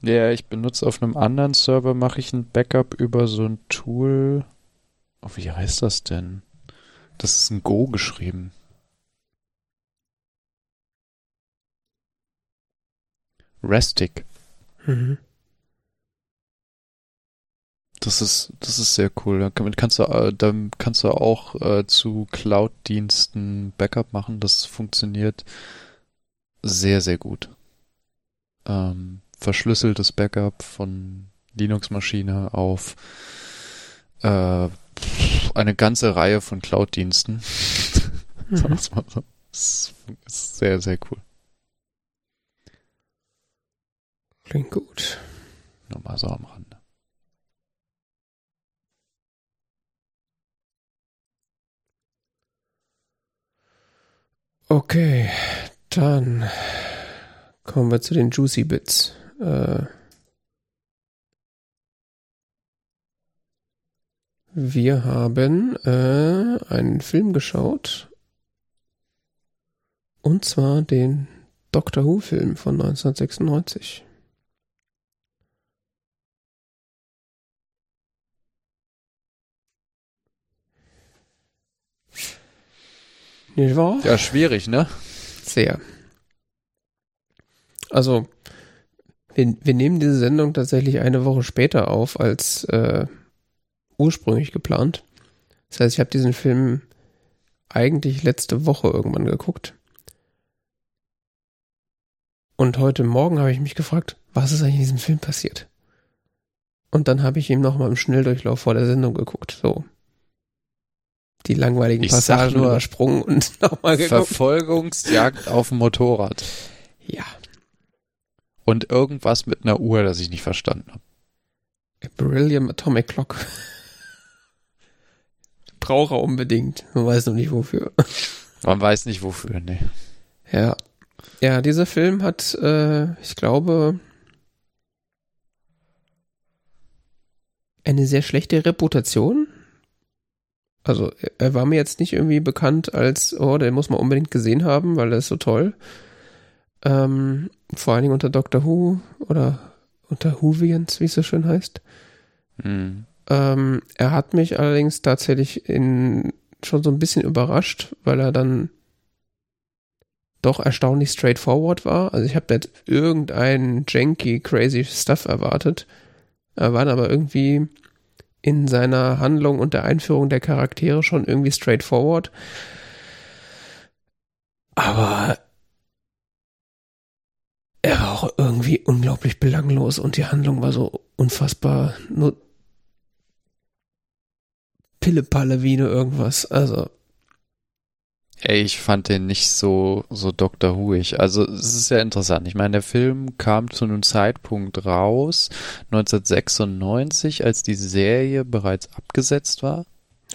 Ja, ich benutze auf einem anderen Server, mache ich ein Backup über so ein Tool. Oh, wie heißt das denn? Das ist ein Go geschrieben. Restic. Mhm. Das ist, das ist sehr cool. Damit kannst du, äh, dann kannst du auch äh, zu Cloud-Diensten Backup machen. Das funktioniert sehr, sehr gut. Ähm, verschlüsseltes Backup von Linux-Maschine auf äh, eine ganze Reihe von Cloud-Diensten. Mhm. das ist sehr, sehr cool. Klingt gut. Nur mal so am Rande. Okay, dann kommen wir zu den Juicy Bits. Äh, wir haben äh, einen Film geschaut. Und zwar den Doctor Who-Film von 1996. Nicht wahr? Ja, schwierig, ne? Sehr. Also, wir, wir nehmen diese Sendung tatsächlich eine Woche später auf als äh, ursprünglich geplant. Das heißt, ich habe diesen Film eigentlich letzte Woche irgendwann geguckt. Und heute Morgen habe ich mich gefragt, was ist eigentlich in diesem Film passiert? Und dann habe ich ihm nochmal im Schnelldurchlauf vor der Sendung geguckt. So. Die langweiligen Ich sag Passagen nur, übersprungen und nochmal geguckt. Verfolgungsjagd auf dem Motorrad. Ja. Und irgendwas mit einer Uhr, das ich nicht verstanden habe. Beryllium Atomic Clock. Braucht er unbedingt. Man weiß noch nicht wofür. Man weiß nicht wofür, ne. Ja. Ja, dieser Film hat, äh, ich glaube, eine sehr schlechte Reputation. Also, er war mir jetzt nicht irgendwie bekannt als, oh, den muss man unbedingt gesehen haben, weil er ist so toll. Ähm, vor allen Dingen unter Doctor Who oder unter Whovians, wie es so schön heißt. Hm. Ähm, er hat mich allerdings tatsächlich in, schon so ein bisschen überrascht, weil er dann doch erstaunlich straightforward war. Also ich habe nicht irgendein janky, crazy Stuff erwartet. Er war dann aber irgendwie in seiner Handlung und der Einführung der Charaktere schon irgendwie straightforward. Aber er war auch irgendwie unglaublich belanglos und die Handlung war so unfassbar nur Pillepalle wie nur irgendwas. Also, Ey, ich fand den nicht so, so Doctor Whoig. Also, es ist ja interessant. Ich meine, der Film kam zu einem Zeitpunkt raus, 1996, als die Serie bereits abgesetzt war.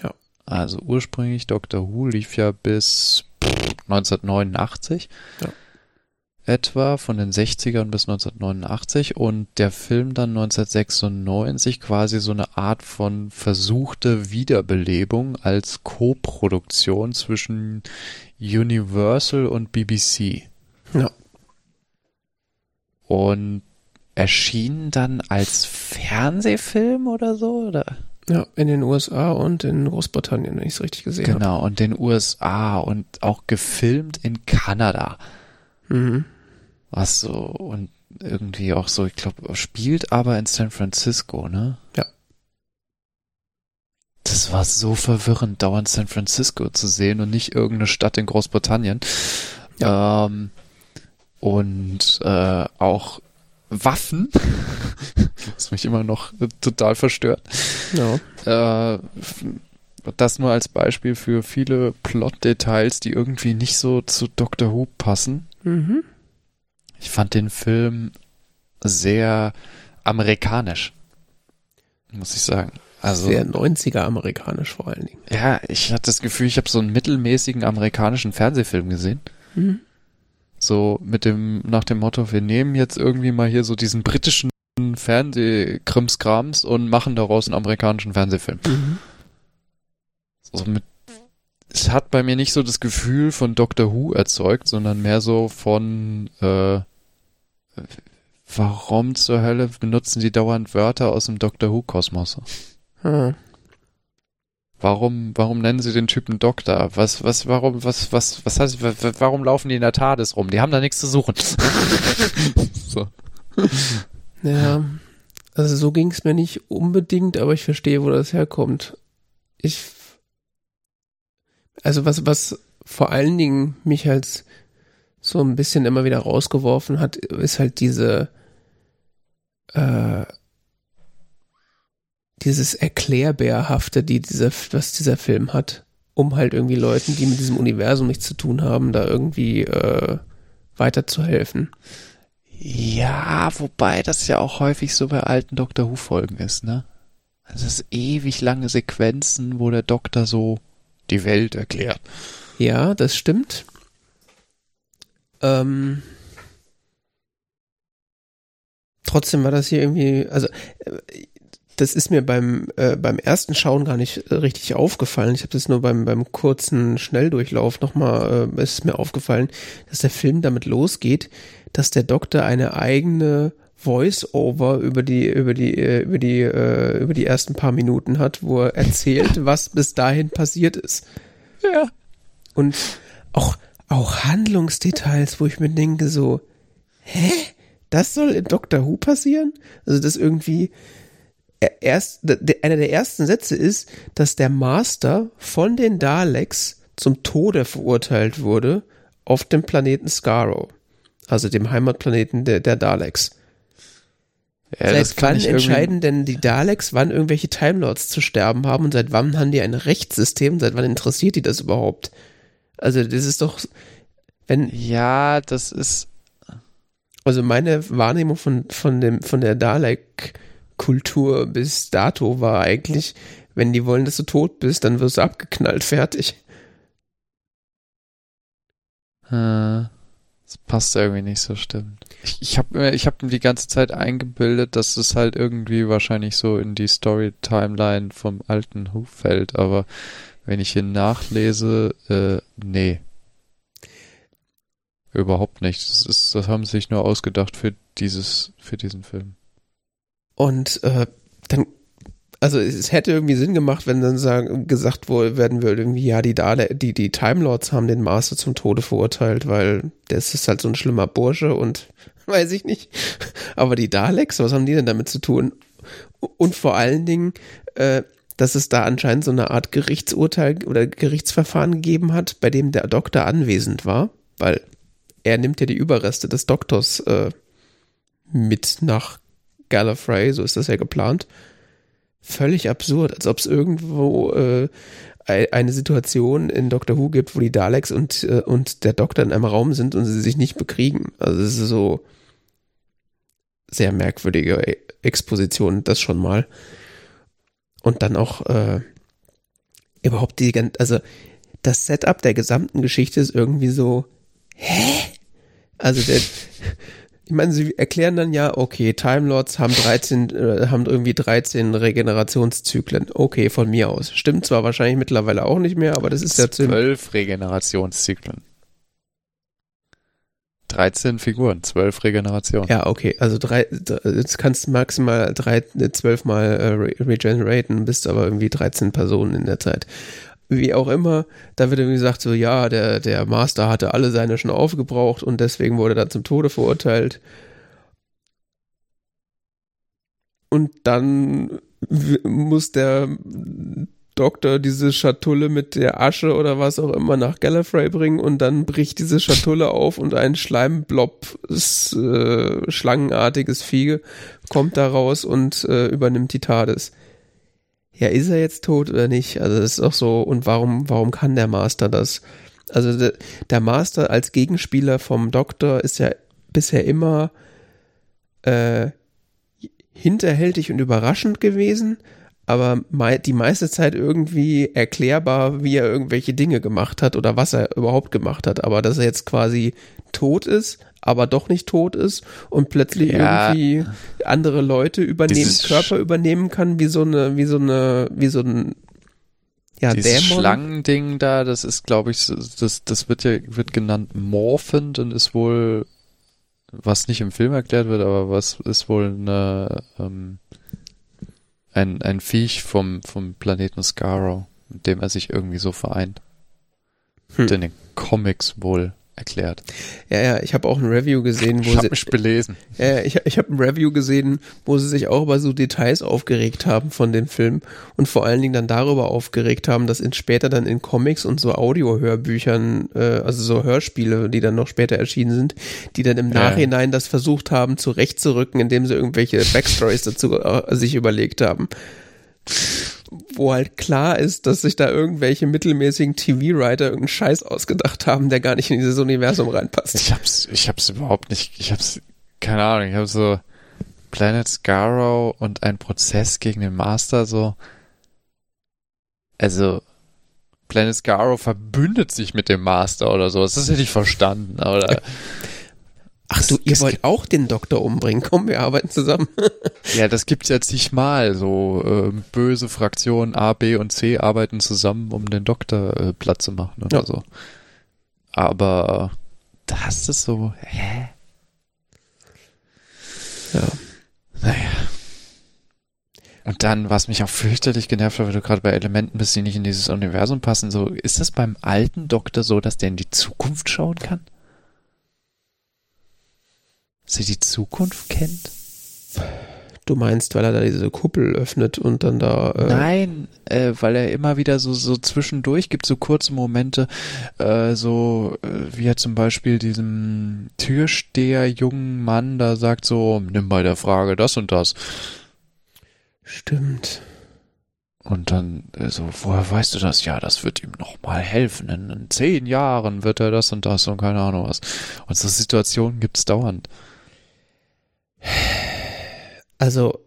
Ja. Also, ursprünglich Doctor Who lief ja bis 1989. Ja. Etwa von den 60ern bis 1989 und der Film dann 1996 quasi so eine Art von versuchte Wiederbelebung als Co-Produktion zwischen Universal und BBC. Ja. Und erschien dann als Fernsehfilm oder so, oder? ja, in den USA und in Großbritannien, wenn ich es richtig gesehen habe. Genau, und den USA und auch gefilmt in Kanada. Mhm. Was so, und irgendwie auch so, ich glaube, spielt aber in San Francisco, ne? Ja. Das war so verwirrend, dauernd San Francisco zu sehen und nicht irgendeine Stadt in Großbritannien. Ähm, und äh, auch Waffen, was mich immer noch total verstört. Ja. Äh, das nur als Beispiel für viele Plot-Details, die irgendwie nicht so zu Doctor Who passen. Mhm. Ich fand den Film sehr amerikanisch. Muss ich sagen. Also, Sehr 90er amerikanisch vor allen Dingen. ja, ich hatte das Gefühl, ich habe so einen mittelmäßigen amerikanischen Fernsehfilm gesehen. Mhm. So mit dem, nach dem Motto, wir nehmen jetzt irgendwie mal hier so diesen britischen Fernsehkrimskrams und machen daraus einen amerikanischen Fernsehfilm. Mhm. So mit, es hat bei mir nicht so das Gefühl von Doctor Who erzeugt, sondern mehr so von, äh, warum zur Hölle benutzen die dauernd Wörter aus dem Doctor Who Kosmos? Ah. Warum, warum nennen sie den Typen Doktor? Was, was, warum, was, was, was heißt, wa- wa- warum laufen die in der TARDIS rum? Die haben da nichts zu suchen. so. Ja, also so ging es mir nicht unbedingt, aber ich verstehe, wo das herkommt. Ich, also was, was vor allen Dingen mich halt so ein bisschen immer wieder rausgeworfen hat, ist halt diese, äh, dieses Erklärbärhafte, die dieser, was dieser Film hat, um halt irgendwie Leuten, die mit diesem Universum nichts zu tun haben, da irgendwie äh, weiterzuhelfen. Ja, wobei das ja auch häufig so bei alten Doctor Who Folgen ist, ne? Also es ist ewig lange Sequenzen, wo der Doktor so die Welt erklärt. Ja, das stimmt. Ähm, trotzdem war das hier irgendwie, also äh, das ist mir beim äh, beim ersten Schauen gar nicht äh, richtig aufgefallen. Ich habe das nur beim beim kurzen Schnelldurchlauf nochmal äh, ist mir aufgefallen, dass der Film damit losgeht, dass der Doktor eine eigene Voice-Over über die über die äh, über die äh, über die ersten paar Minuten hat, wo er erzählt, was bis dahin passiert ist. Ja. Und auch, auch Handlungsdetails, wo ich mir denke so, hä? Das soll in Doctor Who passieren? Also das irgendwie er- erst, einer der ersten Sätze ist, dass der Master von den Daleks zum Tode verurteilt wurde auf dem Planeten Skaro. Also dem Heimatplaneten der, der Daleks. ja das seit kann wann entscheiden denn die Daleks, wann irgendwelche Timelords zu sterben haben und seit wann haben die ein Rechtssystem? Seit wann interessiert die das überhaupt? Also das ist doch, wenn, Ja, das ist. also meine Wahrnehmung von, von dem, von der Dalek-Kultur bis dato war eigentlich, wenn die wollen, dass du tot bist, dann wirst du abgeknallt, fertig. Äh, das passt irgendwie nicht so, stimmt. Ich, ich habe mir, ich habe mir die ganze Zeit eingebildet, dass es halt irgendwie wahrscheinlich so in die Story-Timeline vom alten Who fällt, aber wenn ich hier nachlese, äh, nee. Überhaupt nicht. Das ist, das haben sie sich nur ausgedacht für dieses, für diesen Film. Und äh, dann, also es hätte irgendwie Sinn gemacht, wenn dann sagen, gesagt wurde, werden würde, irgendwie, ja, die, Dale, die, die Time Lords haben den Master zum Tode verurteilt, weil das ist halt so ein schlimmer Bursche und weiß ich nicht. Aber die Daleks, was haben die denn damit zu tun? Und vor allen Dingen, äh, dass es da anscheinend so eine Art Gerichtsurteil oder Gerichtsverfahren gegeben hat, bei dem der Doktor anwesend war, weil er nimmt ja die Überreste des Doktors äh, mit nach Gallifrey, so ist das ja geplant. Völlig absurd, als ob es irgendwo äh, ei- eine Situation in Doctor Who gibt, wo die Daleks und, äh, und der Doktor in einem Raum sind und sie sich nicht bekriegen. Also es ist so sehr merkwürdige Exposition, das schon mal. Und dann auch äh, überhaupt die also das Setup der gesamten Geschichte ist irgendwie so, hä? Also der, ich meine, sie erklären dann ja, okay, Time Lords haben 13, äh, haben irgendwie 13 Regenerationszyklen. Okay, von mir aus. Stimmt zwar wahrscheinlich mittlerweile auch nicht mehr, aber das ist ja. Zwölf Regenerationszyklen. 13 Figuren, zwölf Regenerationen. Ja, okay, also drei, jetzt kannst du maximal drei, äh, zwölfmal äh, re regeneraten, bist aber irgendwie 13 Personen in der Zeit. Wie auch immer, da wird irgendwie gesagt, so, ja, der, der Master hatte alle seine schon aufgebraucht und deswegen wurde er zum Tode verurteilt. Und dann muss der Doktor diese Schatulle mit der Asche oder was auch immer nach Gallifrey bringen und dann bricht diese Schatulle auf und ein Schleimblob, äh, schlangenartiges Vieh kommt da raus und äh, übernimmt die TARDIS. Ja, ist er jetzt tot oder nicht? Also das ist auch so, und warum, warum kann der Master das? Also der, der Master als Gegenspieler vom Doktor ist ja bisher immer äh, hinterhältig und überraschend gewesen, aber die meiste Zeit irgendwie erklärbar, wie er irgendwelche Dinge gemacht hat oder was er überhaupt gemacht hat. Aber dass er jetzt quasi tot ist, aber doch nicht tot ist und plötzlich Ja. irgendwie andere Leute übernehmen, Dieses Körper übernehmen kann, wie so eine, wie so eine, wie so ein ja, Dieses Dämon. Schlangending da, das ist, glaube ich, das, das wird ja wird genannt morphend und ist wohl, was nicht im Film erklärt wird, aber was ist wohl eine, ähm, ein, ein Viech vom, vom Planeten Skaro, mit dem er sich irgendwie so vereint. Hm. Wird in den Comics wohl erklärt. Ja, ja, ich habe auch ein Review gesehen, Ich wo habe sie, mich belesen. ja, ja, ich, ich habe ein Review gesehen, wo sie sich auch über so Details aufgeregt haben von dem Film und vor allen Dingen dann darüber aufgeregt haben, dass in später dann in Comics und so Audio-Hörbüchern, äh, also so Hörspiele, die dann noch später erschienen sind, die dann im Ja. Nachhinein das versucht haben, zurechtzurücken, indem sie irgendwelche Backstories dazu äh, sich überlegt haben. Wo halt klar ist, dass sich da irgendwelche mittelmäßigen TV-Writer irgendeinen Scheiß ausgedacht haben, der gar nicht in dieses Universum reinpasst. Ich hab's, ich hab's überhaupt nicht, ich hab's, keine Ahnung, ich hab so Planet Scarrow und ein Prozess gegen den Master so, also Planet Scarrow verbündet sich mit dem Master oder sowas, das hätte ich verstanden, aber Ach du, ihr wollt auch den Doktor umbringen. Komm, wir arbeiten zusammen. ja, das gibt's ja zigmal, so ähm, böse Fraktionen A, B und C arbeiten zusammen, um den Doktor äh, platt zu machen oder Ja. so. Aber das ist so, hä? Ja. Naja. Und dann, was mich auch fürchterlich genervt hat, weil du gerade bei Elementen bist, die nicht in dieses Universum passen, so, ist das beim alten Doktor so, dass der in die Zukunft schauen kann? Er die Zukunft kennt? Du meinst, weil er da diese Kuppel öffnet und dann da. Äh, Nein, äh, weil er immer wieder so, so zwischendurch gibt, so kurze Momente, äh, so äh, wie er zum Beispiel diesem Türsteher jungen Mann da sagt so, nimm bei der Frage das und das. Stimmt. Und dann äh, so, woher weißt du das? Ja, das wird ihm nochmal helfen. In, in zehn Jahren wird er das und das und keine Ahnung was. Und so Situationen gibt's dauernd. Also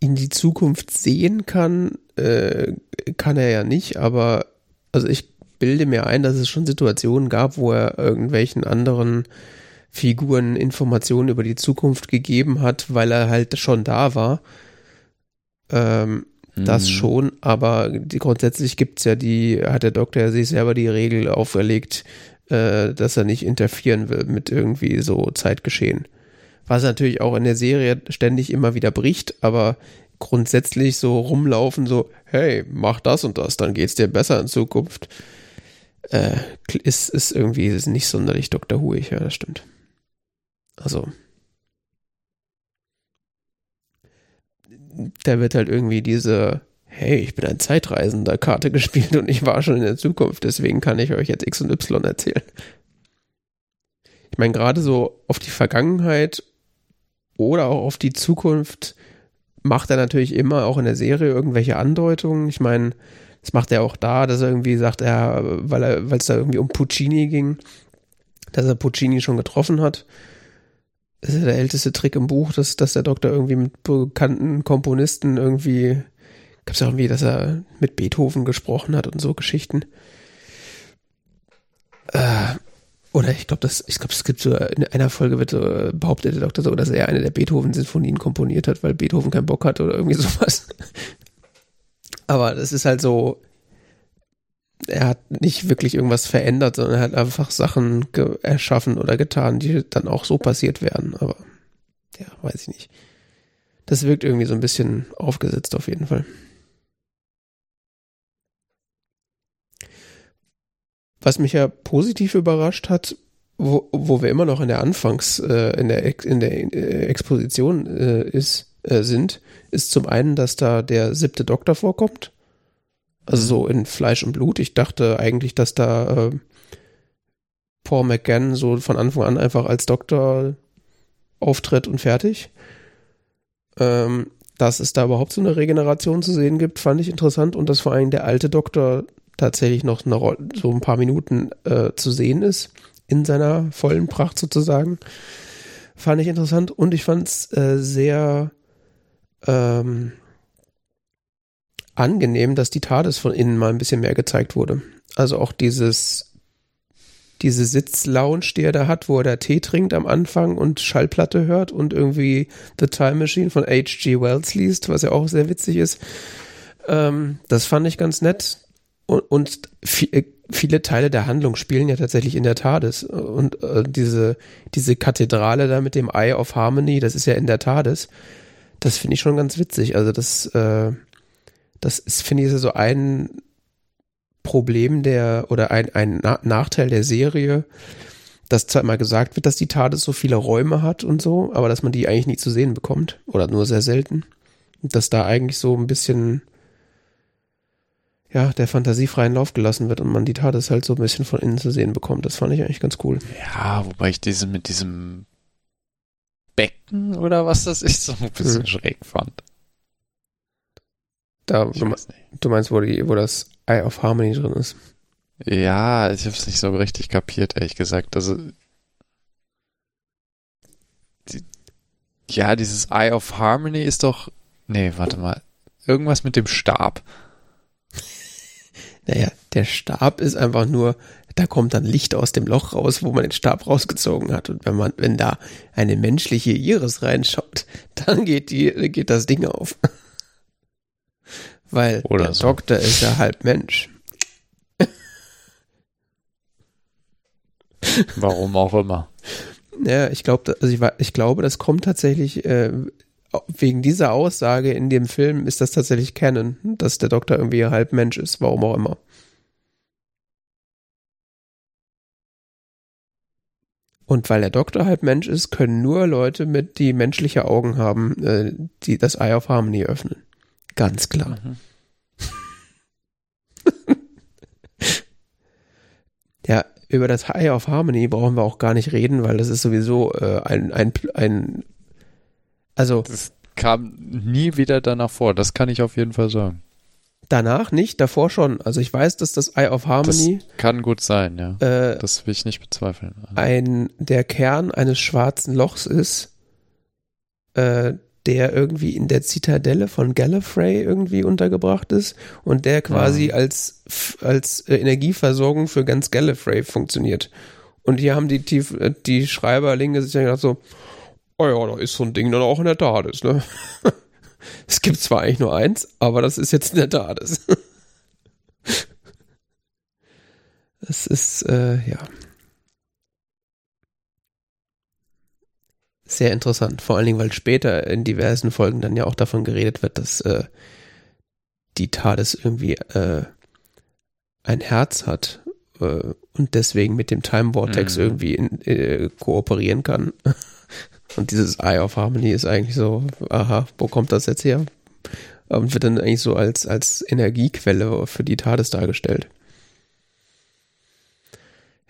in die Zukunft sehen kann, äh, kann er ja nicht, aber also ich bilde mir ein, dass es schon Situationen gab, wo er irgendwelchen anderen Figuren Informationen über die Zukunft gegeben hat, weil er halt schon da war. Ähm, Das Hm. schon, aber die, grundsätzlich gibt's ja die, hat der Doktor ja sich selber die Regel auferlegt, äh, dass er nicht interferieren will mit irgendwie so Zeitgeschehen. Was natürlich auch in der Serie ständig immer wieder bricht, aber grundsätzlich so rumlaufen, so, hey, mach das und das, dann geht's dir besser in Zukunft, äh, ist, ist irgendwie ist nicht sonderlich Dr. Huig, ja, das stimmt. Also. Da wird halt irgendwie diese, hey, ich bin ein Zeitreisender Karte gespielt und ich war schon in der Zukunft, deswegen kann ich euch jetzt X und Y erzählen. Ich meine, gerade so auf die Vergangenheit oder auch auf die Zukunft macht er natürlich immer auch in der Serie irgendwelche Andeutungen. Ich meine, das macht er auch da, dass er irgendwie sagt, ja, weil er, weil es da irgendwie um Puccini ging, dass er Puccini schon getroffen hat. Das ist ja der älteste Trick im Buch, dass, dass der Doktor irgendwie mit bekannten Komponisten irgendwie, gab es ja irgendwie, dass er mit Beethoven gesprochen hat und so Geschichten. Äh, oder ich glaube, das, ich glaube, es gibt so in einer Folge wird so, äh, behauptet der Doktor so, dass er eine der Beethoven-Sinfonien komponiert hat, weil Beethoven keinen Bock hat oder irgendwie sowas. Aber das ist halt so, er hat nicht wirklich irgendwas verändert, sondern er hat einfach Sachen erschaffen oder getan, die dann auch so passiert wären. Aber ja, weiß ich nicht. Das wirkt irgendwie so ein bisschen aufgesetzt auf jeden Fall. Was mich ja positiv überrascht hat, wo, wo wir immer noch in der Anfangs, äh, in der, in der äh, Exposition äh, ist, äh, sind, ist zum einen, dass da der siebte Doktor vorkommt. Also so in Fleisch und Blut. Ich dachte eigentlich, dass da äh, Paul McGann so von Anfang an einfach als Doktor auftritt und fertig. Ähm, dass es da überhaupt so eine Regeneration zu sehen gibt, fand ich interessant und dass vor allem der alte Doktor tatsächlich noch eine so ein paar Minuten äh, zu sehen ist in seiner vollen Pracht sozusagen. fand ich interessant und ich fand es äh, sehr ähm, angenehm, dass die TARDIS von innen mal ein bisschen mehr gezeigt wurde. Also auch dieses diese Sitzlounge, die er da hat, wo er da Tee trinkt am Anfang und Schallplatte hört und irgendwie The Time Machine von H.G. Wells liest, was ja auch sehr witzig ist. Ähm, das fand ich ganz nett. Und, und äh, viele Teile der Handlung spielen ja tatsächlich in der TARDIS. Und äh, diese, diese Kathedrale da mit dem Eye of Harmony, das ist ja in der TARDIS. Das finde ich schon ganz witzig. Also das, äh, das ist, finde ich, so ein Problem der oder ein, ein Na Nachteil der Serie, dass zwar immer gesagt wird, dass die TARDIS so viele Räume hat und so, aber dass man die eigentlich nie zu sehen bekommt oder nur sehr selten. Dass da eigentlich so ein bisschen ja, der Fantasie freien Lauf gelassen wird und man die TARDIS halt so ein bisschen von innen zu sehen bekommt. Das fand ich eigentlich ganz cool. Ja, wobei ich diese mit diesem Becken oder was das ist, so ein bisschen hm. schräg fand. Da, du, du, meinst, wo, die, wo das Eye of Harmony drin ist? Ja, ich habe es nicht so richtig kapiert, ehrlich gesagt. Also, die, ja, dieses Eye of Harmony ist doch. Nee, warte mal. Irgendwas mit dem Stab. Naja, der Stab ist einfach nur, da kommt dann Licht aus dem Loch raus, wo man den Stab rausgezogen hat. Und wenn man, wenn da eine menschliche Iris reinschaut, dann geht die, geht das Ding auf. Weil Oder der so. Doktor ist ja halb Mensch. Warum auch immer. Ja, ich glaube, also ich, ich, glaube, das kommt tatsächlich äh, wegen dieser Aussage in dem Film ist das tatsächlich Canon, dass der Doktor irgendwie halb Mensch ist, warum auch immer. Und weil der Doktor halb Mensch ist, können nur Leute mit, die menschliche Augen haben, äh, die das Eye of Harmony öffnen. Ganz klar. Mhm. ja, über das Eye of Harmony brauchen wir auch gar nicht reden, weil das ist sowieso äh, ein, ein, ein also. Das kam nie wieder danach vor, das kann ich auf jeden Fall sagen. Danach nicht, davor schon. Also ich weiß, dass das Eye of Harmony. Das kann gut sein, ja. Äh, das will ich nicht bezweifeln. Ein, der Kern eines schwarzen Lochs ist, äh, der irgendwie in der Zitadelle von Gallifrey irgendwie untergebracht ist und der quasi ja. als, als äh, Energieversorgung für ganz Gallifrey funktioniert. Und hier haben die, die, die Schreiberlinge sich gedacht so, oh ja, da ist so ein Ding dann auch in der TARDIS, ne? es gibt zwar eigentlich nur eins, aber das ist jetzt in der TARDIS. das ist, äh, ja. Sehr interessant, vor allen Dingen, weil später in diversen Folgen dann ja auch davon geredet wird, dass äh, die TARDIS irgendwie äh, ein Herz hat äh, und deswegen mit dem Time Vortex mhm. irgendwie in, äh, kooperieren kann. Und dieses Eye of Harmony ist eigentlich so, aha, wo kommt das jetzt her? Und wird dann eigentlich so als, als Energiequelle für die TARDIS dargestellt.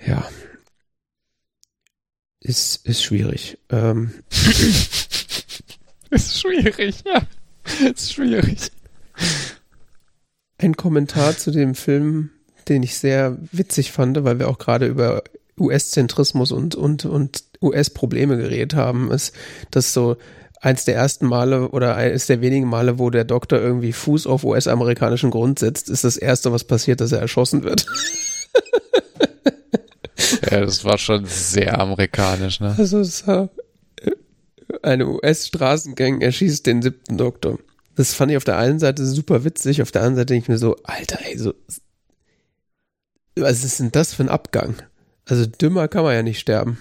Ja. Ist, ist schwierig. Ähm. ist schwierig, ja. Ist schwierig. Ein Kommentar zu dem Film, den ich sehr witzig fand, weil wir auch gerade über US-Zentrismus und, und, und US-Probleme geredet haben, ist, dass so eins der ersten Male oder eines der wenigen Male, wo der Doktor irgendwie Fuß auf US-amerikanischen Grund setzt, ist das erste, was passiert, dass er erschossen wird. ja, das war schon sehr amerikanisch, ne? Also es war eine US-Straßengang erschießt den siebten Doktor. Das fand ich auf der einen Seite super witzig, auf der anderen Seite denke ich mir so, Alter, ey, so, was ist denn das für ein Abgang? Also dümmer kann man ja nicht sterben.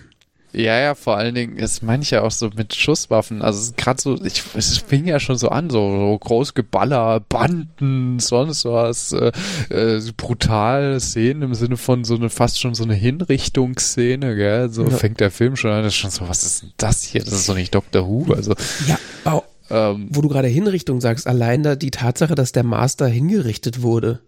Ja, ja, vor allen Dingen, das meine ich ja auch so mit Schusswaffen. Also gerade so, ich, es fing ja schon so an, so, so Großgeballer, Banden, sonst was, äh, äh, brutal Szenen im Sinne von so eine fast schon so eine Hinrichtungsszene, gell? So ja. fängt der Film schon an, das ist schon so, was ist denn das hier? Das ist doch nicht Doctor Who, also. Ja, auch, ähm, wo du gerade Hinrichtung sagst, allein da die Tatsache, dass der Master hingerichtet wurde.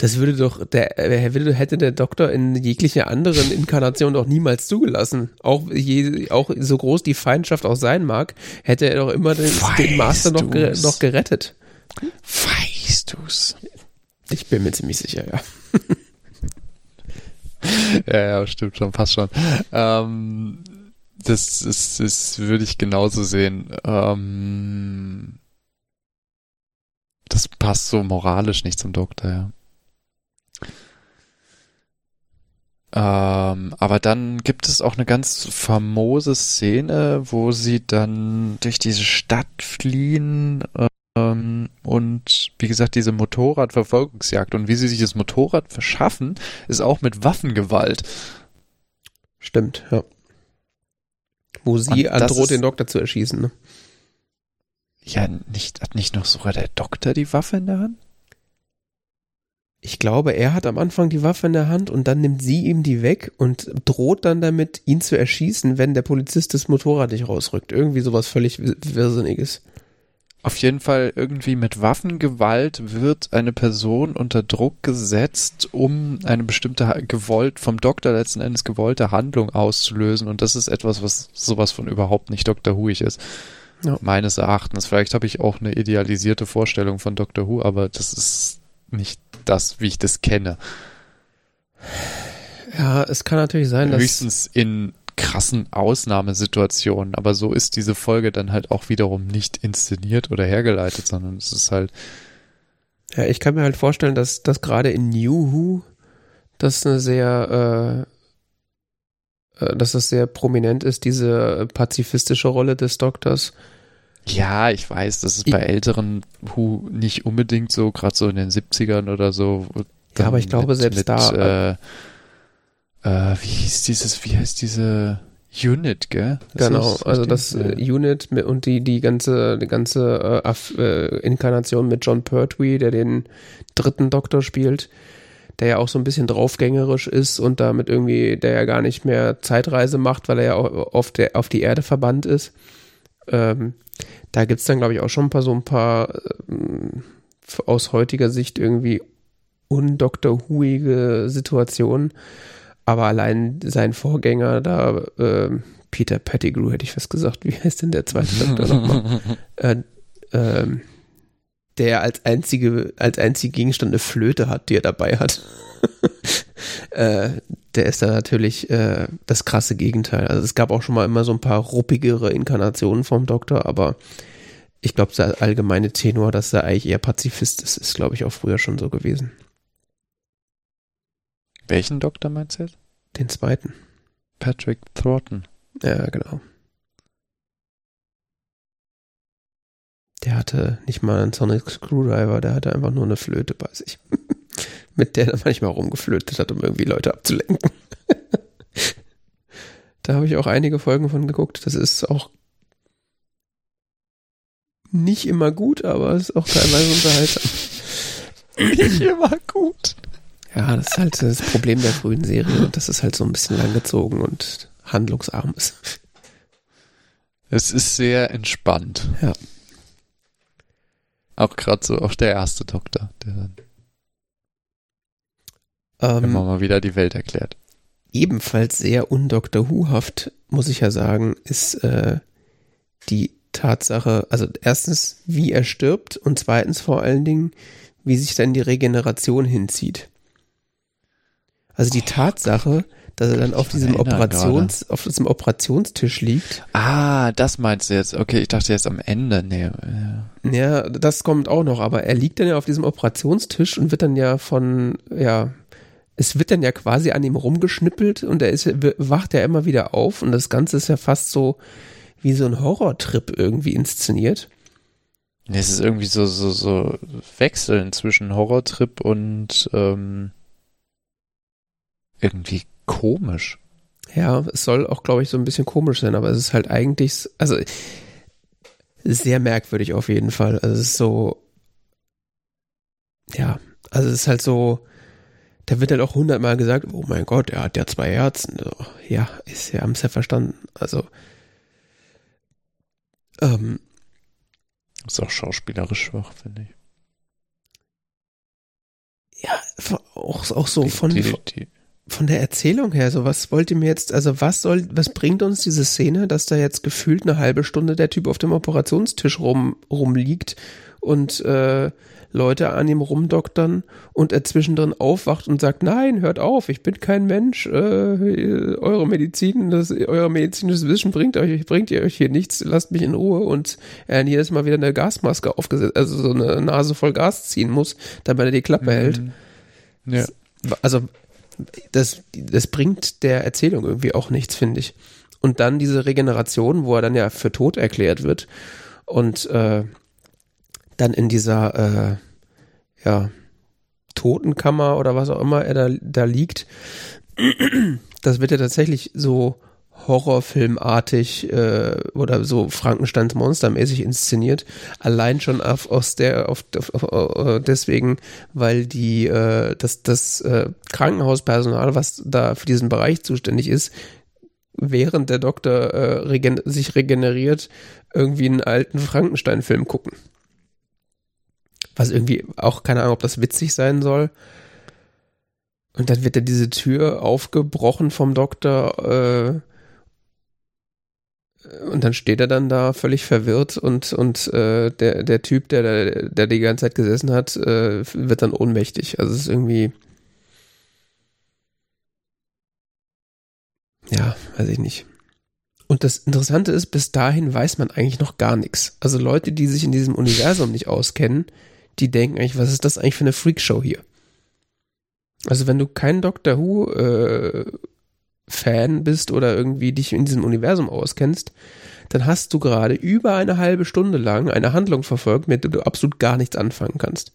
Das würde doch, der, würde, hätte der Doktor in jeglicher anderen Inkarnation doch niemals zugelassen. Auch, je, auch so groß die Feindschaft auch sein mag, hätte er doch immer den, den Master noch, noch gerettet. Weißt du's? Ich bin mir ziemlich sicher, ja. ja, ja, stimmt schon, passt schon. Ähm, das ist, das würde ich genauso sehen. Ähm, das passt so moralisch nicht zum Doktor, ja. Ähm, aber dann gibt es auch eine ganz famose Szene, wo sie dann durch diese Stadt fliehen ähm, und wie gesagt diese Motorradverfolgungsjagd und wie sie sich das Motorrad verschaffen, ist auch mit Waffengewalt. Stimmt, ja. Wo sie androht, den Doktor zu erschießen, ne? Ja, nicht, hat nicht noch sogar der Doktor die Waffe in der Hand? Ich glaube, er hat am Anfang die Waffe in der Hand und dann nimmt sie ihm die weg und droht dann damit, ihn zu erschießen, wenn der Polizist das Motorrad nicht rausrückt. Irgendwie sowas völlig Wirrsinniges. Auf jeden Fall irgendwie mit Waffengewalt wird eine Person unter Druck gesetzt, um eine bestimmte gewollt, vom Doktor letzten Endes gewollte Handlung auszulösen. Und das ist etwas, was sowas von überhaupt nicht Dr. Whoig ist. Ja. Meines Erachtens. Vielleicht habe ich auch eine idealisierte Vorstellung von Dr. Who, aber das ist nicht das, wie ich das kenne. Ja, es kann natürlich sein, dass. Höchstens in krassen Ausnahmesituationen, aber so ist diese Folge dann halt auch wiederum nicht inszeniert oder hergeleitet, sondern es ist halt. Ja, ich kann mir halt vorstellen, dass das gerade in New Who das eine sehr, äh, äh, dass das sehr prominent ist, diese pazifistische Rolle des Doktors. Ja, ich weiß, das ist bei älteren Who nicht unbedingt so, gerade so in den 70ern oder so. Ja, aber ich glaube, mit, selbst mit, da. Äh, äh, wie hieß dieses, wie heißt diese Unit, gell? Das genau, also das ja. Äh, Unit mit, und die, die ganze, die ganze äh, äh, Inkarnation mit John Pertwee, der den dritten Doktor spielt, der ja auch so ein bisschen draufgängerisch ist und damit irgendwie, der ja gar nicht mehr Zeitreise macht, weil er ja auf, der, auf die Erde verbannt ist. Ähm, da gibt's dann, glaube ich, auch schon ein paar so ein paar ähm, aus heutiger Sicht irgendwie undoktorhuige Situationen aber allein sein Vorgänger da, äh, Peter Pettigrew, hätte ich fast gesagt, wie heißt denn der zweite Doktor nochmal? Äh, äh, der als einzige, als einzige Gegenstand eine Flöte hat, die er dabei hat. äh, der ist da natürlich äh, das krasse Gegenteil. Also es gab auch schon mal immer so ein paar ruppigere Inkarnationen vom Doktor, aber ich glaube, der allgemeine Tenor, dass er eigentlich eher Pazifist ist, ist, glaube ich, auch früher schon so gewesen. Welchen Doktor meinst du jetzt? Den zweiten. Patrick Thornton. Ja, genau. Der hatte nicht mal einen Sonic Screwdriver, der hatte einfach nur eine Flöte bei sich. Mit der er manchmal rumgeflötet hat, um irgendwie Leute abzulenken. da habe ich auch einige Folgen von geguckt. Das ist auch nicht immer gut, aber es ist auch teilweise unterhaltsam. nicht immer gut. Ja, das ist halt das Problem der frühen Serie, dass es halt so ein bisschen langgezogen und handlungsarm ist. Es ist sehr entspannt. Ja. Auch gerade so auch der erste Doktor, der dann ähm, immer mal wieder die Welt erklärt. Ebenfalls sehr undoktor Who-haft, muss ich ja sagen, ist äh, die Tatsache, also erstens, wie er stirbt und zweitens vor allen Dingen, wie sich dann die Regeneration hinzieht. Also die oh, Tatsache, dass er dann auf diesem Operations, gerade. auf diesem Operationstisch liegt. Ah, das meinst du jetzt. Okay, ich dachte jetzt am Ende. Nee. Ja. ja, das kommt auch noch, aber er liegt dann ja auf diesem Operationstisch und wird dann ja von, ja, es wird dann ja quasi an ihm rumgeschnippelt und er ist, wacht ja immer wieder auf und das Ganze ist ja fast so wie so ein Horrortrip irgendwie inszeniert. Es ist irgendwie so, so, so Wechseln zwischen Horrortrip und ähm, irgendwie komisch. Ja, es soll auch, glaube ich, so ein bisschen komisch sein, aber es ist halt eigentlich, also sehr merkwürdig auf jeden Fall. Also es ist so, ja, also es ist halt so, da wird halt auch hundertmal gesagt, oh mein Gott, er hat ja zwei Herzen. So, ja, ist, wir haben es ja verstanden. Also, ähm, ist auch schauspielerisch schwach, finde ich. Ja, auch, auch so die, von, die, die, von der Erzählung her, so was wollt ihr mir jetzt, also was soll, was bringt uns diese Szene, dass da jetzt gefühlt eine halbe Stunde der Typ auf dem Operationstisch rum, rumliegt und äh, Leute an ihm rumdoktern und er zwischendrin aufwacht und sagt, nein, hört auf, ich bin kein Mensch, äh, eure Medizin, das, euer medizinisches Wissen bringt euch, bringt ihr euch hier nichts, lasst mich in Ruhe und er jedes Mal wieder eine Gasmaske aufgesetzt, also so eine Nase voll Gas ziehen muss, damit er die Klappe mhm. hält. Ja. Also, das, das bringt der Erzählung irgendwie auch nichts, finde ich. Und dann diese Regeneration, wo er dann ja für tot erklärt wird und äh, dann in dieser äh, ja, Totenkammer oder was auch immer er da, da liegt, das wird ja tatsächlich so Horrorfilmartig äh, oder so Frankensteins Monstermäßig inszeniert. Allein schon auf, aus der, auf, auf, auf, äh, deswegen, weil die äh, das, das äh, Krankenhauspersonal, was da für diesen Bereich zuständig ist, während der Doktor äh, regen sich regeneriert, irgendwie einen alten Frankenstein-Film gucken. Was irgendwie auch, keine Ahnung, ob das witzig sein soll. Und dann wird ja diese Tür aufgebrochen vom Doktor. Äh, und dann steht er dann da völlig verwirrt und, und äh, der, der Typ, der, der die ganze Zeit gesessen hat, äh, wird dann ohnmächtig. Also es ist irgendwie. Ja, weiß ich nicht. Und das Interessante ist, bis dahin weiß man eigentlich noch gar nichts. Also Leute, die sich in diesem Universum nicht auskennen, die denken eigentlich, was ist das eigentlich für eine Freakshow hier? Also wenn du kein Doctor Who äh, Fan bist oder irgendwie dich in diesem Universum auskennst, dann hast du gerade über eine halbe Stunde lang eine Handlung verfolgt, mit der du absolut gar nichts anfangen kannst.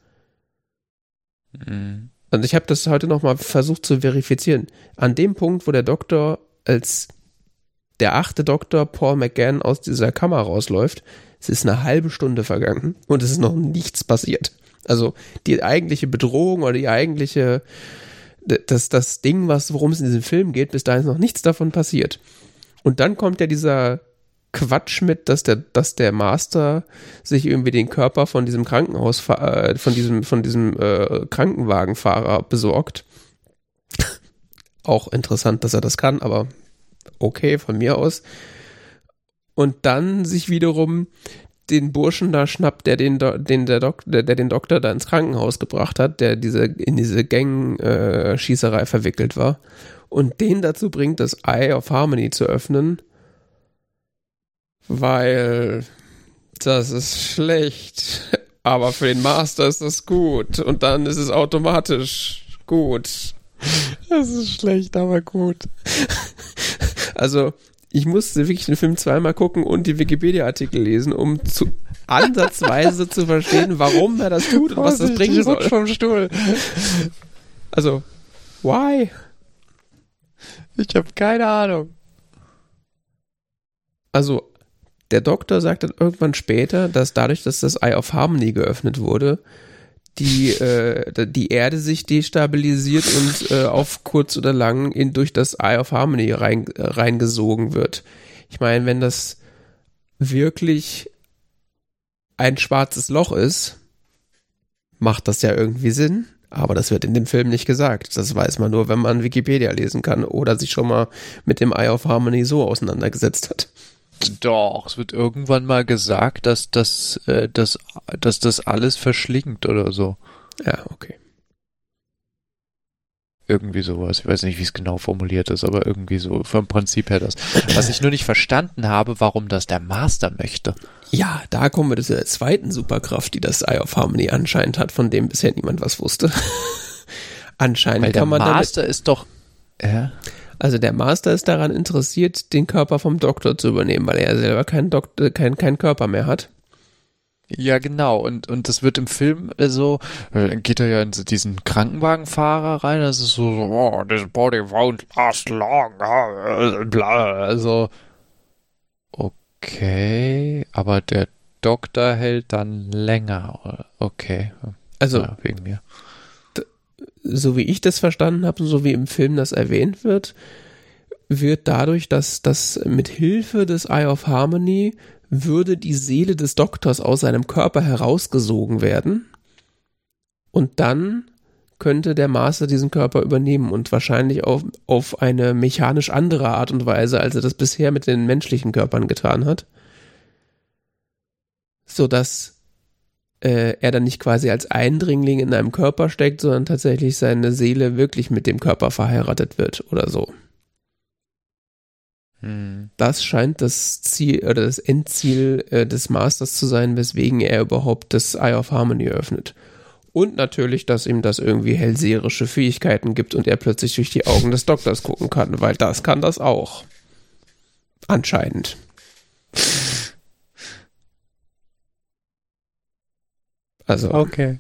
Mhm. Und ich habe das heute nochmal versucht zu verifizieren. An dem Punkt, wo der Doktor als der achte Doktor Paul McGann aus dieser Kammer rausläuft, es ist eine halbe Stunde vergangen und es ist noch nichts passiert. Also die eigentliche Bedrohung oder die eigentliche, das, das Ding, was, worum es in diesem Film geht, bis dahin ist noch nichts davon passiert. Und dann kommt ja dieser Quatsch mit, dass der, dass der Master sich irgendwie den Körper von diesem Krankenhaus, äh, von diesem, von diesem äh, Krankenwagenfahrer besorgt. Auch interessant, dass er das kann, aber okay, von mir aus und dann sich wiederum den Burschen da schnappt, der den, den der, Dok der, der den Doktor da ins Krankenhaus gebracht hat, der diese in diese Gang-Schießerei äh, verwickelt war und den dazu bringt, das Eye of Harmony zu öffnen, weil das ist schlecht, aber für den Master ist das gut und dann ist es automatisch gut. Das ist schlecht, aber gut. Also ich musste wirklich den Film zweimal gucken und die Wikipedia-Artikel lesen, um zu ansatzweise zu verstehen, warum er das tut und was das bringen soll. vom Stuhl. Also, why? Ich habe keine Ahnung. Also, der Doktor sagt dann irgendwann später, dass dadurch, dass das Eye of Harmony geöffnet wurde, die, äh, die Erde sich destabilisiert und äh, auf kurz oder lang in, durch das Eye of Harmony rein, äh, reingesogen wird. Ich meine, wenn das wirklich ein schwarzes Loch ist, macht das ja irgendwie Sinn. Aber das wird in dem Film nicht gesagt. Das weiß man nur, wenn man Wikipedia lesen kann oder sich schon mal mit dem Eye of Harmony so auseinandergesetzt hat. Doch, es wird irgendwann mal gesagt, dass das, äh, dass, dass das alles verschlingt oder so. Ja, okay. Irgendwie sowas. Ich weiß nicht, wie es genau formuliert ist, aber irgendwie so vom Prinzip her das. Was ich nur nicht verstanden habe, warum das der Master möchte. Ja, da kommen wir zu der zweiten Superkraft, die das Eye of Harmony anscheinend hat, von dem bisher niemand was wusste. anscheinend Weil kann man der Master damit, ist doch. Ja. Also der Master ist daran interessiert, den Körper vom Doktor zu übernehmen, weil er selber keinen, Doktor, keinen, keinen Körper mehr hat. Ja, genau. Und, und das wird im Film so, äh, geht er ja in diesen Krankenwagenfahrer rein, das ist so, oh, this body won't last long, bla, also, okay, aber der Doktor hält dann länger, okay. Also, ja, wegen mir so wie ich das verstanden habe, so wie im Film das erwähnt wird, wird dadurch, dass das mit Hilfe des Eye of Harmony würde die Seele des Doktors aus seinem Körper herausgesogen werden und dann könnte der Master diesen Körper übernehmen und wahrscheinlich auf, auf eine mechanisch andere Art und Weise, als er das bisher mit den menschlichen Körpern getan hat. Sodass äh, er dann nicht quasi als Eindringling in einem Körper steckt, sondern tatsächlich seine Seele wirklich mit dem Körper verheiratet wird oder so. Hm. Das scheint das Ziel oder das Endziel äh, des Masters zu sein, weswegen er überhaupt das Eye of Harmony öffnet. Und natürlich, dass ihm das irgendwie hellseherische Fähigkeiten gibt und er plötzlich durch die Augen des Doktors gucken kann, weil das kann das auch. Anscheinend. Also. Okay.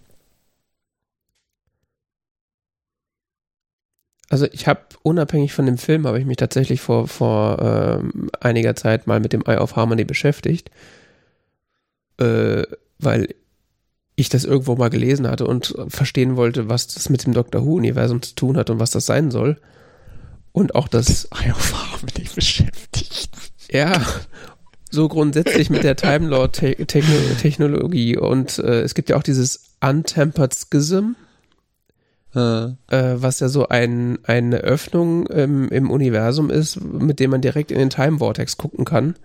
Also ich habe unabhängig von dem Film habe ich mich tatsächlich vor vor ähm, einiger Zeit mal mit dem Eye of Harmony beschäftigt, äh, weil ich das irgendwo mal gelesen hatte und verstehen wollte, was das mit dem Doctor Who Universum zu tun hat und was das sein soll. Und auch das Eye of Harmony beschäftigt. Ja, so grundsätzlich mit der Time Lord Te Techno Technologie und äh, es gibt ja auch dieses Untempered Schism, Äh, äh, was ja so ein, eine Öffnung ähm, im Universum ist, mit dem man direkt in den Time Vortex gucken kann.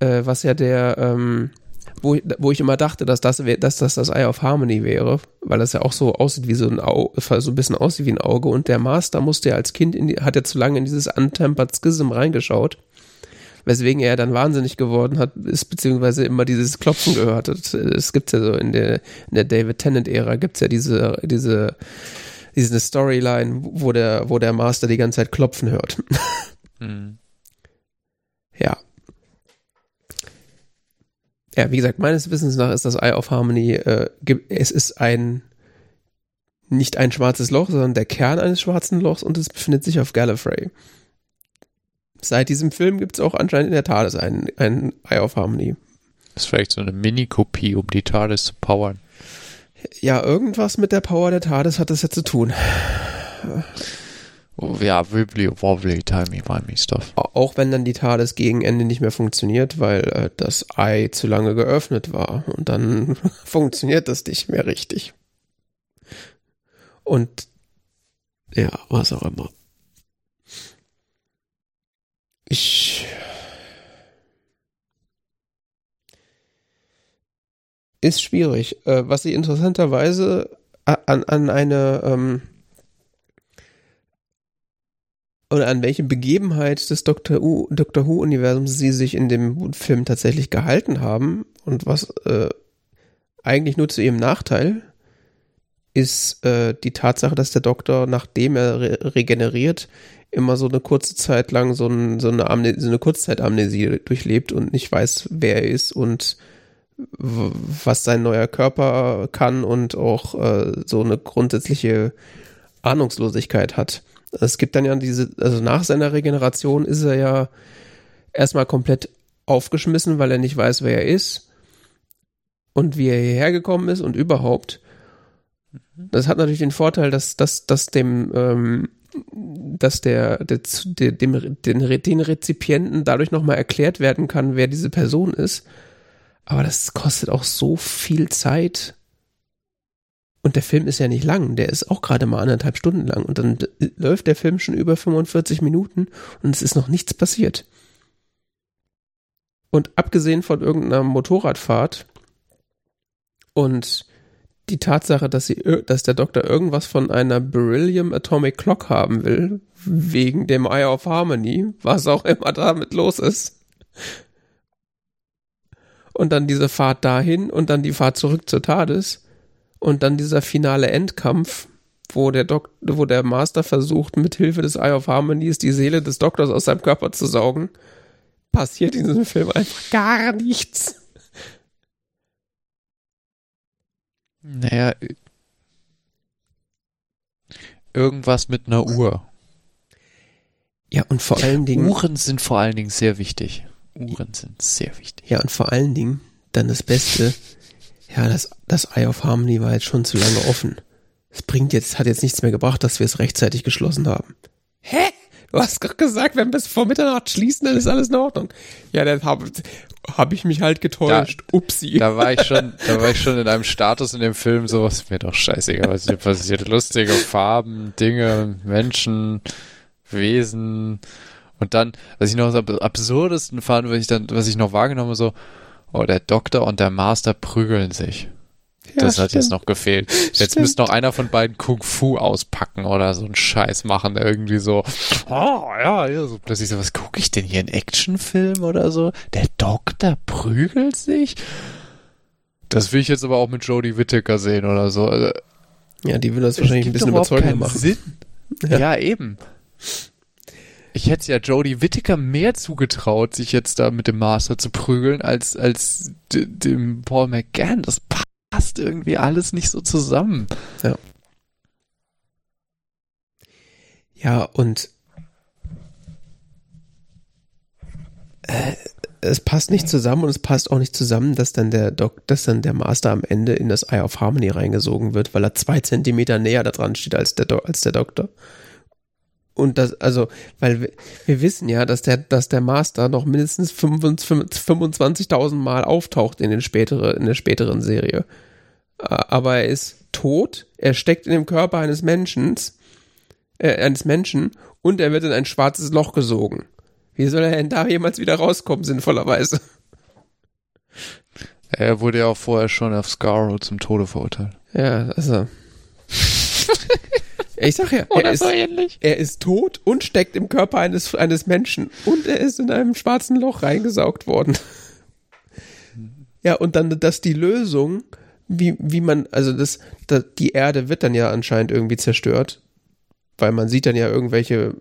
Äh, was ja der, ähm, wo, ich- wo ich immer dachte, dass das, dass das das Eye of Harmony wäre, weil das ja auch so aussieht wie so ein Auge, so ein bisschen aussieht wie ein Auge und der Master musste ja als Kind, in die, hat ja zu lange in dieses Untempered Schism reingeschaut, weswegen er dann wahnsinnig geworden hat, ist beziehungsweise immer dieses Klopfen gehört hat. Es gibt ja so in der, in der David Tennant-Ära gibt's ja diese, diese, diese Storyline, wo der, wo der Master die ganze Zeit klopfen hört. hm. Ja. Ja, wie gesagt, meines Wissens nach ist das Eye of Harmony, äh, es ist ein, nicht ein schwarzes Loch, sondern der Kern eines schwarzen Lochs und es befindet sich auf Gallifrey. Seit diesem Film gibt es auch anscheinend in der TARDIS ein, ein Eye of Harmony. Das ist vielleicht so eine Mini-Kopie, um die TARDIS zu powern. Ja, irgendwas mit der Power der TARDIS hat das ja zu tun. Oh, ja, wibbly wobbly, timey wimey stuff. Auch wenn dann die TARDIS gegen Ende nicht mehr funktioniert, weil äh, das Ei zu lange geöffnet war. Und dann funktioniert das nicht mehr richtig. Und ja, was auch immer. Ich. Ist schwierig. Äh, was sie interessanterweise an, an eine ähm, oder an welche Begebenheit des Doctor, U, Doctor Who-Universums sie sich in dem Film tatsächlich gehalten haben und was äh, eigentlich nur zu ihrem Nachteil ist äh, die Tatsache, dass der Doktor, nachdem er re regeneriert, immer so eine kurze Zeit lang so, ein, so eine, Amne so eine Kurzzeitamnesie durchlebt und nicht weiß, wer er ist und was sein neuer Körper kann und auch äh, so eine grundsätzliche Ahnungslosigkeit hat. Es gibt dann ja diese, also nach seiner Regeneration ist er ja erstmal komplett aufgeschmissen, weil er nicht weiß, wer er ist und wie er hierher gekommen ist und überhaupt. Das hat natürlich den Vorteil, dass, dass, dass dem, ähm, dass der, der, der dem, den, den Rezipienten dadurch nochmal erklärt werden kann, wer diese Person ist. Aber das kostet auch so viel Zeit. Und der Film ist ja nicht lang, der ist auch gerade mal anderthalb Stunden lang. Und dann läuft der Film schon über 45 Minuten und es ist noch nichts passiert. Und abgesehen von irgendeiner Motorradfahrt und die Tatsache, dass, sie, dass der Doktor irgendwas von einer Beryllium Atomic Clock haben will, wegen dem Eye of Harmony, was auch immer damit los ist. Und dann diese Fahrt dahin und dann die Fahrt zurück zur TARDIS und dann dieser finale Endkampf, wo der Dok wo der Master versucht, mit Hilfe des Eye of Harmonies die Seele des Doktors aus seinem Körper zu saugen, passiert in diesem Film einfach gar nichts. Naja, irgendwas mit einer Uhr. Ja, und vor allen Dingen. Uhren sind vor allen Dingen sehr wichtig. Uhren sind sehr wichtig. Ja, und vor allen Dingen dann das Beste. Ja, das, das Eye of Harmony war jetzt schon zu lange offen. Es bringt jetzt, hat jetzt nichts mehr gebracht, dass wir es rechtzeitig geschlossen haben. Hä? Du hast gerade gesagt, wenn wir bis vor Mitternacht schließen, dann ist alles in Ordnung. Ja, dann habe hab ich mich halt getäuscht. Da, Upsi. Da war ich schon, da war ich schon in einem Status in dem Film, so ist mir doch scheißegal, was hier passiert. Lustige Farben, Dinge, Menschen, Wesen. Und dann, was ich noch am absurdesten fand, was ich dann, was ich noch wahrgenommen habe, so, oh, der Doktor und der Master prügeln sich. Ja, das hat jetzt noch gefehlt. Jetzt stimmt. müsste noch einer von beiden Kung Fu auspacken oder so einen Scheiß machen, irgendwie so. Oh, ja, ja, so plötzlich so, was gucke ich denn hier, ein Actionfilm oder so? Der Doktor prügelt sich? Das will ich jetzt aber auch mit Jodie Whittaker sehen oder so. Also, ja, die will das wahrscheinlich ein bisschen überzeugender machen. Sinn. Ja. ja, eben. Ich hätte ja Jodie Whittaker mehr zugetraut, sich jetzt da mit dem Master zu prügeln, als, als dem Paul McGann. Das passt passt irgendwie alles nicht so zusammen. Ja. Ja, und äh, es passt nicht zusammen und es passt auch nicht zusammen, dass dann der Doc, dass dann der Master am Ende in das Eye of Harmony reingesogen wird, weil er zwei Zentimeter näher da dran steht als der, Do als der Doktor. Und das, also, weil wir, wir, wissen ja, dass der, dass der Master noch mindestens 25.000 Mal auftaucht in den spätere, in der späteren Serie. Aber er ist tot, er steckt in dem Körper eines Menschen, äh, eines Menschen und er wird in ein schwarzes Loch gesogen. Wie soll er denn da jemals wieder rauskommen, sinnvollerweise? Er wurde ja auch vorher schon auf Scarrow zum Tode verurteilt. Ja, also. Ich sag ja, er ist, er ist tot und steckt im Körper eines, eines Menschen und er ist in einem schwarzen Loch reingesaugt worden. Ja, und dann, dass die Lösung, wie, wie man, also das, das, die Erde wird dann ja anscheinend irgendwie zerstört, weil man sieht dann ja irgendwelche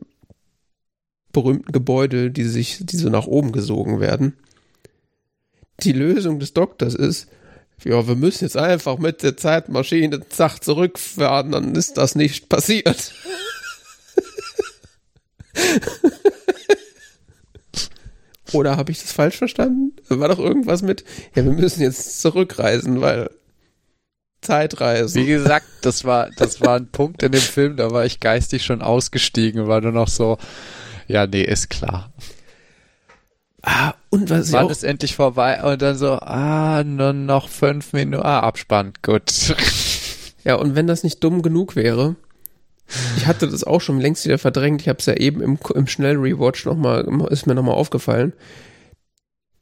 berühmten Gebäude, die sich, die so nach oben gesogen werden. Die Lösung des Doktors ist, ja, wir müssen jetzt einfach mit der Zeitmaschine zack zurückfahren, dann ist das nicht passiert. Oder habe ich das falsch verstanden? War doch irgendwas mit, ja, wir müssen jetzt zurückreisen, weil Zeitreisen. Wie gesagt, das war, das war ein Punkt in dem Film, da war ich geistig schon ausgestiegen, war nur noch so, ja, nee, ist klar. Ah, und was Wann ist endlich vorbei? Und dann so, ah, nur noch fünf Minuten, ah, Abspann, gut. Ja, und wenn das nicht dumm genug wäre, ich hatte das auch schon längst wieder verdrängt, ich habe es ja eben im, im Schnell-Rewatch nochmal, ist mir nochmal aufgefallen.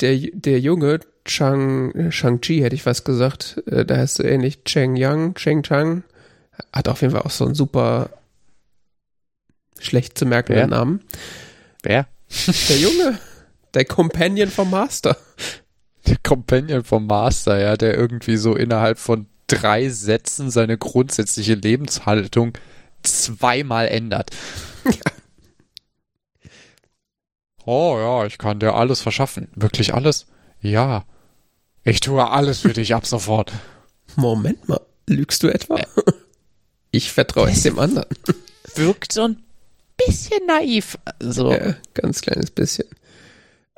Der, der Junge, Chang, Shang-Chi hätte ich was gesagt, äh, da heißt so ähnlich Cheng Yang, Cheng Chang, hat auf jeden Fall auch so einen super schlecht zu merkenden Namen. Wer? Der Junge. Der Companion vom Master. Der Companion vom Master, ja, der irgendwie so innerhalb von drei Sätzen seine grundsätzliche Lebenshaltung zweimal ändert. Ja. Oh ja, ich kann dir alles verschaffen. Wirklich alles? Ja. Ich tue alles für dich ab sofort. Moment mal, lügst du etwa? Äh. Ich vertraue es dem anderen. Wirkt so ein bisschen naiv. So. Ja, ganz kleines bisschen.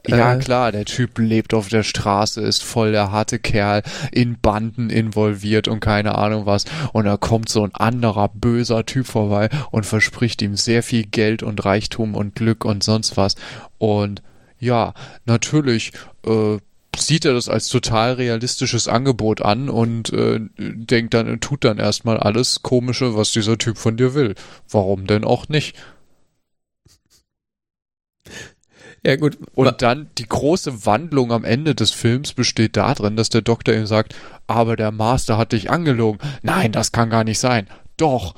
Ja, äh, klar, der Typ lebt auf der Straße, ist voll der harte Kerl, in Banden involviert und keine Ahnung was. Und da kommt so ein anderer böser Typ vorbei und verspricht ihm sehr viel Geld und Reichtum und Glück und sonst was. Und ja, natürlich, äh, sieht er das als total realistisches Angebot an und äh, denkt dann, tut dann erstmal alles Komische, was dieser Typ von dir will. Warum denn auch nicht? Ja, gut. Und dann die große Wandlung am Ende des Films besteht darin, dass der Doktor ihm sagt, aber der Master hat dich angelogen. Nein, das kann gar nicht sein. Doch.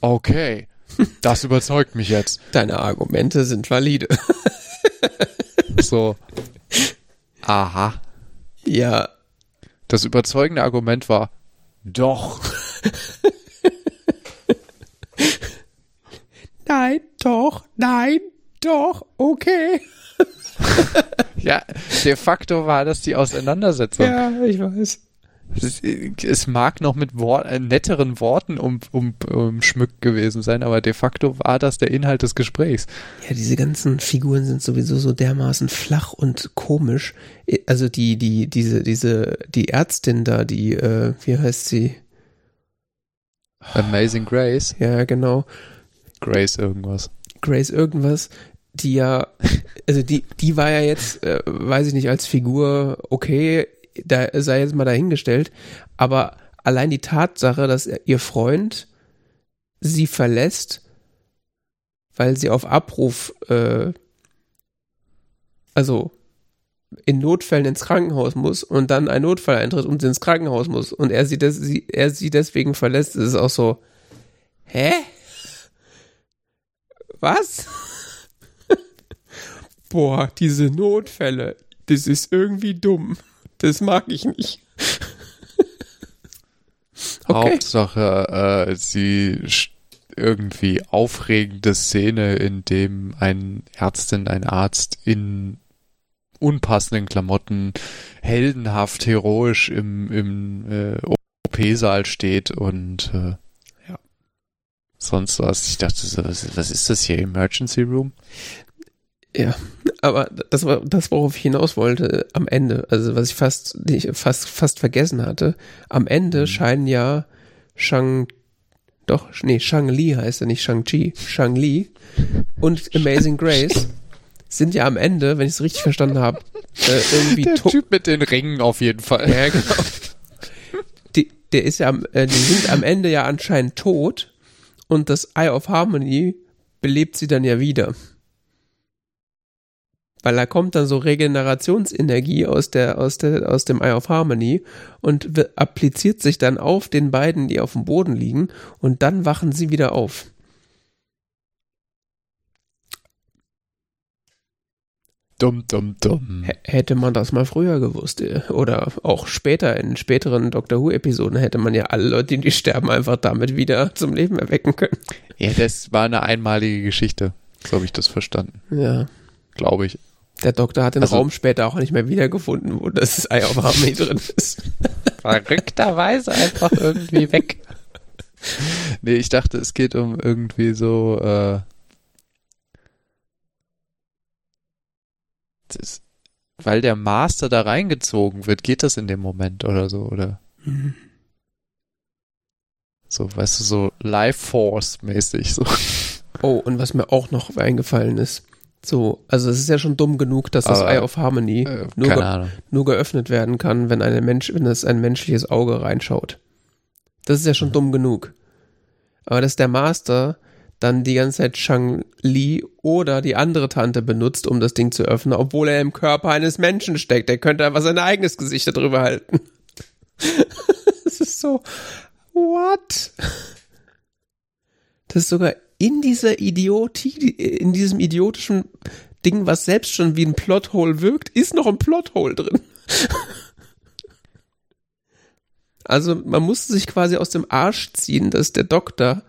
Okay. Das überzeugt mich jetzt. Deine Argumente sind valide. so. Aha. Ja. Das überzeugende Argument war, doch. nein, doch, nein, doch, okay. ja, de facto war das die Auseinandersetzung. Ja, ich weiß. Es, es mag noch mit Wort, äh, netteren Worten um, um, umschmückt gewesen sein, aber de facto war das der Inhalt des Gesprächs. Ja, diese ganzen Figuren sind sowieso so dermaßen flach und komisch. Also die, die, diese, diese, die Ärztin da, die, äh, wie heißt sie? Amazing Grace. Ja, genau. Grace irgendwas. Grace irgendwas, die ja, also die, die war ja jetzt, äh, weiß ich nicht, als Figur okay, da sei jetzt mal dahingestellt, aber allein die Tatsache, dass ihr Freund sie verlässt, weil sie auf Abruf, äh, also in Notfällen ins Krankenhaus muss und dann ein Notfall eintritt und sie ins Krankenhaus muss und er sie, des, sie, er sie deswegen verlässt, ist es auch so, hä? Was? Boah, diese Notfälle, das ist irgendwie dumm. Das mag ich nicht. okay. Hauptsache, äh, sie irgendwie aufregende Szene, in dem ein Ärztin, ein Arzt in unpassenden Klamotten heldenhaft, heroisch im, im äh, OP-Saal steht und äh, sonst was. Ich dachte, so, was, was ist das hier? Emergency Room? Ja, aber das war das, worauf ich hinaus wollte am Ende. Also was ich fast fast fast vergessen hatte. Am Ende mhm. scheinen ja Shang doch nee Shang Li heißt er nicht Shang Chi, Shang Li und Amazing Grace sind ja am Ende, wenn ich es richtig verstanden habe, äh, irgendwie der Typ mit den Ringen auf jeden Fall. Ja genau. Die, der ist ja, am, äh, die sind am Ende ja anscheinend tot und das Eye of Harmony belebt sie dann ja wieder weil da kommt dann so Regenerationsenergie aus der aus der aus dem Eye of Harmony und appliziert sich dann auf den beiden, die auf dem Boden liegen und dann wachen sie wieder auf. Dumm, dumm, dumm. hätte man das mal früher gewusst äh, oder auch später in späteren Doctor Who Episoden hätte man ja alle Leute, die sterben, einfach damit wieder zum Leben erwecken können. Ja, das war eine einmalige Geschichte. So habe ich das verstanden. Ja. Glaube ich. Der Doktor hat den also, Raum später auch nicht mehr wiedergefunden, wo das Ei auf Harmony drin ist. Verrückterweise einfach irgendwie weg. Nee, ich dachte, es geht um irgendwie so, äh, das, weil der Master da reingezogen wird, geht das in dem Moment oder so, oder? Mhm. So, weißt du, so Life Force mäßig, so. Oh, und was mir auch noch eingefallen ist, so, also es ist ja schon dumm genug, dass das Aber, Eye of Harmony äh, nur, ge nur geöffnet werden kann, wenn eine Mensch, wenn es ein menschliches Auge reinschaut. Das ist ja schon mhm. dumm genug. Aber dass der Master dann die ganze Zeit Shang Li oder die andere Tante benutzt, um das Ding zu öffnen, obwohl er im Körper eines Menschen steckt. Er könnte einfach sein eigenes Gesicht darüber halten. das ist so, what? Das ist sogar in dieser Idiotie, in diesem idiotischen Ding, was selbst schon wie ein Plothole wirkt, ist noch ein Plothole drin. also man musste sich quasi aus dem Arsch ziehen, dass der Doktor,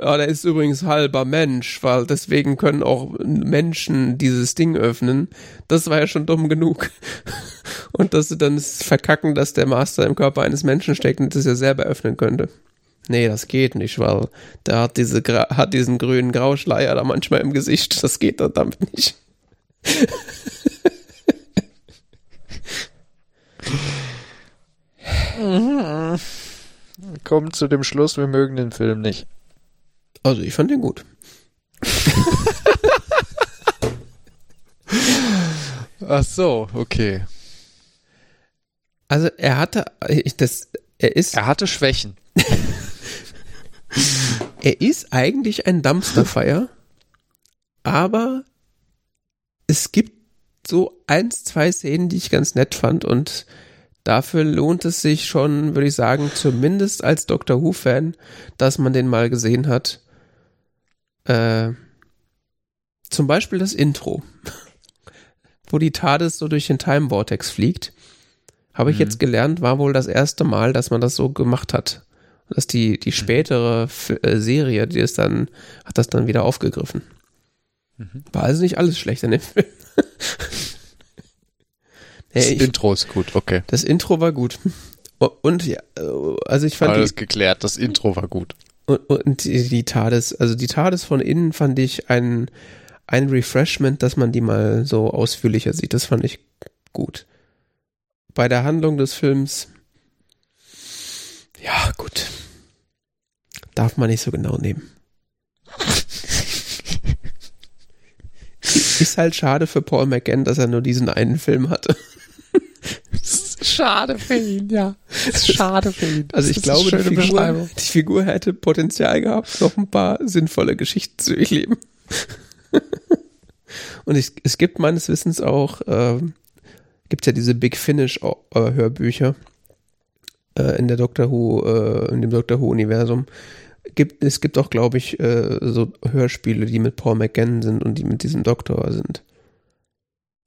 ja, der ist übrigens halber Mensch, weil deswegen können auch Menschen dieses Ding öffnen. Das war ja schon dumm genug. Und dass sie dann verkacken, dass der Master im Körper eines Menschen steckt und das ja selber öffnen könnte nee, das geht nicht, weil der hat, diese, hat diesen grünen Grauschleier da manchmal im Gesicht. Das geht dann damit nicht. Kommt zu dem Schluss, wir mögen den Film nicht. Also, ich fand den gut. Ach so, okay. Also, er hatte, ich, das, er ist. Er hatte Schwächen. er ist eigentlich ein Dumpsterfire, aber es gibt so eins, zwei Szenen, die ich ganz nett fand und dafür lohnt es sich schon, würde ich sagen, zumindest als Doctor Who-Fan, dass man den mal gesehen hat. Äh, zum Beispiel das Intro, wo die TARDIS so durch den Time Vortex fliegt. Habe ich mhm. jetzt gelernt, war wohl das erste Mal, dass man das so gemacht hat dass die, die mhm. spätere F äh, Serie, die ist dann, hat das dann wieder aufgegriffen. Mhm. War also nicht alles schlecht in dem Film. das hey, ich, Intro ist gut, okay. Das Intro war gut. Und ja, also ich fand. Alles die, geklärt, das Intro war gut. Und, und die, die TARDIS, also die TARDIS von innen fand ich ein, ein Refreshment, dass man die mal so ausführlicher sieht. Das fand ich gut. Bei der Handlung des Films ja, gut. Darf man nicht so genau nehmen. ist halt schade für Paul McGann, dass er nur diesen einen Film hatte. Schade für ihn, ja. Schade für ihn. Also ich glaube, die Figur, die Figur hätte Potenzial gehabt, noch ein paar sinnvolle Geschichten zu durchleben. Und ich, es gibt meines Wissens auch, äh, gibt ja diese Big Finish äh, in der Doctor Who, äh, in dem Doctor Who Universum. Gibt, es gibt auch, glaube ich, äh, so Hörspiele, die mit Paul McGann sind und die mit diesem Doktor sind.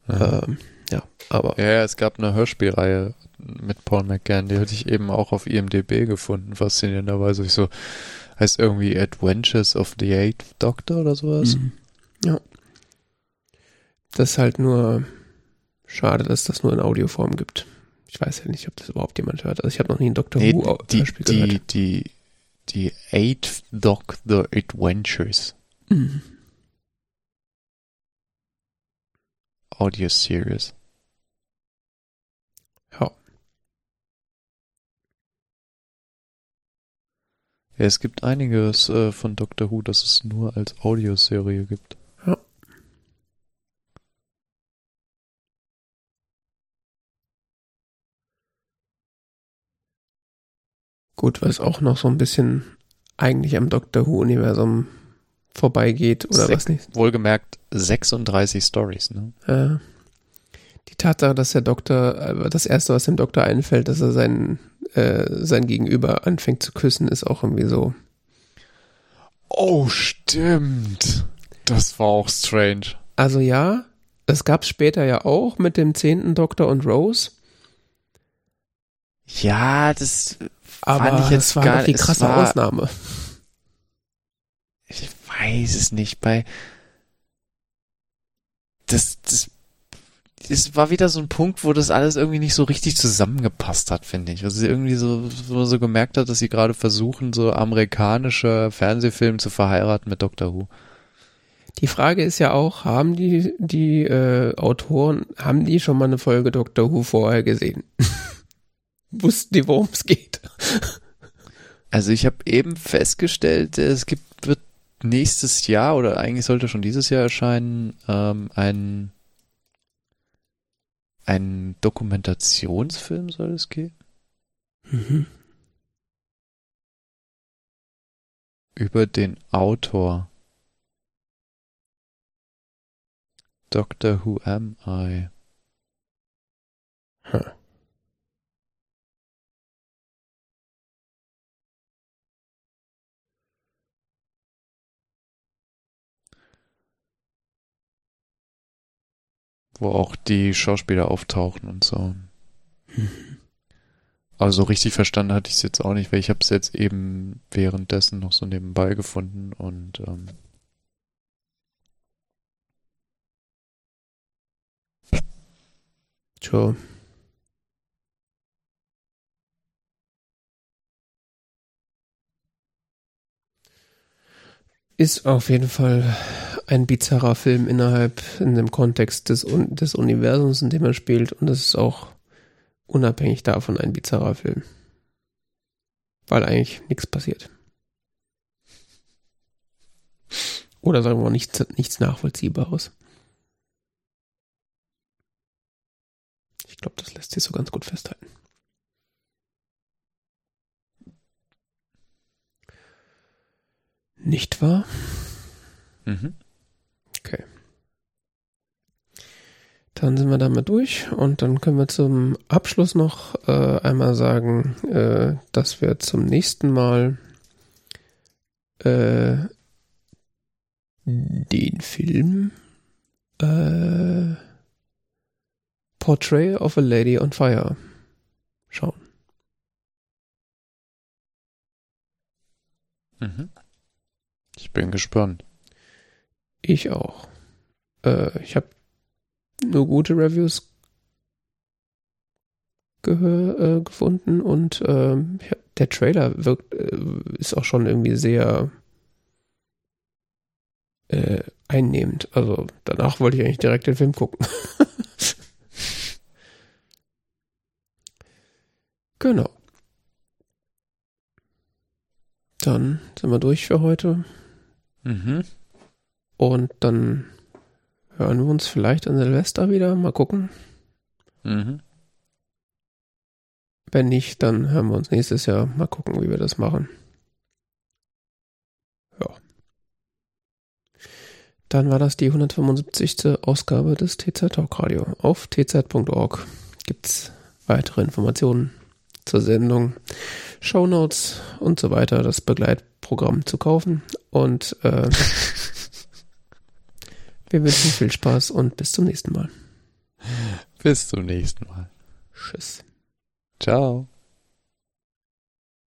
Ähm, ja, aber. Ja, ja, es gab eine Hörspielreihe mit Paul McGann, die hatte ich eben auch auf IMDb gefunden, faszinierenderweise. Ich so, heißt irgendwie Adventures of the Eighth Doctor oder sowas. Mhm. Ja. Das ist halt nur schade, dass das nur in Audioform gibt. Ich weiß ja nicht, ob das überhaupt jemand hört. Also ich habe noch nie ein Doctor nee, Who die, Hörspiel die, gehört. Die, die, die Eighth Doctor Adventures. Mhm. Audio Series. Ja. Ja, es gibt einiges äh, von Doctor Who, das es nur als Audioserie gibt. Gut, was auch noch so ein bisschen eigentlich am Doctor Who-Universum vorbeigeht oder Sek was nicht. Wohlgemerkt 36 Stories, ne? Ja. Die Tatsache, dass der Doktor, äh, das erste, was dem Doktor einfällt, dass er sein, äh, sein Gegenüber anfängt zu küssen, ist auch irgendwie so. Oh, stimmt. Das war auch strange. Also ja, das gab es später ja auch mit dem zehnten Doktor und Rose. Ja, das aber fand ich jetzt war gar, die krasse war, Ausnahme. Ich weiß es nicht. Bei das, das es war wieder so ein Punkt, wo das alles irgendwie nicht so richtig zusammengepasst hat, finde ich. Also sie irgendwie so, wo so gemerkt hat, dass sie gerade versuchen, so amerikanische Fernsehfilme zu verheiraten mit Doctor Who. Die Frage ist ja auch, haben die, die äh, Autoren, haben die schon mal eine Folge Doctor Who vorher gesehen? Wussten die, worum es geht? Also ich habe eben festgestellt, es gibt, wird nächstes Jahr oder eigentlich sollte schon dieses Jahr erscheinen, ähm, ein ein Dokumentationsfilm soll es gehen? Mhm. Über den Autor. Doctor Who Am I? Wo auch die Schauspieler auftauchen und so. Also richtig verstanden hatte ich es jetzt auch nicht, weil ich habe es jetzt eben währenddessen noch so nebenbei gefunden und ähm, Tja. Ist auf jeden Fall ein bizarrer Film innerhalb, in dem Kontext des, des Universums, in dem er spielt. Und es ist auch unabhängig davon ein bizarrer Film. Weil eigentlich nichts passiert. Oder sagen wir mal nichts, nichts Nachvollziehbares. Ich glaube, das lässt sich so ganz gut festhalten. Nicht wahr? Mhm. Okay. Dann sind wir damit durch und dann können wir zum Abschluss noch äh, einmal sagen, äh, dass wir zum nächsten Mal äh, den Film äh, Portrait of a Lady on Fire schauen. Mhm. Ich bin gespannt. Ich auch. Äh, ich habe nur gute Reviews äh, gefunden und äh, der Trailer wirkt, äh, ist auch schon irgendwie sehr äh, einnehmend. Also danach wollte ich eigentlich direkt den Film gucken. genau. Dann sind wir durch für heute. Mhm. Und dann hören wir uns vielleicht an Silvester wieder. Mal gucken. Mhm. Wenn nicht, dann hören wir uns nächstes Jahr. Mal gucken, wie wir das machen. Ja. Dann war das die 175. Ausgabe des TZ Talk Radio. Auf tz.org gibt's weitere Informationen zur Sendung, Shownotes und so weiter, das Begleitprogramm zu kaufen. Und äh, wir wünschen viel Spaß und bis zum nächsten Mal. Bis zum nächsten Mal. Tschüss. Ciao.